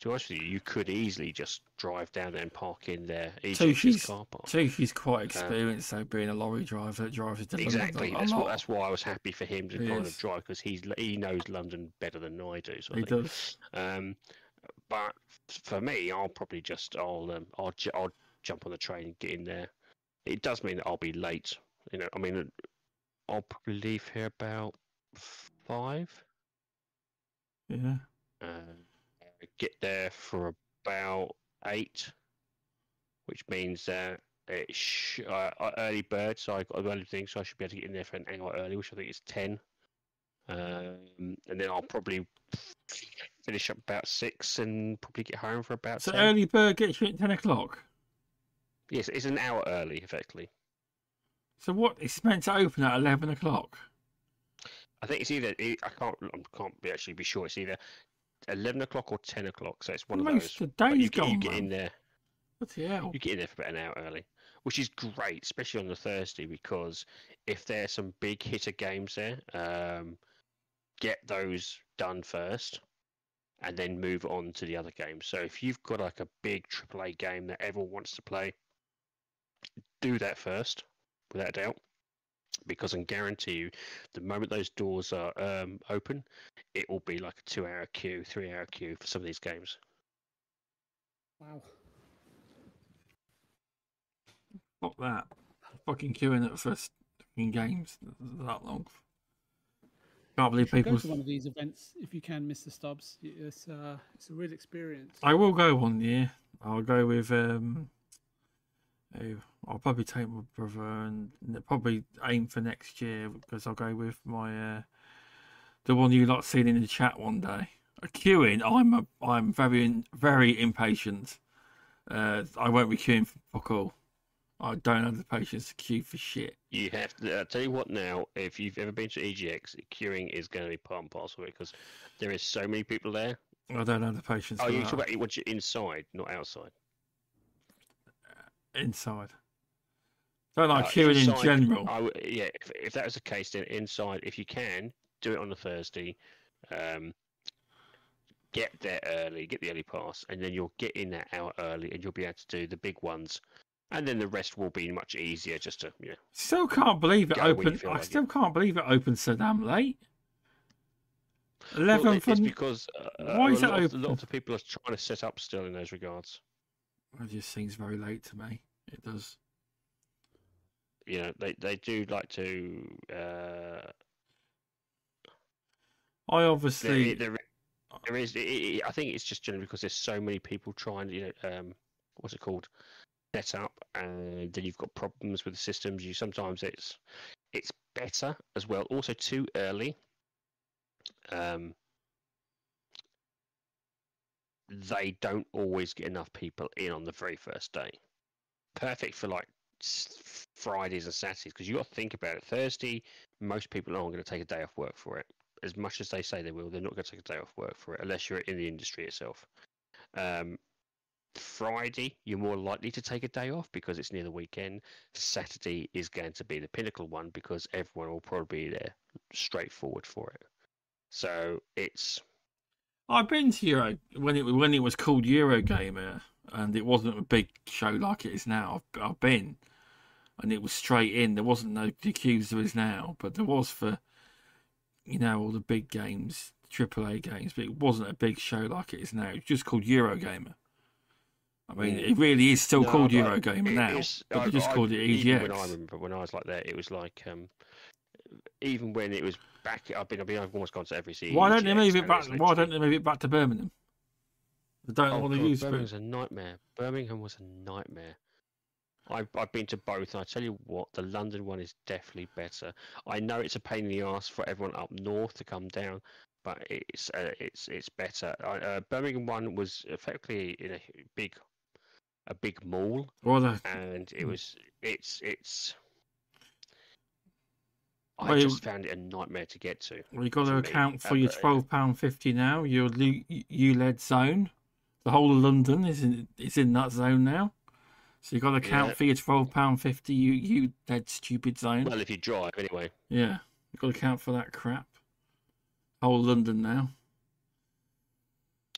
C: to be honest with you, you could easily just drive down there and park in there.
A: Tushi's-
C: car park.
A: So he's quite experienced, though, being a lorry driver that drives it to
C: Exactly.
A: a
C: That's what, that's why I was happy for him to
A: He
C: kind
A: is.
C: of drive because he's he knows London better than I do. So
A: He does.
C: Um, but for me, I'll probably just I'll um, I'll ju- I'll jump on the train and get in there. It does mean that I'll be late. You know, I mean, I'll probably leave here about five.
A: Yeah.
C: Uh, get there for about eight, which means that it's sh- uh, uh, early bird. So I got an early thing, so I should be able to get in there for an hour early, which I think is ten. Um, and then I'll probably finish up about six and probably get home for about
A: So
C: 10.
A: early bird gets you at 10 o'clock.
C: Yes, it's an hour early, effectively.
A: So what? It's meant to open at 11 o'clock.
C: I think it's either I can't I can't be actually be sure. It's either eleven o'clock or ten o'clock. So it's one of those.
A: the
C: you
A: day's
C: get, you
A: gone,
C: get in there.
A: What the hell?
C: You get in there for about an hour early, which is great, especially on the Thursday because if there's some big hitter games there, um, get those done first, and then move on to the other games. So if you've got like a big AAA game that everyone wants to play, do that first, without a doubt. Because I can guarantee you, the moment those doors are um, open, it will be like a two-hour queue, three-hour queue for some of these games.
B: Wow.
A: Fuck that. Fucking queuing up for fucking games that long. Can't believe
B: Go to one of these events if you can, Mr. Stubz. It's uh, it's a real experience.
A: I will go one year. I'll go with um. I'll probably take my brother and probably aim for next year because I'll go with my uh, the one you lot seen in the chat one day. A queuing, I'm a, I'm very in- very impatient. Uh, I won't be queuing for fuck all. I don't have the patience to queue for shit.
C: You have to. I'll tell you what now. If you've ever been to EGX, queuing is going to be part and parcel of it because there is so many people there.
A: I don't have the patience.
C: Oh, you talk about it you're inside, not outside.
A: inside. Don't like
C: Uh,
A: queuing in general.
C: I w- yeah, if, if that was the case, then inside, if you can, do it on a Thursday. Um, get there early, get the early pass, and then you'll get in that hour early, and you'll be able to do the big ones. And then the rest will be much easier, just to you know.
A: Still can't believe it
C: Go when you
A: opened. I
C: like it.
A: still can't believe it opened so damn late. Eleven
C: it-
A: for.
C: it's because uh,
A: Why
C: a
A: is it
C: lot of- a lot of people are trying to set up still in those regards.
A: It just seems very late to me. It does.
C: you know they they do like to uh
A: I obviously.
C: there, there is it, it, i think it's just generally because there's so many people trying to you know um what's it called set up and then you've got problems with the systems you sometimes it's it's better as well also too early um they don't always get enough people in on the very first day perfect for like Fridays and Saturdays because you got to think about it. Thursday, most people aren't going to take a day off work for it. As much as they say they will, they're not going to take a day off work for it unless you're in the industry itself. Um, Friday, you're more likely to take a day off because it's near the weekend. Saturday is going to be the pinnacle one because everyone will probably be there straightforward for it. So it's
A: I've been to Euro when it when it was called Eurogamer, and it wasn't a big show like it is now. I've, I've been, and it was straight in. There wasn't no the queues there is now, but there was for, you know, all the big games, AAA games. But it wasn't a big show like it is now. It's just called Eurogamer. I mean, it really is still
C: No,
A: called
C: but
A: Eurogamer now,
C: is- I-
A: they just
C: I-
A: called it E
C: even When I remember when I was like that, it was like um, even when it was back. I've been, I've been, I've almost gone to every CE.
A: Why don't they move it back? Why don't they move it back to Birmingham? They don't
C: Oh,
A: want to use
C: Birmingham's
A: Birmingham.
C: a nightmare. Birmingham was a nightmare. I've, I've been to both, and I tell you what, the London one is definitely better. I know it's a pain in the ass for everyone up north to come down, but it's uh, it's it's better. Uh, Birmingham one was effectively in a big a big mall,
A: Or the
C: and it was it's it's.
A: Well,
C: I
A: you-
C: just found it a nightmare to get to.
A: Well, you got to
C: to me,
A: account for
C: uh,
A: your
C: uh,
A: twelve pound fifty now. Your ULEZ zone, the whole of London is in is in that zone now. So you got to account
C: Yeah.
A: for your twelve pound fifty You you ULEZ stupid zone.
C: Well, if you drive anyway.
A: yeah, you got to account for that crap. Whole London now.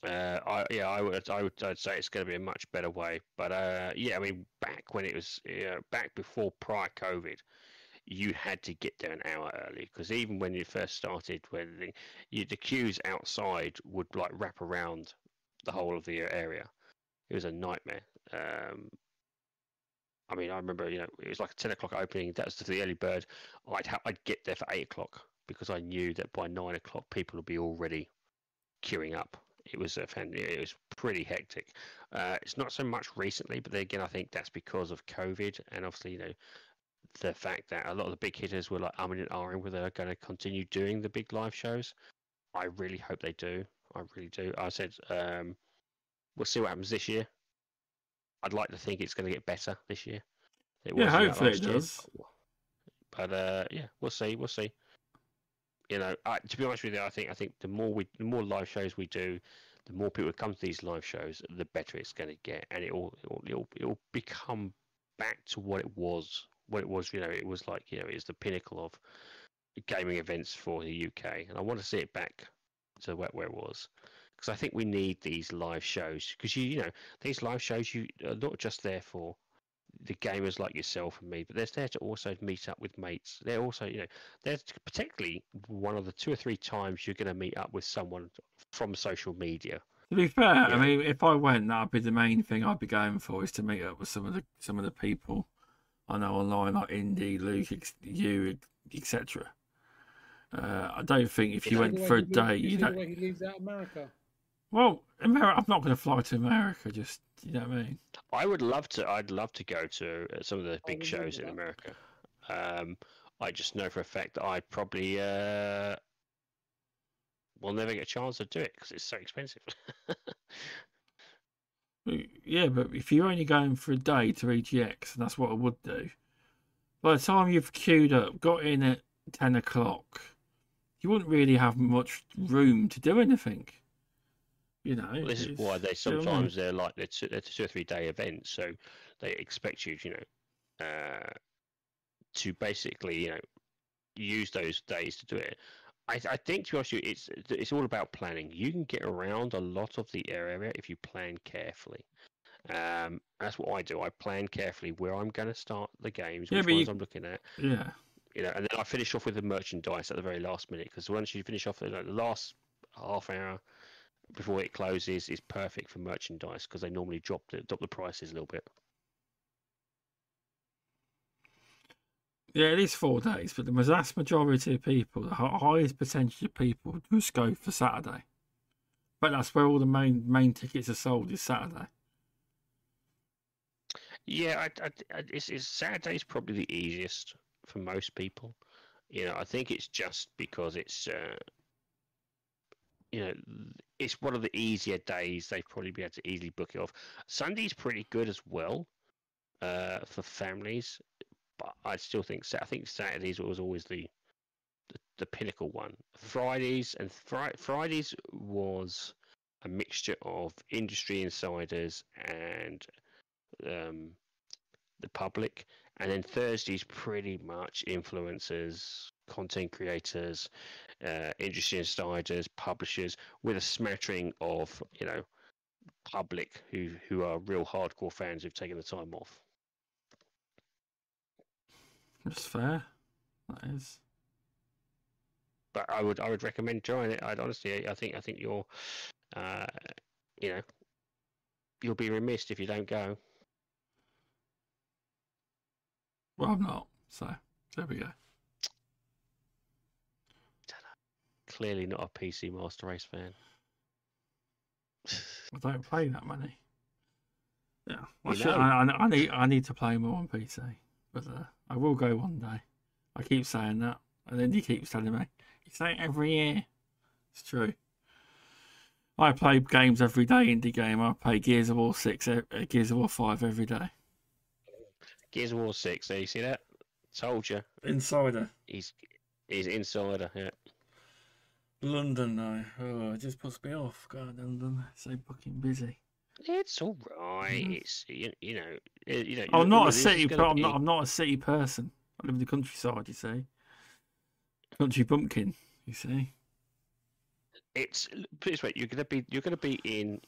C: Uh, I yeah, I would I would I'd say it's going to be a much better way. But uh, yeah, I mean, back when it was know, back before prior COVID, you had to get there an hour early because even when you first started, when the, you, the queues outside would like wrap around the whole of the area, it was a nightmare. Um, I mean, I remember you know it was like a ten o'clock opening. That was the early bird. I'd ha- I'd get there for eight o'clock because I knew that by nine o'clock people would be already queuing up. It was a it was pretty hectic. Uh, it's not so much recently, but then again, I think that's because of COVID and obviously, you know, the fact that a lot of the big hitters were like umming and ahhing whether they're going to continue doing the big live shows. I really hope they do. I really do. I said, um, we'll see what happens this year. I'd like to think it's going to get better this year. It
A: Yeah,
C: was, you know,
A: hopefully it
C: last year.
A: does.
C: But uh, yeah, we'll see. We'll see. You know, I, to be honest with you, I think I think the more we, the more live shows we do, the more people come to these live shows, the better it's going to get, and it'll it'll it'll, it'll become back to what it was. What it was, you know, it was like you know, it's the pinnacle of gaming events for the UK, and I want to see it back to where, where it was. Because I think we need these live shows. Because you, you know, these live shows you are not just there for the gamers like yourself and me, but they're there to also meet up with mates. They're also, you know, they're particularly one of the two or three times you're going to meet up with someone from social media.
A: To be fair, I mean, if I went, that'd be the main thing I'd be going for is to meet up with some of the some of the people I know online, like Indy, Luke, you, etc. Uh, I don't think if you
C: Yeah.
A: went for a day,
B: leaves-
A: you
B: see the
A: don't.
B: way he leaves out America.
A: Well, America, I'm not going to fly to America. Just you know what I mean.
C: I would love to. I'd love to go to uh, some of the big shows in. America. Um, I just know for a fact that I probably uh, will never get a chance to do it because it's so expensive.
A: Yeah, but if you're only going for a day to EGX, and that's what I would do. By the time you've queued up, got in at ten o'clock, you wouldn't really have much room to do anything. You know,
C: Well, this is why they
A: do you know what I mean?
C: sometimes they're like they're two, they're two or three day events, so they expect you, you know, uh, to basically, you know, use those days to do it. I, I think to be honest, with you, it's it's all about planning. You can get around a lot of the area if you plan carefully. Um, that's what I do. I plan carefully where I'm going to start the games,
A: Yeah,
C: which ones
A: you-
C: I'm looking at,
A: Yeah,
C: you know, and then I finish off with the merchandise at the very last minute because once you finish off the, like, the last half hour before it closes is perfect for merchandise because they normally drop the drop the prices a little bit.
A: yeah, it is four days, but the vast majority of people, the highest percentage of people, just go for Saturday. But that's where all the main main tickets are sold is Saturday.
C: Yeah, I, I, I, it's, it's Saturday's probably the easiest for most people. You know, I think it's just because it's, uh, you know, it's one of the easier days. They've probably be able to easily book it off. Sunday's pretty good as well. uh, for families, but I still think I think Saturdays was always the the, the pinnacle one. Fridays and Fri- Fridays was a mixture of industry insiders and um, the public, and then Thursdays pretty much influencers, content creators, uh, industry insiders, publishers, with a smattering of you know public who who are real hardcore fans who've taken the time off.
A: That's fair. That is.
C: But I would I would recommend trying it. I'd honestly I think I think you're uh, you know you'll be remiss if you don't go.
A: Well, I'm not. So there we go.
C: Clearly not a PC Master Race fan.
A: I don't play that many. Yeah, I. I, I, I need I need to play more on PC, but uh, I will go one day. I keep saying that, and then you keep telling me you say it every year. It's true. I play games every day. Indie game. I play Gears of War six, uh, Gears of War five every day.
C: Gears of War Six. There, you see that? Told you.
A: Insider.
C: He's he's insider. Yeah.
A: London though. Oh, it just puts me off. God, London. So fucking busy.
C: It's all right.
A: Mhm.
C: It's you, you know uh, you know.
A: I'm not a city. Per- I'm not. I'm not a city person. I live in the countryside. You see, country bumpkin. You see.
C: It's put it this way. You're gonna be you're gonna be in.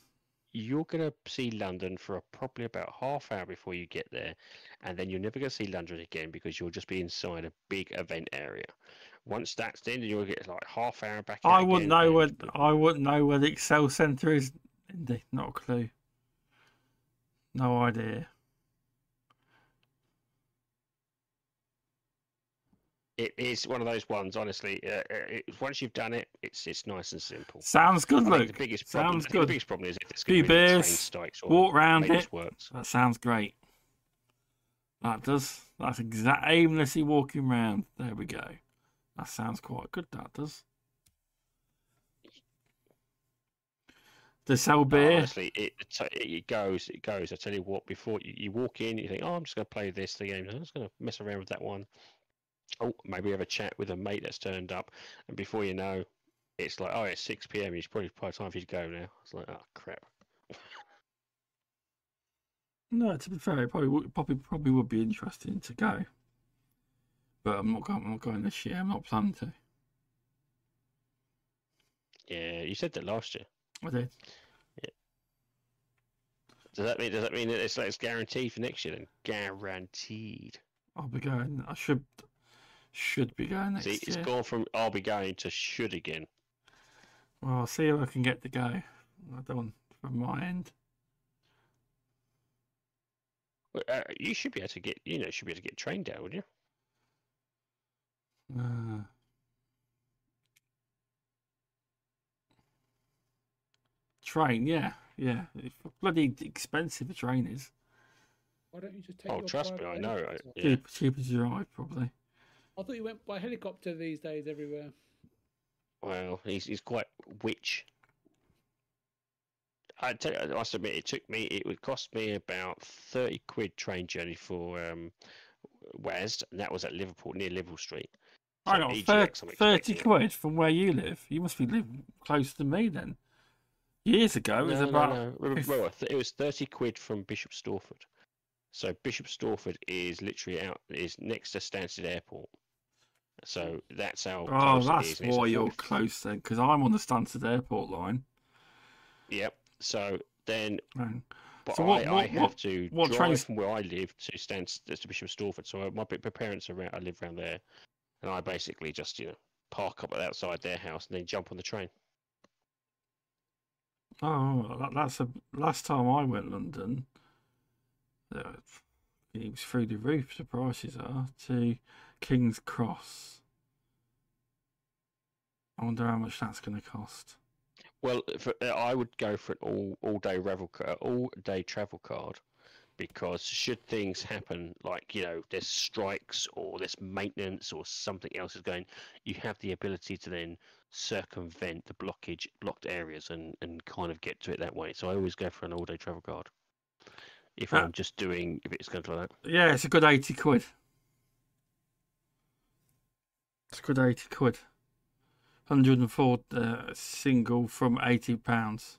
C: You're gonna see London for a, probably about half hour before you get there, and then you're never gonna see London again because you'll just be inside a big event area. Once that's done, you'll get like half hour back.
A: I wouldn't know where. I wouldn't know where the ExCeL Centre is. Not a clue. No idea.
C: It is one of those ones, honestly. Uh, uh, it, once you've done it, it's it's nice and simple.
A: Sounds good. Look,
C: the biggest problem,
A: sounds
C: think the biggest problem is if there's going to be any train strikes or
A: walk round it.
C: works.
A: That sounds great. That does. That's exact aimlessly walking round. There we go. That sounds quite good. That does. They sell
C: No,
A: beer.
C: honestly, it, it it goes, it goes. I tell you what, before you, you walk in, you think, oh, I'm just going to play this the game. I'm just going to mess around with that one. Oh, maybe have a chat with a mate that's turned up, and before you know, it's like, oh, it's six p.m. It's probably probably time for you to go now. It's like, oh crap.
A: No, to be fair, it probably would, probably probably would be interesting to go. But I'm not going. I'm not going this year. I'm not planning to.
C: Yeah, you said that last year.
A: I did.
C: Does that mean does that mean that it's like it's guaranteed for next year? Then guaranteed.
A: I'll be going. I should should be going next
C: See, it's
A: year.
C: gone from I'll be going to should again.
A: Well, I'll see if I can get to go. I don't from my end.
C: Uh, you should be able to get, you know, should be able to get trained down, would you?
A: Uh, train, yeah, yeah. It's bloody expensive. A train is
B: Why don't you just take
C: Oh,
B: your
C: trust me, I know. I, yeah.
A: cheap, cheaper to drive, probably.
B: I thought you went by helicopter these days everywhere.
C: Well, he's he's quite witch. I tell you, I must admit, it took me. It would cost me about thirty quid train journey for um, West, and that was at Liverpool near Liverpool Street.
A: I
C: So
A: got
C: EGX,
A: thirty quid from where you live. You must be living closer to me then. Years ago, it was
C: No,
A: about
C: no, no.
A: fif-
C: it was thirty quid from Bishop Stortford. So Bishop Stortford is literally out is next to Stansted Airport. So that's how.
A: Oh, that's
C: it's
A: why you're
C: 40
A: close then, because I'm on the Stansted Airport line.
C: Yep. So then,
A: And
C: but
A: So what-
C: I, I have
A: what-
C: to
A: what
C: drive
A: trains-
C: from where I live to Stansted to Bishop Stortford. So my, my parents are around. I live around there, and I basically just you know park up outside their house and then jump on the train.
A: Oh, that, that's a last time I went London. Uh, it was through the roof. The prices are to King's Cross. I wonder how much that's going to cost.
C: Well, for, uh, I would go for an all all day travel all day travel card because should things happen like you know there's strikes or there's maintenance or something else is going, you have the ability to then circumvent the blockage blocked areas and and kind of get to it that way. So I always go for an all day travel card. if
A: Ah.
C: I'm just doing if it's going to like that.
A: Yeah, it's a good 80 quid. It's good 80 quid. 104 uh, single from 80 pounds.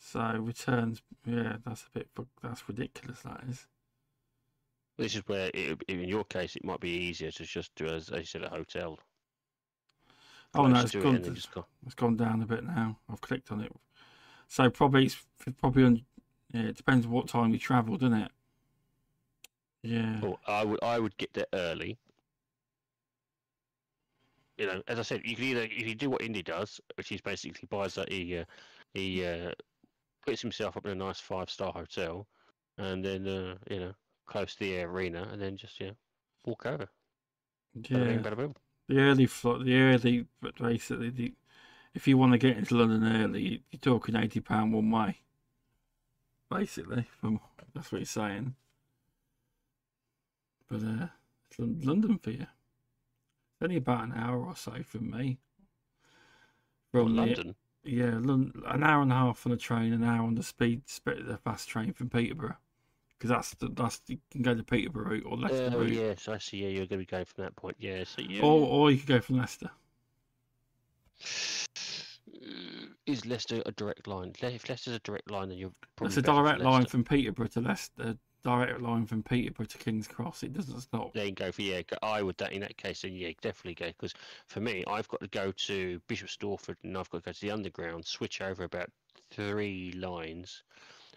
A: So returns, yeah, that's a bit, that's ridiculous. That is.
C: This is where, it, in your case, it might be easier to just do as I said, a hotel.
A: Oh no, it's
C: to it just
A: it's gone down a bit now. I've clicked on it. So probably it's probably on. Yeah, it depends what time you travel, doesn't it? Yeah.
C: Well, I would I would get there early. You know, as I said, you can either if you do what Indy does, which is basically buys that he uh, he uh, puts himself up in a nice five star hotel, and then uh, you know close to the arena, and then just you know walk over. Bada
A: Yeah.
C: bing, bada.
A: The early flight, the early, but basically, the, if you want to get into London early, you're talking eighty pound one way. Basically, from that's what you're saying. But uh, it's London for you. It's only about an hour or so from me. From the-
C: London.
A: yeah, an hour and a half on the train, an hour on the speed, sp- the fast train from Peterborough, because that's the, that's you can go to Peterborough route or Leicester
C: Oh
A: route,
C: yes, I see. Yeah, you're going to be going from that point. Yeah, so yeah.
A: or or you could go from Leicester.
C: Mm, is Leicester a direct line? If Leicester's a direct line, then you're probably
A: It's a direct line from Peterborough to Leicester. Direct line from Peterborough to King's Cross. It doesn't stop.
C: Then go for yeah. I would that in that case. Then yeah, definitely go because for me, I've got to go to Bishop Stortford and I've got to go to the underground, switch over about three lines,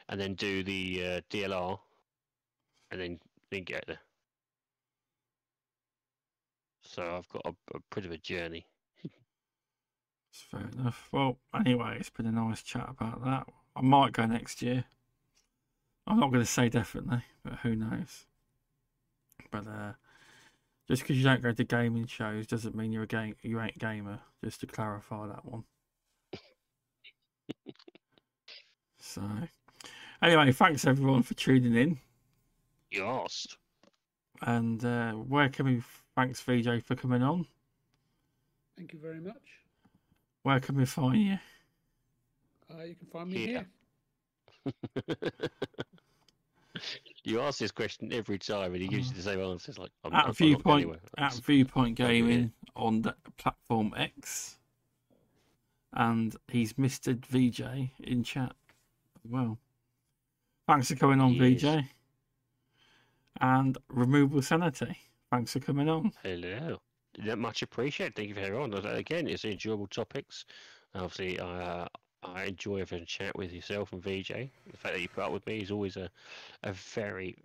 C: and then do the uh, DLR, and then then get there. So I've got a, a bit of a journey.
A: Fair enough. Well, anyway, it's been a nice chat about that. I might go next year. I'm not going to say definitely, but who knows? But uh, just because you don't go to gaming shows doesn't mean you're a game. You ain't gamer. Just to clarify that one. so, anyway, thanks everyone for tuning in.
C: You asked.
A: And uh, where can we? Thanks VJ for coming on.
B: Thank you very much.
A: Where can we find you?
B: Uh, you can find me
C: Here.
B: here.
C: you ask this question every time, and he gives you the same answer. It's like I'm, I'm
A: at Viewpoint
C: anywhere.
A: at Viewpoint. Gaming on the platform X, and he's Mister VJ in chat well. Thanks for coming on, VJ. And Removable Sanity. Thanks for coming on.
C: Hello. Yeah, much appreciated. Thank you for having on. Again, it's enjoyable topics. Obviously, uh, I enjoy having a chat with yourself and VJ. The fact that you put up with me is always a, a very,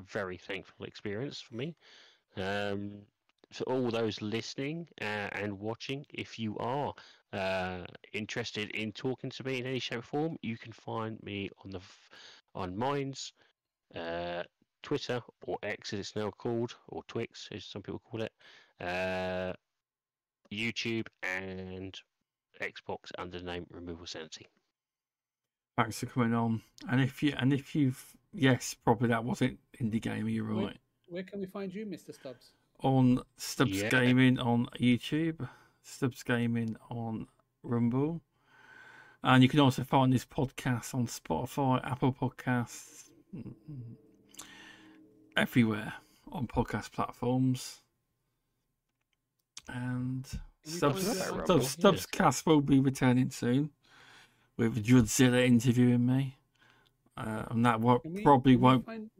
C: very thankful experience for me. Um, for all those listening uh, and watching, if you are uh, interested in talking to me in any shape or form, you can find me on the on Minds, uh, Twitter or X as it's now called, or Twix as some people call it, uh, YouTube and Xbox under the name Removable Sanity.
A: Thanks for coming on. And if you and if you've yes, probably that wasn't indie gamer. You're right.
B: Where can we find you, Mr. Stubz?
A: on Stubz
C: Yeah.
A: Gaming on YouTube, Stubz Gaming on Rumble, and you can also find this podcast on Spotify, Apple Podcasts, everywhere on podcast platforms. And
B: Can we
A: Stubz,
B: find
A: Stubz,
B: Rumble?
A: Stubz Cast will be returning soon with Judzilla interviewing me. Uh, and that won't,
B: we-
A: probably won't
B: find-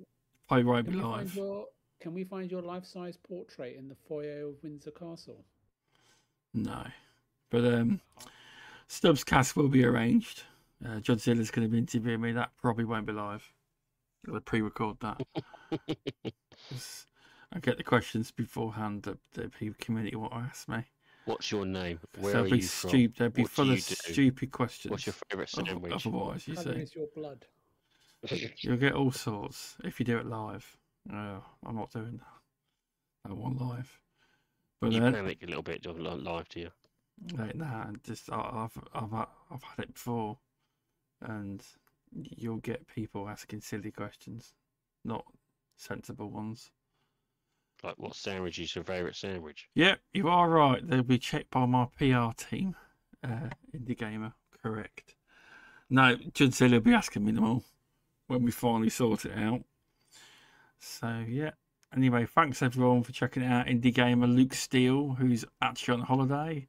A: probably won't be
B: Can
A: live.
B: your, can we find your life-size portrait in the foyer of Windsor Castle?
A: No. But um, Stubz cast will be arranged. Uh, Godzilla's going to be interviewing me. That probably won't be live. I'll pre-record that. I get the questions beforehand that the people community want to ask me.
C: What's your name? Where
A: they'll
C: are
A: be
C: you from?
A: stupid. They'll be
C: What do
A: full
C: you
A: of
C: do?
A: stupid questions.
C: What's your favourite
A: Oth-
C: sandwich?
A: Otherwise, you
B: Colour
A: see,
B: is your blood.
A: you'll get all sorts if you do it live. No, I'm not doing that. I want live. But
C: you
A: then,
C: panic a little bit doing li- live, do you?
A: like nah, just I- I've I've I've had it before, and you'll get people asking silly questions, not sensible ones.
C: Like, what sandwich is your favourite sandwich?
A: Yep, you are right. They'll be checked by my PR team, uh, Indie Gamer. Correct. No, Judzilla will be asking me them all. when we finally sort it out. So yeah. Anyway, thanks everyone for checking it out. Indie gamer Luke Steele, who's actually on holiday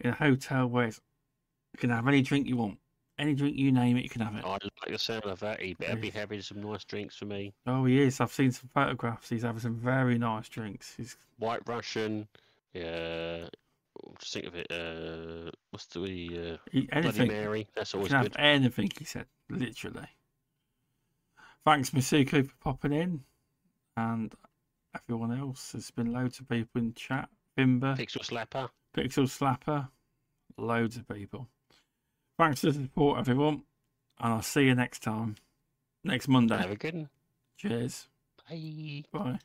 A: in a hotel where you can have any drink you want. Any drink you name it, you can have it.
C: I like the sound of that. He better be having some nice drinks for me.
A: Oh, he is. I've seen some photographs. He's having some very nice drinks. He's
C: White Russian. Yeah. Just think of it. Uh, what's the uh,
A: he,
C: Bloody. Mary? That's always good.
A: anything, he said, literally. Thanks, Masuko, for popping in. And everyone else. There's been loads of people in chat. Bimber,
C: Pixel Slapper.
A: Pixel Slapper, loads of people. Thanks for the support, everyone. And I'll see you next time. Next Monday.
C: Have a good one.
A: Cheers.
C: Bye.
A: Bye.